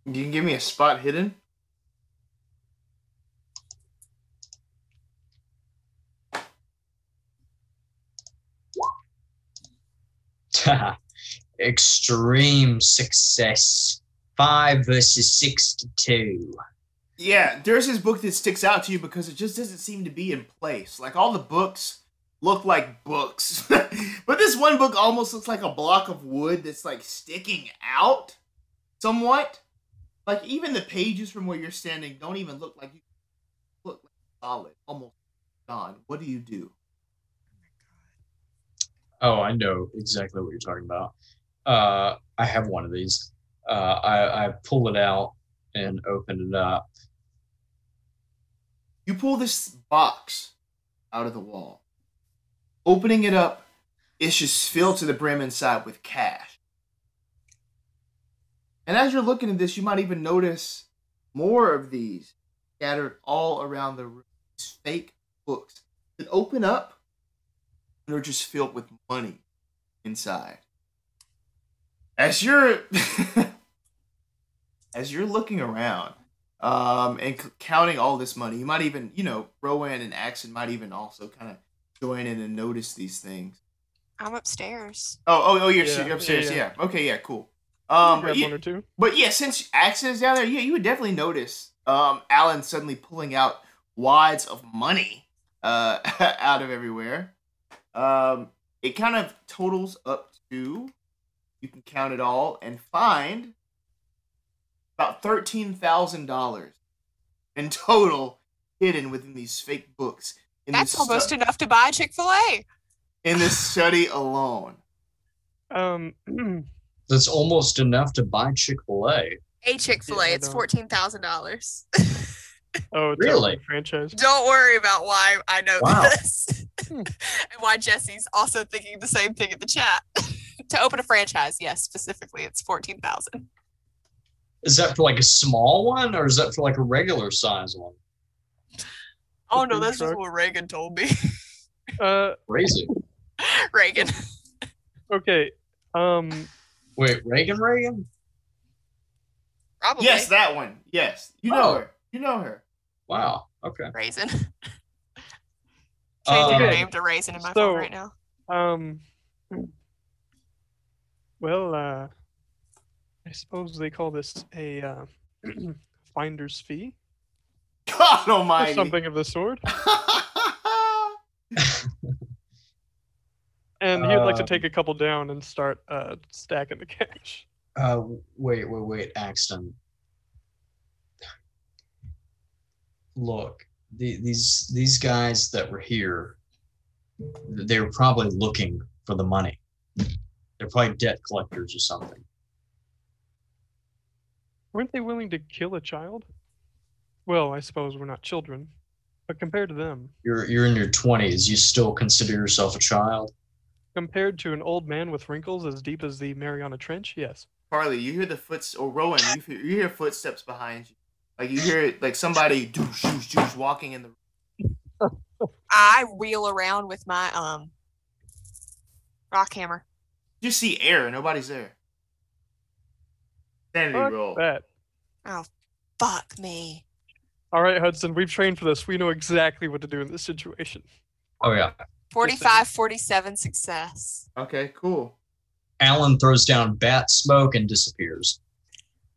You can give me a spot hidden. Extreme success. Five versus sixty-two. Yeah, there's this book that sticks out to you because it just doesn't seem to be in place. Like all the books look like books, but this one book almost looks like a block of wood that's like sticking out somewhat. Like even the pages from where you're standing don't even look like you look like solid, almost gone. What do you do? Oh, I know exactly what you're talking about. Uh, I have one of these. Uh, I, I pull it out and open it up. You pull this box out of the wall. Opening it up, it's just filled to the brim inside with cash. And as you're looking at this, you might even notice more of these scattered all around the room. These fake books that open up and are just filled with money inside. As you're as you're looking around um, and c- counting all this money, you might even, you know, Rowan and Axton might even also kind of join in and notice these things. I'm upstairs. Oh, oh, oh, you're, Yeah, you're upstairs. Yeah, yeah. Okay, yeah, cool. Um, grab but yeah, one or two. but yeah, since Axton is down there, yeah, you would definitely notice um, Alan suddenly pulling out wads of money uh, out of everywhere. Um, it kind of totals up to you can count it all and find about thirteen thousand dollars in total hidden within these fake books. In That's this almost stu- enough to buy Chick Fil A. in this study alone. Um, That's almost enough to buy Chick Fil A. A Chick Fil A. Yeah, it's fourteen thousand dollars. oh, it's Really? a franchise. Don't worry about why I know Wow. this, Hmm. and why Jesse's also thinking the same thing in the chat. to open a franchise, yes, specifically, it's fourteen thousand. Is that for like a small one, or is that for like a regular size one? Oh The no, food that's just what Reagan told me. Uh, Crazy. Reagan. okay. Um, Wait, Reagan, Reagan? Probably. Yes, that one. Yes, you know Oh. her. You know her. Wow. Okay. Raisin. Changing her Okay. name to Raisin in my So- phone right now. um. Well, uh, I suppose they call this a uh, finder's fee God or something of the sort. And he'd like to Um, take a couple down and start uh, stacking the cash. Uh, wait, wait, wait, Axton. Look, the, these these guys that were here, they were probably looking for the money. They're probably debt collectors or something. Weren't they willing to kill a child? Well, I suppose we're not children, but compared to them, You're you're in your twenties. You still consider yourself a child? compared to an old man with wrinkles as deep as the Mariana Trench, yes. Carly, you hear the footsteps, or Rowan, you hear, you hear footsteps behind you. Like you hear it, like somebody doosh, doosh, doosh, walking in the. I wheel around with my um rock hammer. You see air. Nobody's there. Sanity Fuck roll. that. Fuck me. All right, Hudson, we've trained for this. We know exactly what to do in this situation. Oh yeah. 45, 47 success. Okay, cool. Alan throws down bat smoke and disappears.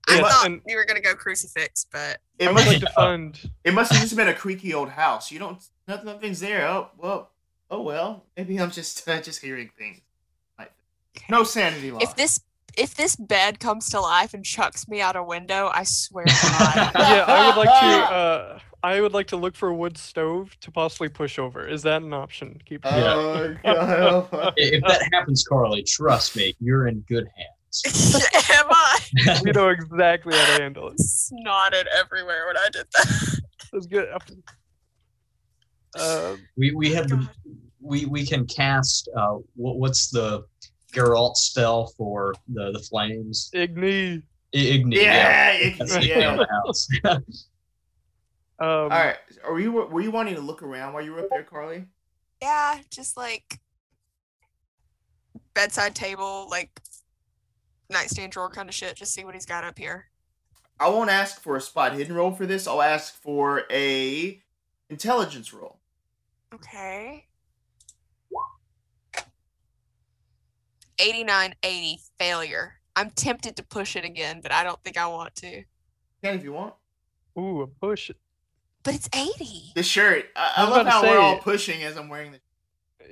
I Yes, thought and- you were gonna go crucifix, but It I would must like to fund. it must have just been a creaky old house. You don't nothing, nothing's there. Oh well. Oh well. Maybe I'm just uh, just hearing things. Like, no sanity loss. if this if this bed comes to life and chucks me out a window, I swear to God. yeah, I would like to. Uh, I would like to look for a wood stove to possibly push over. Is that an option? Keep. Oh god. If that happens, Carly, trust me, you're in good hands. Am I? we know exactly how to handle it. Snotted everywhere when I did that. That's good. Uh, We we have the we we can cast uh what, what's the Geralt spell for the the flames? Igni. I- Igni. Yeah. Yeah, it- That's the yeah. house. Um, All right. Are you were you wanting to look around while you were up there, Carly? Yeah, just like bedside table, like nightstand drawer kind of shit. Just see what he's got up here. I won't ask for a spot hidden roll for this. I'll ask for a intelligence roll. Okay. 89 80 failure. I'm tempted to push it again, but I don't think I want to. Can if you want. Ooh, a push. It. But it's 80. The shirt. I, I I love how we're all pushing as I'm wearing the.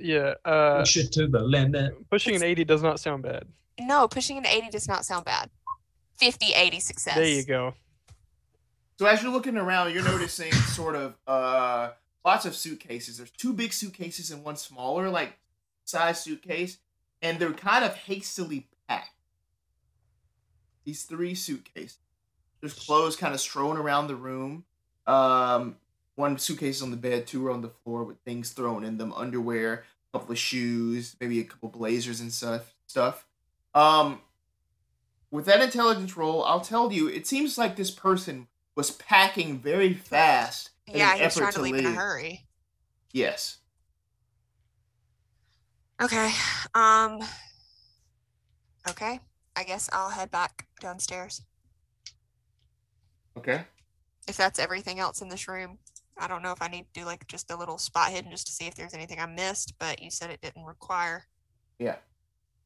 Yeah. Uh, Push it to the limit. pushing an 80 does not sound bad. No, pushing an 80 does not sound bad. 50 80 success. There you go. So as you're looking around, you're noticing sort of uh lots of suitcases. There's two big suitcases and one smaller, like size suitcase, and they're kind of hastily packed. These three suitcases. There's clothes kind of strewn around the room. Um, one suitcase is on the bed, two are on the floor with things thrown in them, underwear, a couple of shoes, maybe a couple blazers and stuff. Stuff. Um, with that intelligence roll, I'll tell you, it seems like this person was packing very fast. Yeah, he was trying to leave in a hurry. Yes. Okay. Um. Okay. I guess I'll head back downstairs. Okay. If that's everything else in this room, I don't know if I need to do like just a little spot hidden just to see if there's anything I missed. But you said it didn't require. Yeah.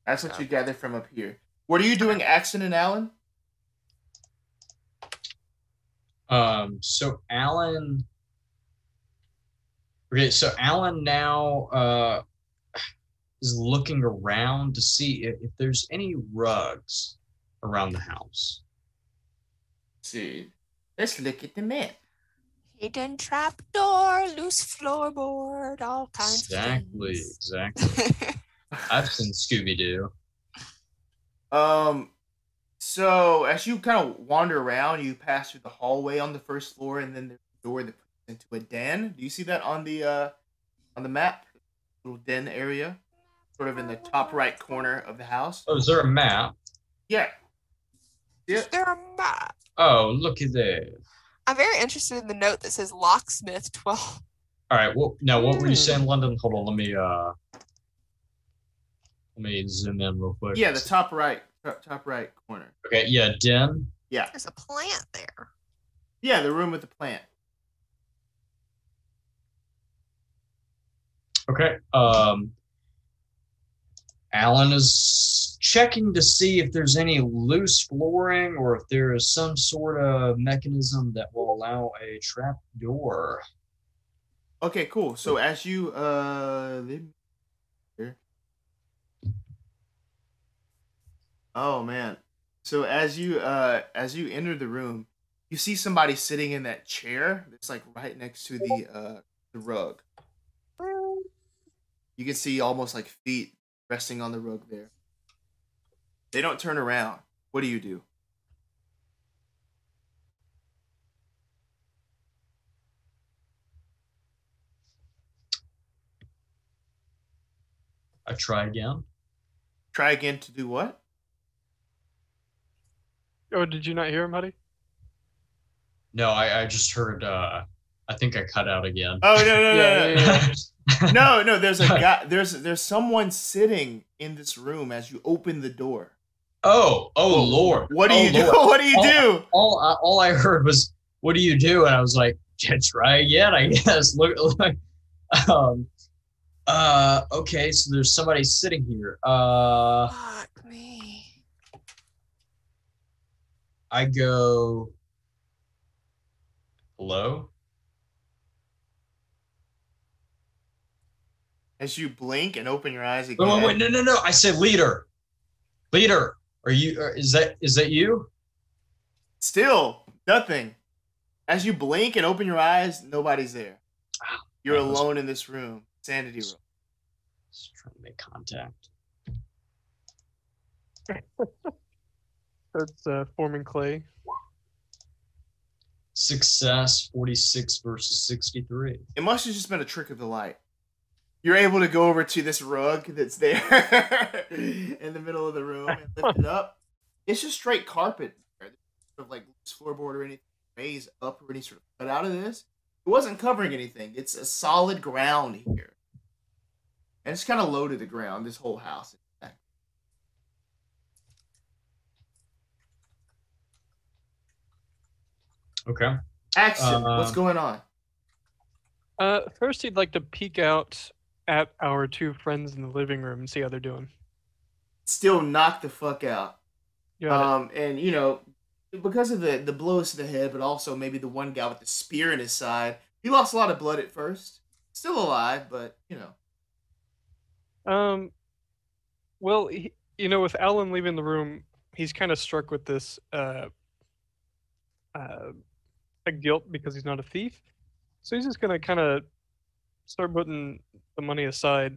That's what So- you gather from up here. What are you doing, Axton and Alan? Um, so Alan. Okay, so Alan now uh, is looking around to see if, if there's any rugs around the house. see. Let's look at the map. Hidden trap door, loose floorboard, all kinds Exactly, of exactly. I've seen Scooby Doo. Um, so as you kind of wander around, you pass through the hallway on the first floor, and then there's a door that puts into a den. Do you see that on the uh on the map? Little den area, sort of in the top right corner of the house. Oh, is there a map? Yeah. Yeah. There are ma- Oh, looky there. I'm very interested in the note that says locksmith 12. All right. Well, now what were you Hmm. saying, London? Hold on. Let me uh, let me zoom in real quick. Yeah, the top right, top, top right corner. Okay. Yeah, den. Yeah. There's a plant there. Yeah, the room with the plant. Okay. Um, Alan is checking to see if there's any loose flooring or if there is some sort of mechanism that will allow a trap door. Okay, cool. So as you uh. Oh man. So as you uh as you enter the room, you see somebody sitting in that chair that's like right next to the uh the rug. You can see almost like feet resting on the rug there. They don't turn around. What do you do? I try again. Try again to do what? Oh, did you not hear him, Huddy? No, I, I just heard. uh I think I cut out again. Oh no no no Yeah, no. yeah, yeah. no, no, there's a guy. There's there's someone sitting in this room as you open the door. oh, oh Lord! What do Oh, you do? Lord. What do you do? All I, all I heard was, "What do you do?" And I was like, "Yeah, "Try again, I guess." Look, look. Um. Uh. Okay. So there's somebody sitting here. Uh. Fuck me. I go. Hello. As you blink and open your eyes again. Wait, wait, wait! No, no, no! I said leader. Leader, are you? uh, Is that is that you? Still nothing. As you blink and open your eyes, nobody's there. You're that was- alone in this room. Sanity room. Just trying to make contact. That's uh, forming clay. Success, forty-six versus sixty-three. It must have just been a trick of the light. You're able to go over to this rug that's there in the middle of the room and lift it up. It's just straight carpet. There's sort of like loose floorboard or anything raised up or any sort of cut out of this. It wasn't covering anything. It's a solid ground here. And it's kind of low to the ground, this whole house. Okay. Axton. What's Uh, going on? Uh, first, he'd like to peek out at our two friends in the living room and see how they're doing. Still knocked the fuck out. You got it. Um, and you know, because of the the blows to the head, but also maybe the one guy with the spear in his side, he lost a lot of blood at first. Still alive, but you know, Um, well, he, you know, with Alan leaving the room, he's kind of struck with this uh, uh, guilt because he's not a thief. So he's just gonna kind of start putting the money aside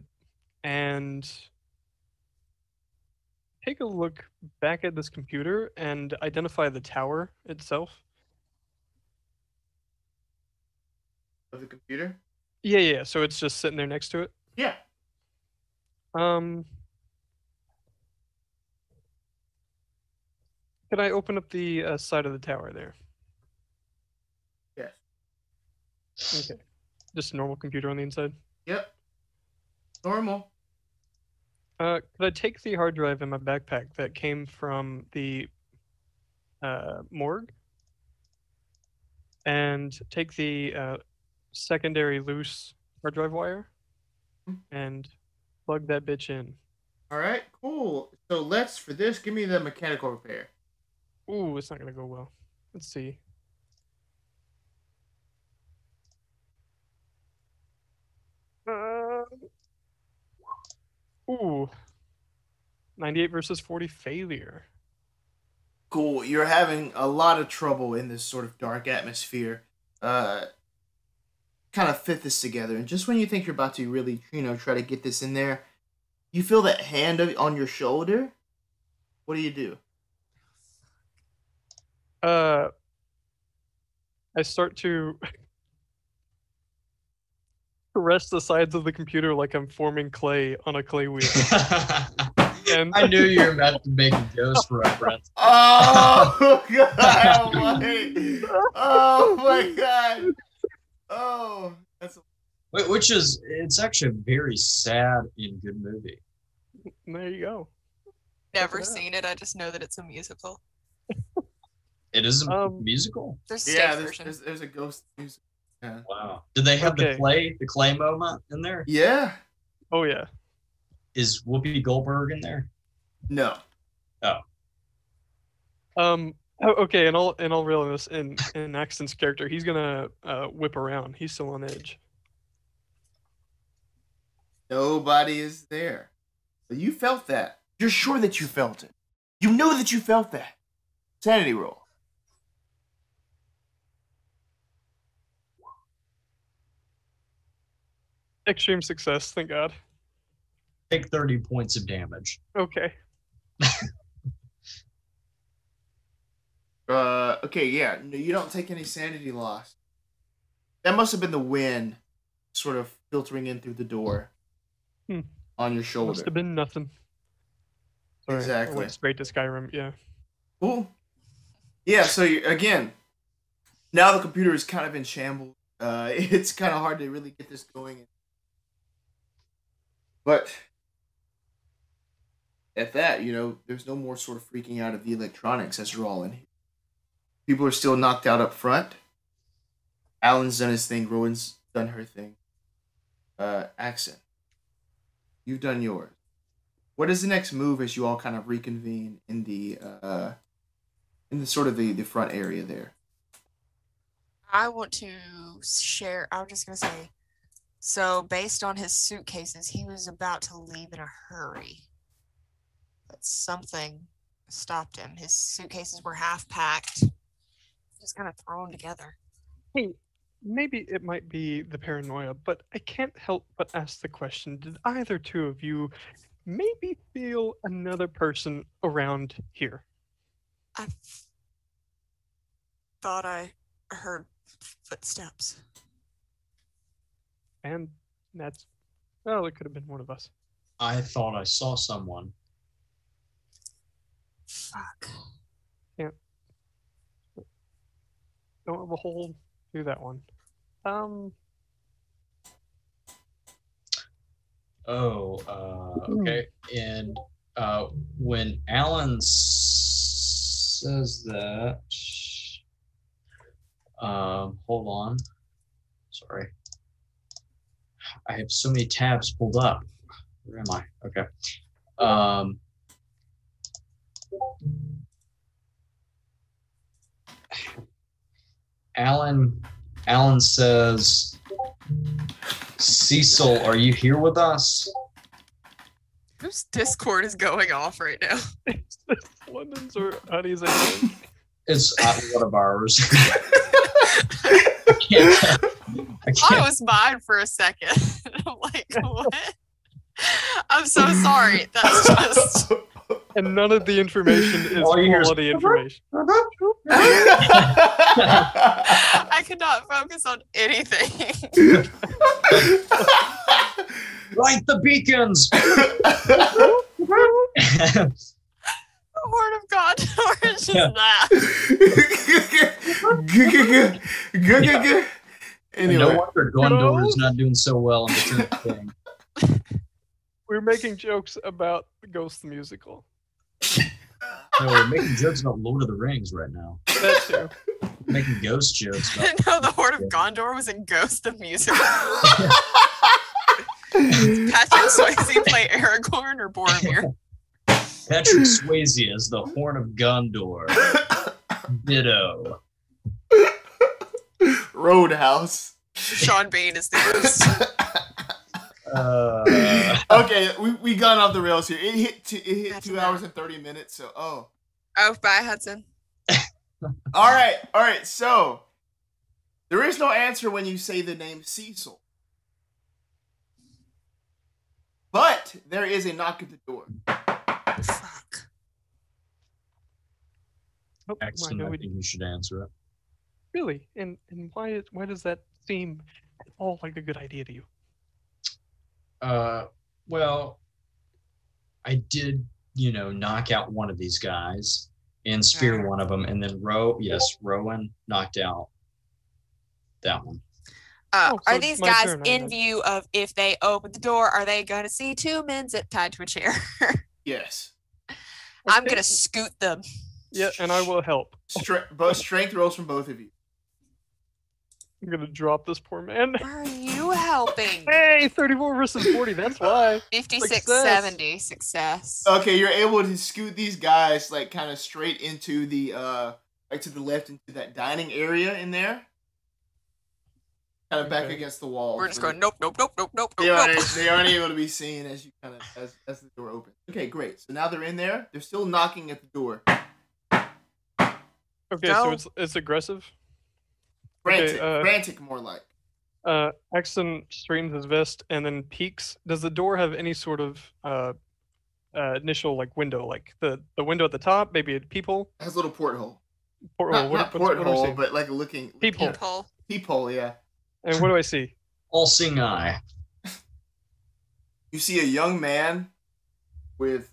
and take a look back at this computer and identify the tower itself. of the computer. Yeah, yeah. So it's just sitting there next to it. Yeah. Um, Can I open up the uh, side of the tower there? Yes. Okay. Just a normal computer on the inside. Yep. Normal. Uh, could I take the hard drive in my backpack that came from the uh, morgue and take the uh, secondary loose hard drive wire Hmm. and plug that bitch in? All right. Cool. So let's for this. Give me the mechanical repair. Ooh, it's not gonna go well. Let's see. Uh, ooh, 98 versus 40 failure. Cool. You're having a lot of trouble in this sort of dark atmosphere. Uh, kind of fit this together, and just when you think you're about to really, you know, try to get this in there, you feel that hand on your shoulder. What do you do? Uh, I start to caress the sides of the computer like I'm forming clay on a clay wheel. And I knew you were about to make a ghost reference. Oh my god! almighty. Oh my god! Oh, that's Wh- Which is, it's actually a very sad and good movie. there you go. Never it out. seen it. I just know that it's a musical. It is a Um, musical. There's a yeah. There's, there's there's a ghost music. Yeah. Wow. Did they have the clay, the clay moment in there? Yeah. Oh yeah. Is Whoopi Goldberg in there? No. Oh. Um. oh, Okay. In all in all realness, in in Axton's character, he's gonna uh, whip around. He's still on edge. Nobody is there. But you felt that. You're sure that you felt it. You know that you felt that. Sanity roll. Extreme success. Thank God. Take 30 points of damage. Okay. Uh, okay, yeah. No, you don't take any sanity loss. That must have been the wind sort of filtering in through the door Hmm. on your shoulder. Must have been nothing. Sorry, I Exactly. went straight to Skyrim. Yeah. Cool. Yeah, so you, again, now the computer is kind of in shambles. Uh, it's kind of hard to really get this going. But at that, you know, there's no more sort of freaking out of the electronics as you're all in here. People are still knocked out up front. Alan's done his thing. Rowan's done her thing. Uh, Axton, you've done yours. What is the next move as you all kind of reconvene in the uh, in the sort of the, the front area there? I want to share. I was just gonna say. So based on his suitcases, he was about to leave in a hurry. But something stopped him. His suitcases were half packed. Just kind of thrown together. Hey, maybe it might be the paranoia, but I can't help but ask the question: Did either two of you maybe feel another person around here? I thought I heard footsteps. And that's well, it could have been one of us. I thought I saw someone. Fuck. Yeah. Don't have a hole through that one. Um, Oh, uh, Hmm. okay. And uh, when Alan s- says that, um, hold on. Sorry. I have so many tabs pulled up. Where am I? Okay. Um, Alan, Alan says, Cecil, are you here with us? Whose Discord is going off right now? London's or Honey's. It's uh, one of ours. I can't. I I was mine for a second. I'm like, what? I'm so sorry. That's just and none of the information is All you quality information. I could not focus on anything. Light the beacons. the Word of God, orange is Yeah. that? And No Anyway, wonder Gondor is Hello? not doing so well in Return of the King. We're making jokes about the Ghost the musical. No, we're making jokes about Lord of the Rings right now. That too. We're making ghost jokes. About, no, the Horde of Gondor was in Ghost the Musical. Patrick Swayze play Aragorn or Boromir. Patrick Swayze as the Horn of Gondor. Ditto. Roadhouse. Sean Bean is the ghost. Uh, okay, we we got off the rails here. It hit two, it hit two bad. hours and thirty minutes. So oh, Oh, bye, Hudson. all right, all right. So there is no answer when you say the name Cecil, but there is a knock at the door. Fuck. Oh, I excellent. I think you should answer it. Really? And and why is why does that seem at all like a good idea to you? Uh, well, I did, you know, knock out one of these guys and spear one of them, and then Row, yes, Rowan knocked out that one. Uh, Oh, so are these guys turn, in view of if they open the door, are they going to see two men zip tied to a chair? Yes, I'm Okay. going to scoot them. Yeah, and I will help. Stre- both strength rolls from both of you. I'm gonna drop this poor man. Are you helping? Hey, 34 versus 40. That's why. 56 Success. 70. Success. Okay, you're able to scoot these guys like kind of straight into the uh like to the left into that dining area in there. Kind of back Okay. against the wall. We're just going, nope, nope, nope, nope, nope, They nope, aren't, nope. they aren't able to be seen as you kind of as, as the door opens. Okay, great. So now they're in there. They're still knocking at the door. Okay, so it's it's aggressive. Frantic, uh, frantic, more like. Uh, Axton straightens his vest and then peeks. Does the door have any sort of uh, uh, initial like window, like the the window at the top, maybe a peephole? Has a little porthole. Porthole. Not, what, not what's- what porthole, but like a looking Peephole. looking- Pull. Peephole, yeah. And what do I see? All seeing eye. You see a young man with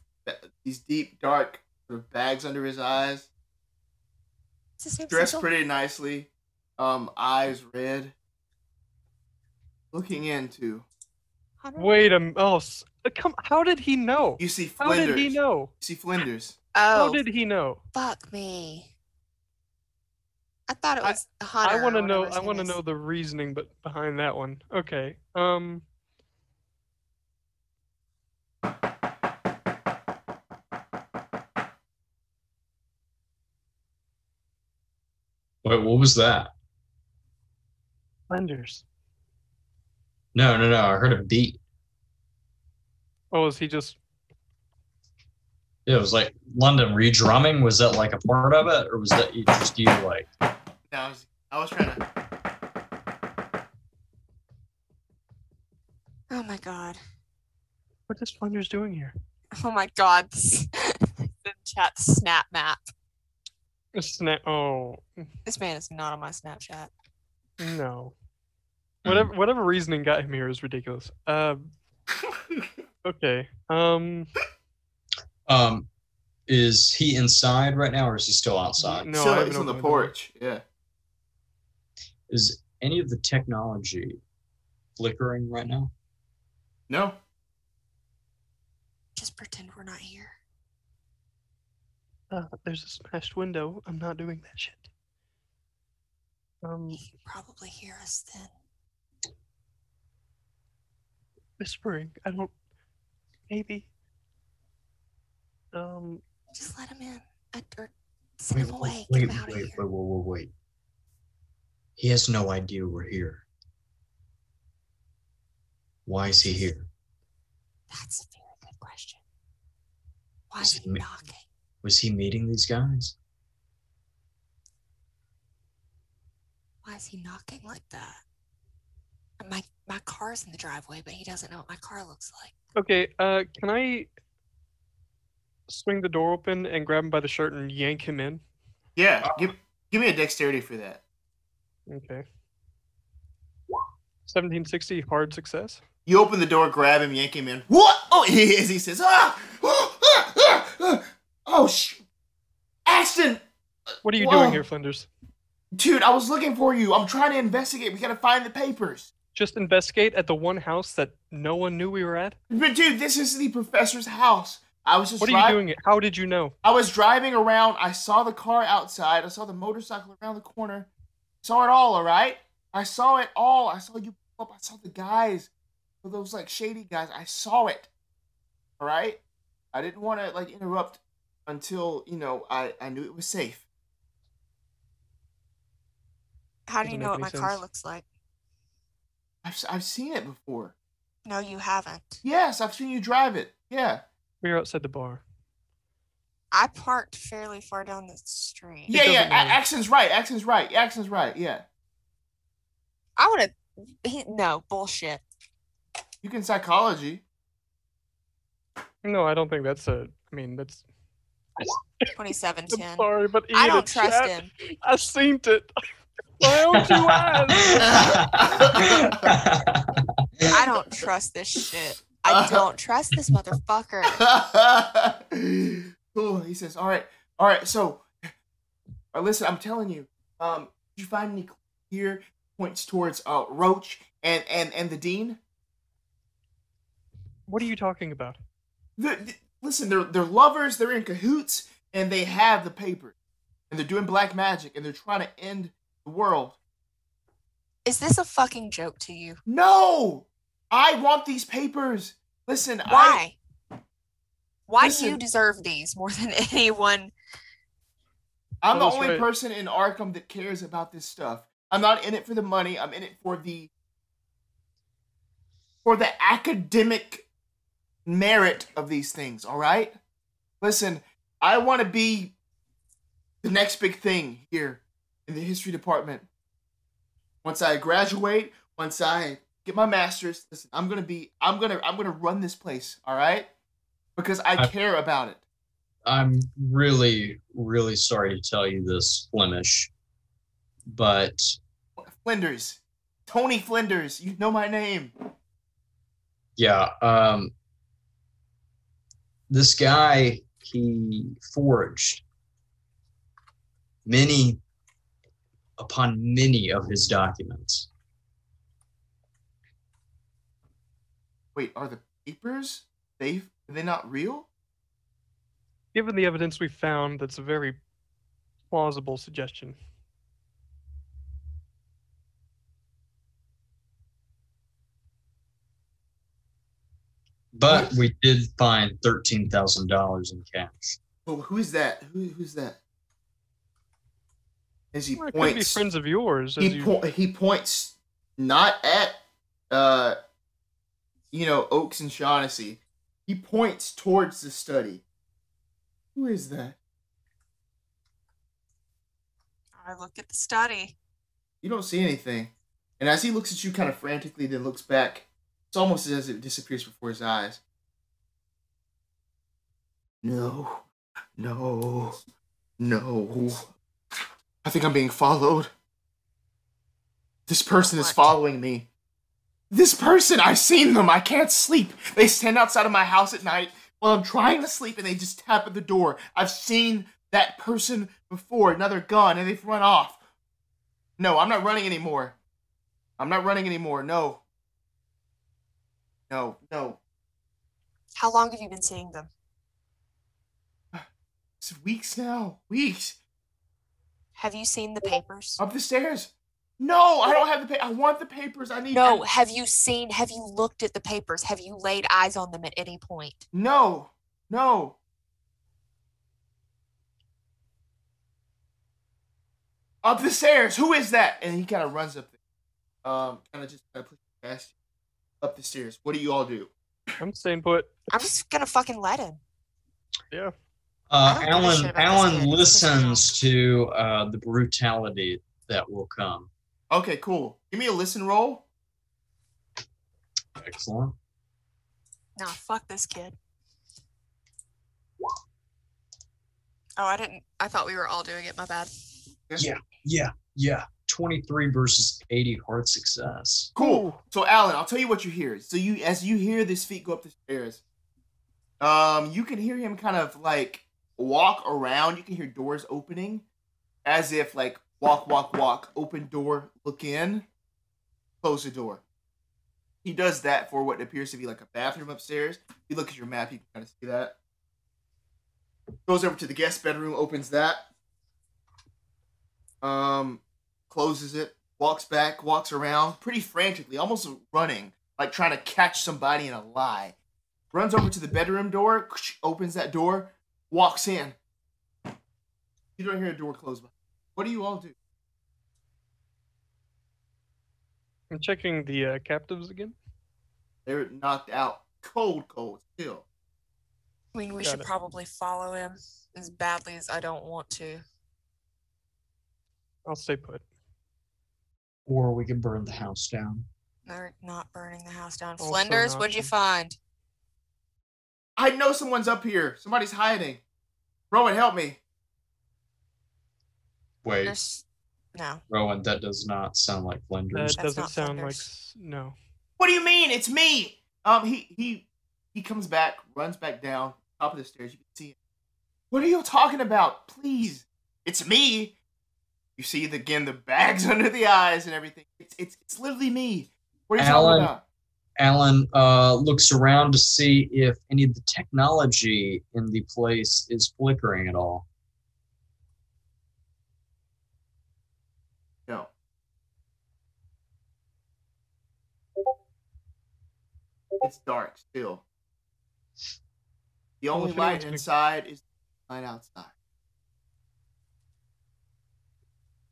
these deep, dark sort of bags under his eyes. Is dressed pretty nicely, um, eyes red, looking into. I don't- Wait a m- oh, s- uh, come. How did he know? You see How Flinders. did he know? You see Flinders. How Oh, did he know? fuck me. I thought it I- was Hunter. I want to know. I want to know the reasoning, but behind that one. Okay. Um. Wait, what was that? Blenders. No, no, no. I heard a beat. Oh, is he just? Yeah, it was like London re-drumming. Was that like a part of it, or was that just you like? Now I was, I was trying to. Oh my god. What is Blenders doing here? Oh my god. This, the chat snap map. Snap. Oh This man is not on my Snapchat. no. Whatever. Whatever reasoning got him here is ridiculous. Um. Okay. Um. Um, is he inside right now, or is he still outside? No, so I have it's an on the open window. porch. Yeah. Is any of the technology flickering right now? No. Just pretend we're not here. Uh, there's a smashed window. I'm not doing that shit. Um, He can probably hear us then. Whispering. I don't. Maybe. Um. Just let him in. I, or send him away. wait, Get wait, him out of wait, here. wait, wait, wait, wait. He has no idea we're here. Why is he here? That's a very good question. Why Is is it he me? knocking? Was he meeting these guys? Why is he knocking like that? My my car's in the driveway, but he doesn't know what my car looks like. Okay. Uh, can I swing the door open and grab him by the shirt and yank him in? Yeah. Give give me a dexterity for that. Okay. 1760 hard success. You open the door, grab him, yank him in. What? Oh, he is. He says, ah, ah, ah, ah, ah. oh, sh- Ashton. What are you Whoa. doing here, Flinders? Dude, I was looking for you. I'm trying to investigate. We gotta find the papers. Just investigate at the one house that no one knew we were at. But dude, this is the professor's house. I was just What are you dri- doing? How did you know? I was driving around. I saw the car outside. I saw the motorcycle around the corner. Saw it all, all right? I saw it all. I saw you pull up. I saw the guys. Those like shady guys. I saw it. All right? I didn't want to like interrupt until, you know, I, I knew it was safe. How do you Doesn't know what my any car sense. looks like? I've, s- I've seen it before. No, you haven't. Yes, I've seen you drive it. Yeah. We were outside the bar. I parked fairly far down the street. Yeah, yeah. A- matter. Action's right. Action's right. Action's right. Yeah. I would have. He, no bullshit. You can psychology. No, I don't think that's a. I mean, that's. Twenty-seven I'm sorry, but I Ian, don't trust chat, him. I seen it. Why don't you ask? I don't trust this shit. I don't trust this motherfucker. cool. He says, "All right, all right." So, uh, listen, I'm telling you. Um, did you find any clue here points towards uh Roach and and and the dean? What are you talking about? The, the- listen, they're they're lovers. They're in cahoots, and they have the paper, and they're doing black magic, and they're trying to end the world. Is this a fucking joke to you? No, I want these papers. Listen, I, Why? Why do you deserve these more than anyone? I'm the only right. person in Arkham that cares about this stuff. I'm not in it for the money. I'm in it for the for the academic merit of these things, all right? Listen, I want to be the next big thing here in the history department. Once I graduate, once I get my masters, listen, I'm going to be I'm going to I'm going to run this place, all right? Because I I- care about it. I'm really, really sorry to tell you this, Flemish, but Flinders. Tony Flinders, you know my name. yeah, um, this guy he forged many upon many of his documents. Wait, are the papers they are they not real? Given the evidence we found, that's a very plausible suggestion. But we did find thirteen thousand dollars in cash. Oh, who's that? Who, who's that? As he Well, it could be friends of yours. As he you, po- he points not at uh, you know Oaks and Shaughnessy. He points towards the study. Who is that? I look at the study. You don't see anything. And as he looks at you kind of frantically, then looks back, it's almost as if it disappears before his eyes. No, no, no. I think I'm being followed. This person is following me. This person, I've seen them. I can't sleep. They stand outside of my house at night while I'm trying to sleep and they just tap at the door. I've seen that person before, another gun, and they've run off. No, I'm not running anymore. I'm not running anymore. No. No, no. How long have you been seeing them? It's weeks now. Weeks. Have you seen the papers? Up the stairs. No, I don't have the pa- I want the papers. I need No. I- Have you seen? Have you looked at the papers? Have you laid eyes on them at any point? No. No. Up the stairs. Who is that? And he kind of runs up there. Um, kind of just kind of pushes past you. Up the stairs. What do you all do? I'm staying put. I'm just gonna fucking let him. Yeah. Uh, I don't give a Alan shit about this Alan kid. This is listens to uh, the brutality that will come. Okay, cool. Give me a listen roll. Excellent. Now fuck this kid. Oh, I didn't. I thought we were all doing it. My bad. Yeah, yeah, yeah. 23 versus 80 hard success. Cool. So Alan, I'll tell you what you hear. So you as you hear this feet go up the stairs, um, you can hear him kind of like walk around. You can hear doors opening, as if like walk, walk, walk, open door, look in, close the door. He does that for what appears to be like a bathroom upstairs. If you look at your map, you can kind of see that. Goes over to the guest bedroom, opens that. Um, closes it, walks back, walks around pretty frantically, almost running, like trying to catch somebody in a lie. Runs over to the bedroom door, opens that door, walks in. You don't hear a door close. What do you all do? I'm checking the uh, captives again. They're knocked out cold, cold still. I mean, we Got should it. probably follow him as badly as I don't want to. I'll stay put. Or we can burn the house down. They're not burning the house down. Also Flinders, what'd you find? I know someone's up here. Somebody's hiding. Rowan, help me. Wait, There's no. Rowan, that does not sound like Flinders. That That's doesn't sound like Flinders. s- no. What do you mean? It's me. Um, he he he comes back, runs back down top of the stairs. You can see him. What are you talking about? Please, it's me. You see the, again the bags under the eyes and everything. It's it's it's literally me. What are you Alan. talking about? Alan uh, looks around to see if any of the technology in the place is flickering at all. No. It's dark still. The only if light anyone's gonna- inside is the light outside.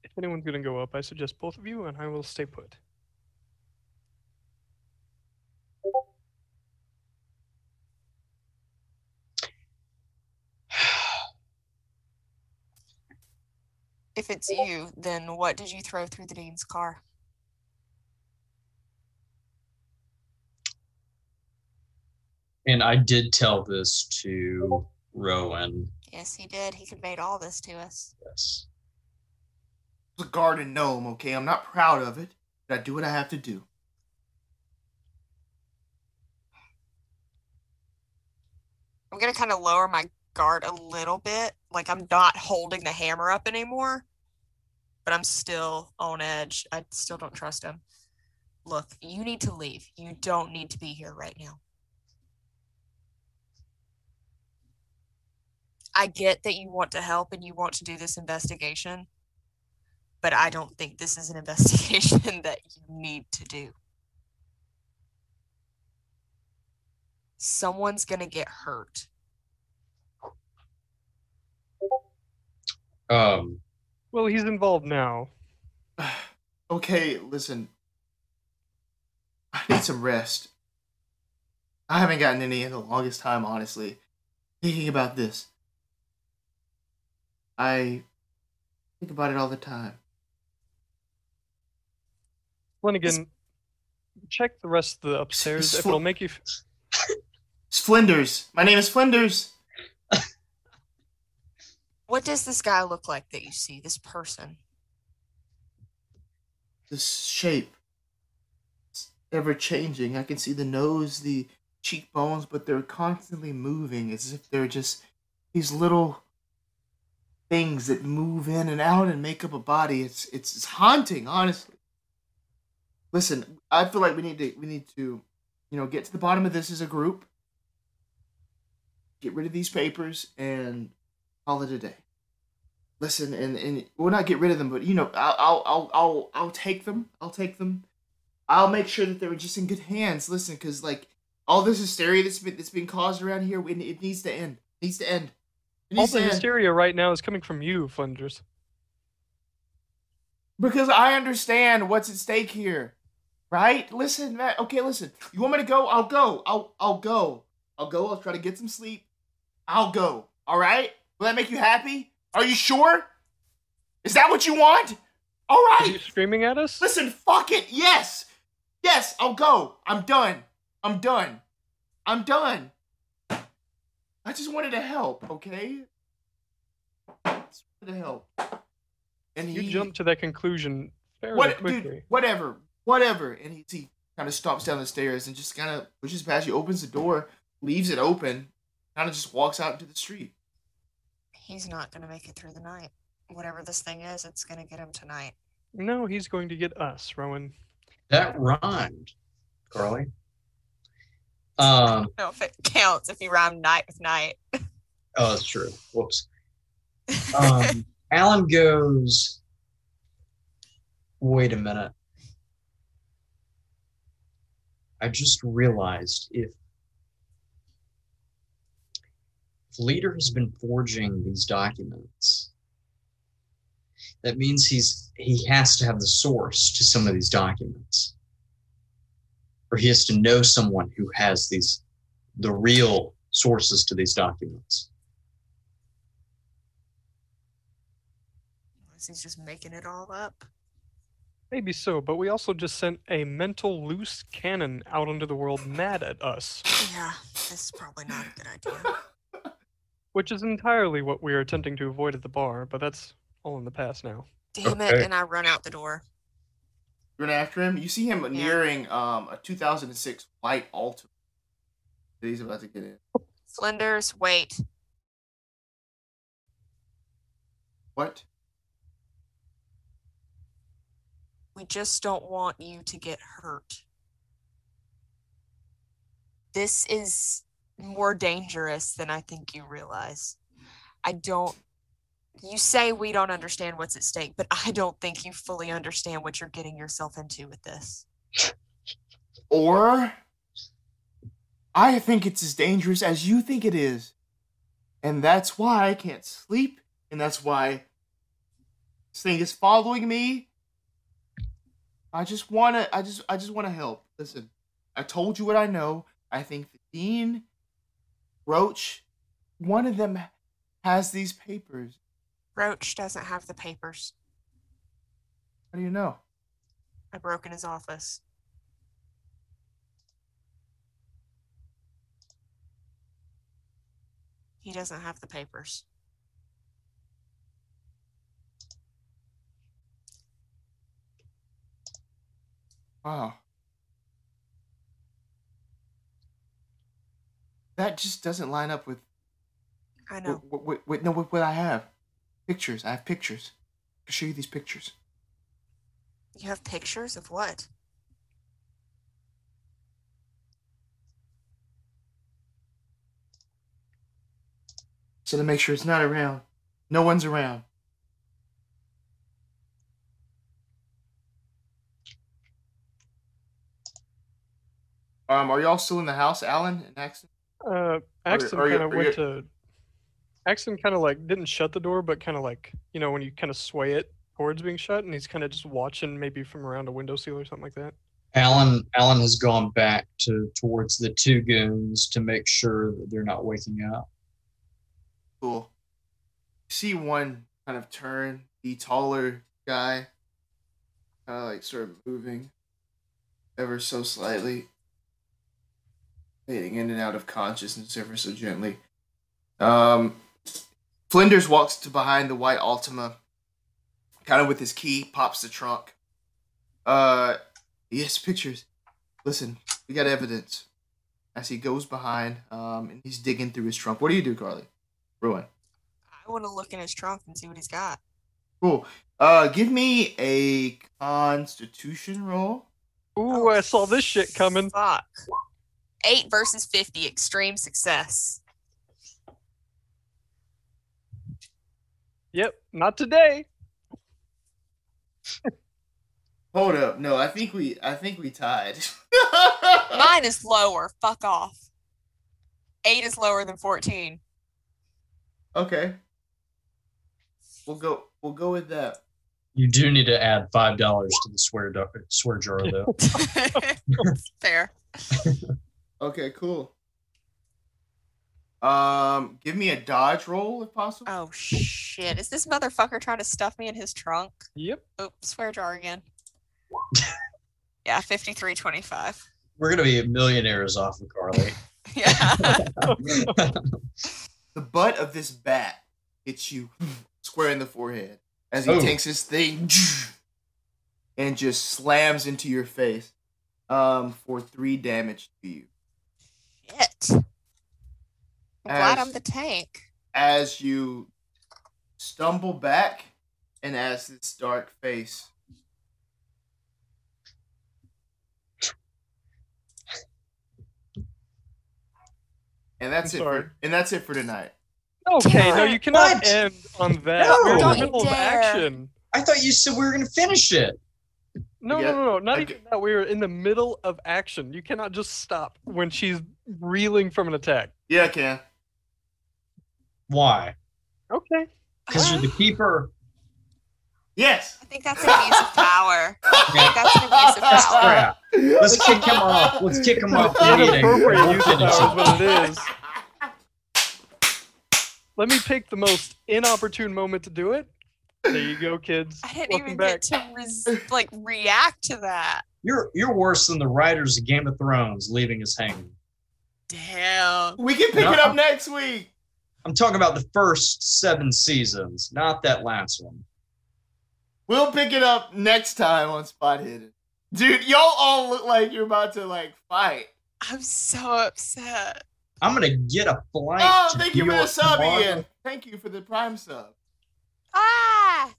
If anyone's gonna go up, I suggest both of you, and I will stay put. If it's you, then what did you throw through the dean's car? And I did tell this to Rowan. Yes, he did. He conveyed all this to us. Yes. It's a garden gnome, okay? I'm not proud of it, but I do what I have to do. I'm gonna kind of lower my guard a little bit. Like I'm not holding the hammer up anymore, but I'm still on edge. I still don't trust him. Look, you need to leave. You don't need to be here right now. I get that you want to help and you want to do this investigation, but I don't think this is an investigation that you need to do. Someone's gonna get hurt. Um, Well, he's involved now. okay, listen. I need some rest. I haven't gotten any in the longest time, honestly. Thinking about this. I think about it all the time. Flanagan, check the rest of the upstairs. If it'll make you. F- It's Flinders. My name is Flinders. What does this guy look like that you see? This person? This shape. It's ever changing. I can see the nose, the cheekbones, but they're constantly moving as if they're just these little things that move in and out and make up a body. It's it's, it's haunting, honestly. Listen, I feel like we need to we need to, you know, get to the bottom of this as a group. Get rid of these papers and call it a day. Listen, and and we'll not get rid of them, but you know, I'll I'll I'll I'll, I'll take them. I'll take them. I'll make sure that they're just in good hands. Listen, because like all this hysteria that's been that's been caused around here, it, it needs to end. It needs to end. It all the to end. hysteria right now is coming from you, Flinders. Because I understand what's at stake here. Right? Listen, Matt. Okay, listen. You want me to go? I'll go. I'll I'll go. I'll go. I'll try to get some sleep. I'll go. All right? Will that make you happy? Are you sure? Is that what you want? All right. Are you screaming at us? Listen, fuck it. Yes. Yes, I'll go. I'm done. I'm done. I'm done. I just wanted to help, okay? Just wanted to help. And You he jumped to that conclusion fairly what, quickly. dude, whatever, whatever. And he, he kind of stomps down the stairs and just kind of pushes past you, opens the door, leaves it open, kind of just walks out into the street. He's not gonna make it through the night. whatever this thing is, it's gonna get him tonight. No, he's going to get us, Rowan. That rhymed, Carly. Um, No, if it counts, if you rhyme night with night. oh, that's true. Whoops. Um, Alan goes. Wait a minute. I just realized if if leader has been forging these documents, that means he's he has to have the source to some of these documents, or he has to know someone who has these the real sources to these documents. He's just making it all up. Maybe so, but we also just sent a mental loose cannon out into the world mad at us, Yeah, this is probably not a good idea. which is entirely what we are attempting to avoid at the bar, but that's all in the past now. Damn it! Okay. And I run out the door. Run after him. You see him nearing um, a 2006 white Altima that he's about to get in. Flinders, wait. What? We just don't want you to get hurt. This is more dangerous than I think you realize. I don't. You say we don't understand what's at stake, but I don't think you fully understand what you're getting yourself into with this. Or I think it's as dangerous as you think it is. And that's why I can't sleep. And that's why this thing is following me. I just wanna I just I just wanna help. Listen, I told you what I know. I think the Dean Roach, one of them has these papers. Roach doesn't have the papers. How do you know? I broke in his office. He doesn't have the papers. Wow. That just doesn't line up with I know. Wait, wait, no, what, what I have? Pictures. I have pictures. I can show you these pictures. You have pictures of what? So to make sure it's not around. No one's around. Um, are y'all still in the house, Alan and Axton? Uh, Axton are you- kind of went you- to. Axton kind of like didn't shut the door, but kind of like you know when you kind of sway it towards being shut, and he's kind of just watching maybe from around a window seal or something like that. Alan Alan has gone back to towards the two goons to make sure that they're not waking up. Cool. You see one kind of turn, the taller guy, kind of like start moving ever so slightly, fading in and out of consciousness ever so gently. Um, Flinders walks to behind the white Altima, kind of with his key, pops the trunk. Uh, yes, pictures. Listen, we got evidence. As he goes behind, um, and he's digging through his trunk. What do you do, Carly? Ruin. I want to look in his trunk and see what he's got. Cool. Uh, give me a Constitution roll. Ooh, I saw this shit coming. Fuck. Eight versus 50, extreme success. Yep, not today. Hold up. No, I think we. I think we tied. Mine is lower. Fuck off. Eight is lower than 14. okay. We'll go. We'll go with that. You do need to add five dollars to the swear do- swear jar though. Fair. Okay. Cool. Um, give me a dodge roll if possible. Oh shit. Is this motherfucker trying to stuff me in his trunk? Yep. Oops, swear jar again. yeah, 5325. We're gonna be millionaires off of Carly. Yeah. The butt of this bat hits you square in the forehead as he Oh. takes his thing and just slams into your face. Um, for three damage to you. Shit. I'm glad I'm the tank. as you stumble back and as this dark face. And that's I'm it. sorry. For, and that's it for tonight. Okay, no, you cannot What? end on that. No. We're in the Don't you middle of action. I thought you said we were gonna finish it. No, Yeah, no, no, no, not I even get- that. We are in the middle of action. You cannot just stop when she's reeling from an attack. Yeah, I can. Why? Okay. Because you're the keeper. Yes. I think that's an abuse of power. I Yeah. think that's an abuse of power. crap. Let's kick him off. Let's kick him off the meeting. Inappropriate use of power is what it is. Let me pick the most inopportune moment to do it. There you go, kids. I didn't Welcome even back. get to res- like react to that. You're you're worse than the writers of Game of Thrones leaving us hanging. Damn. We can pick No. it up next week. I'm talking about the first seven seasons, not that last one. We'll pick it up next time on Spot Hidden. Dude, y'all all look like you're about to like fight. I'm so upset. I'm gonna get a flight. Oh, to thank New you for the sub, tomorrow. Ian. Thank you for the prime sub. Ah.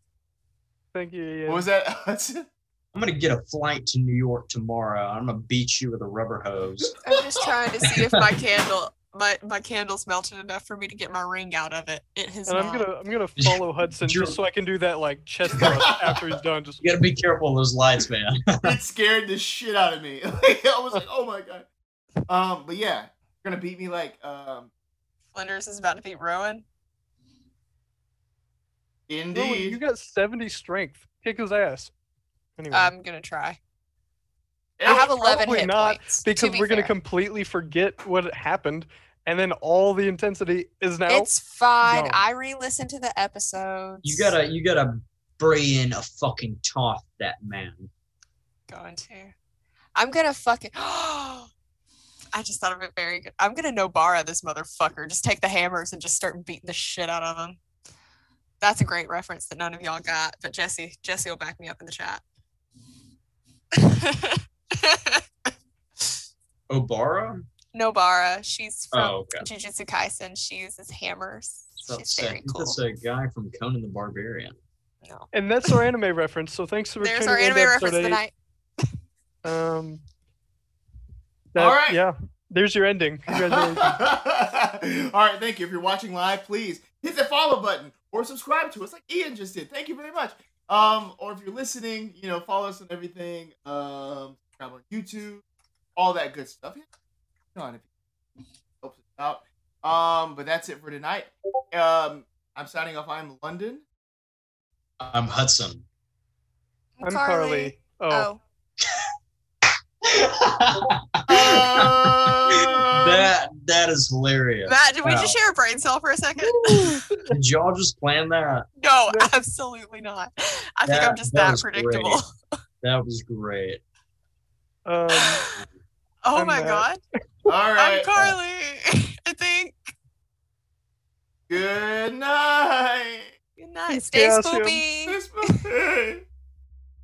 Thank you. Ian. What was that? Hudson? I'm gonna get a flight to New York tomorrow. I'm gonna beat you with a rubber hose. I'm just trying to see if my candle my my candle's melted enough for me to get my ring out of it. It has And I'm gonna I'm gonna follow Hudson just so I can do that like chest thrust after he's done. Just You gotta be careful of those lights, man. it scared the shit out of me. I was like, oh my god. Um, but yeah, you're gonna beat me like um Flinders is about to beat Rowan. Rowan, indeed. you got 70 strength. Kick his ass. Anyway, I'm gonna try. I have 11 probably hit not, points. to because be we're gonna completely forget what happened, and then all the intensity is now. It's fine. gone. I re-listened to the episodes. You gotta you gotta bring in a fucking toss that man. going to. I'm gonna fucking. I just thought of it very good. I'm gonna Nobara this motherfucker. Just take the hammers and just start beating the shit out of him. That's a great reference that none of y'all got, but Jesse, Jesse will back me up in the chat. Obara? Nobara, she's from Oh, okay. Jujutsu Kaisen. She uses hammers. So She's very think cool. that's a guy from Conan the Barbarian. No. and that's our anime reference. So thanks for There's our anime reference episode tonight. Um. that- All right. Yeah. There's your ending. Congratulations. All right, thank you. If you're watching live, please hit the follow button or subscribe to us, like Ian just did. Thank you very much. Um, or if you're listening, you know, follow us on everything. Um, subscribe on YouTube, all that good stuff. Yeah, on if it helps us out. Um, but that's it for tonight. Um, I'm signing off. I'm London. I'm Hudson. I'm Carly. Oh. Oh, Uh, that that is hilarious. Matt, did we Wow. just share a brain cell for a second? Did y'all just plan that? No, absolutely not. I think I'm just that that, was great. predictable. That was great. Um. oh I'm my Matt. god. all right. I'm Carly. I think. Good night. Good night. Stay Calcium. spoopy.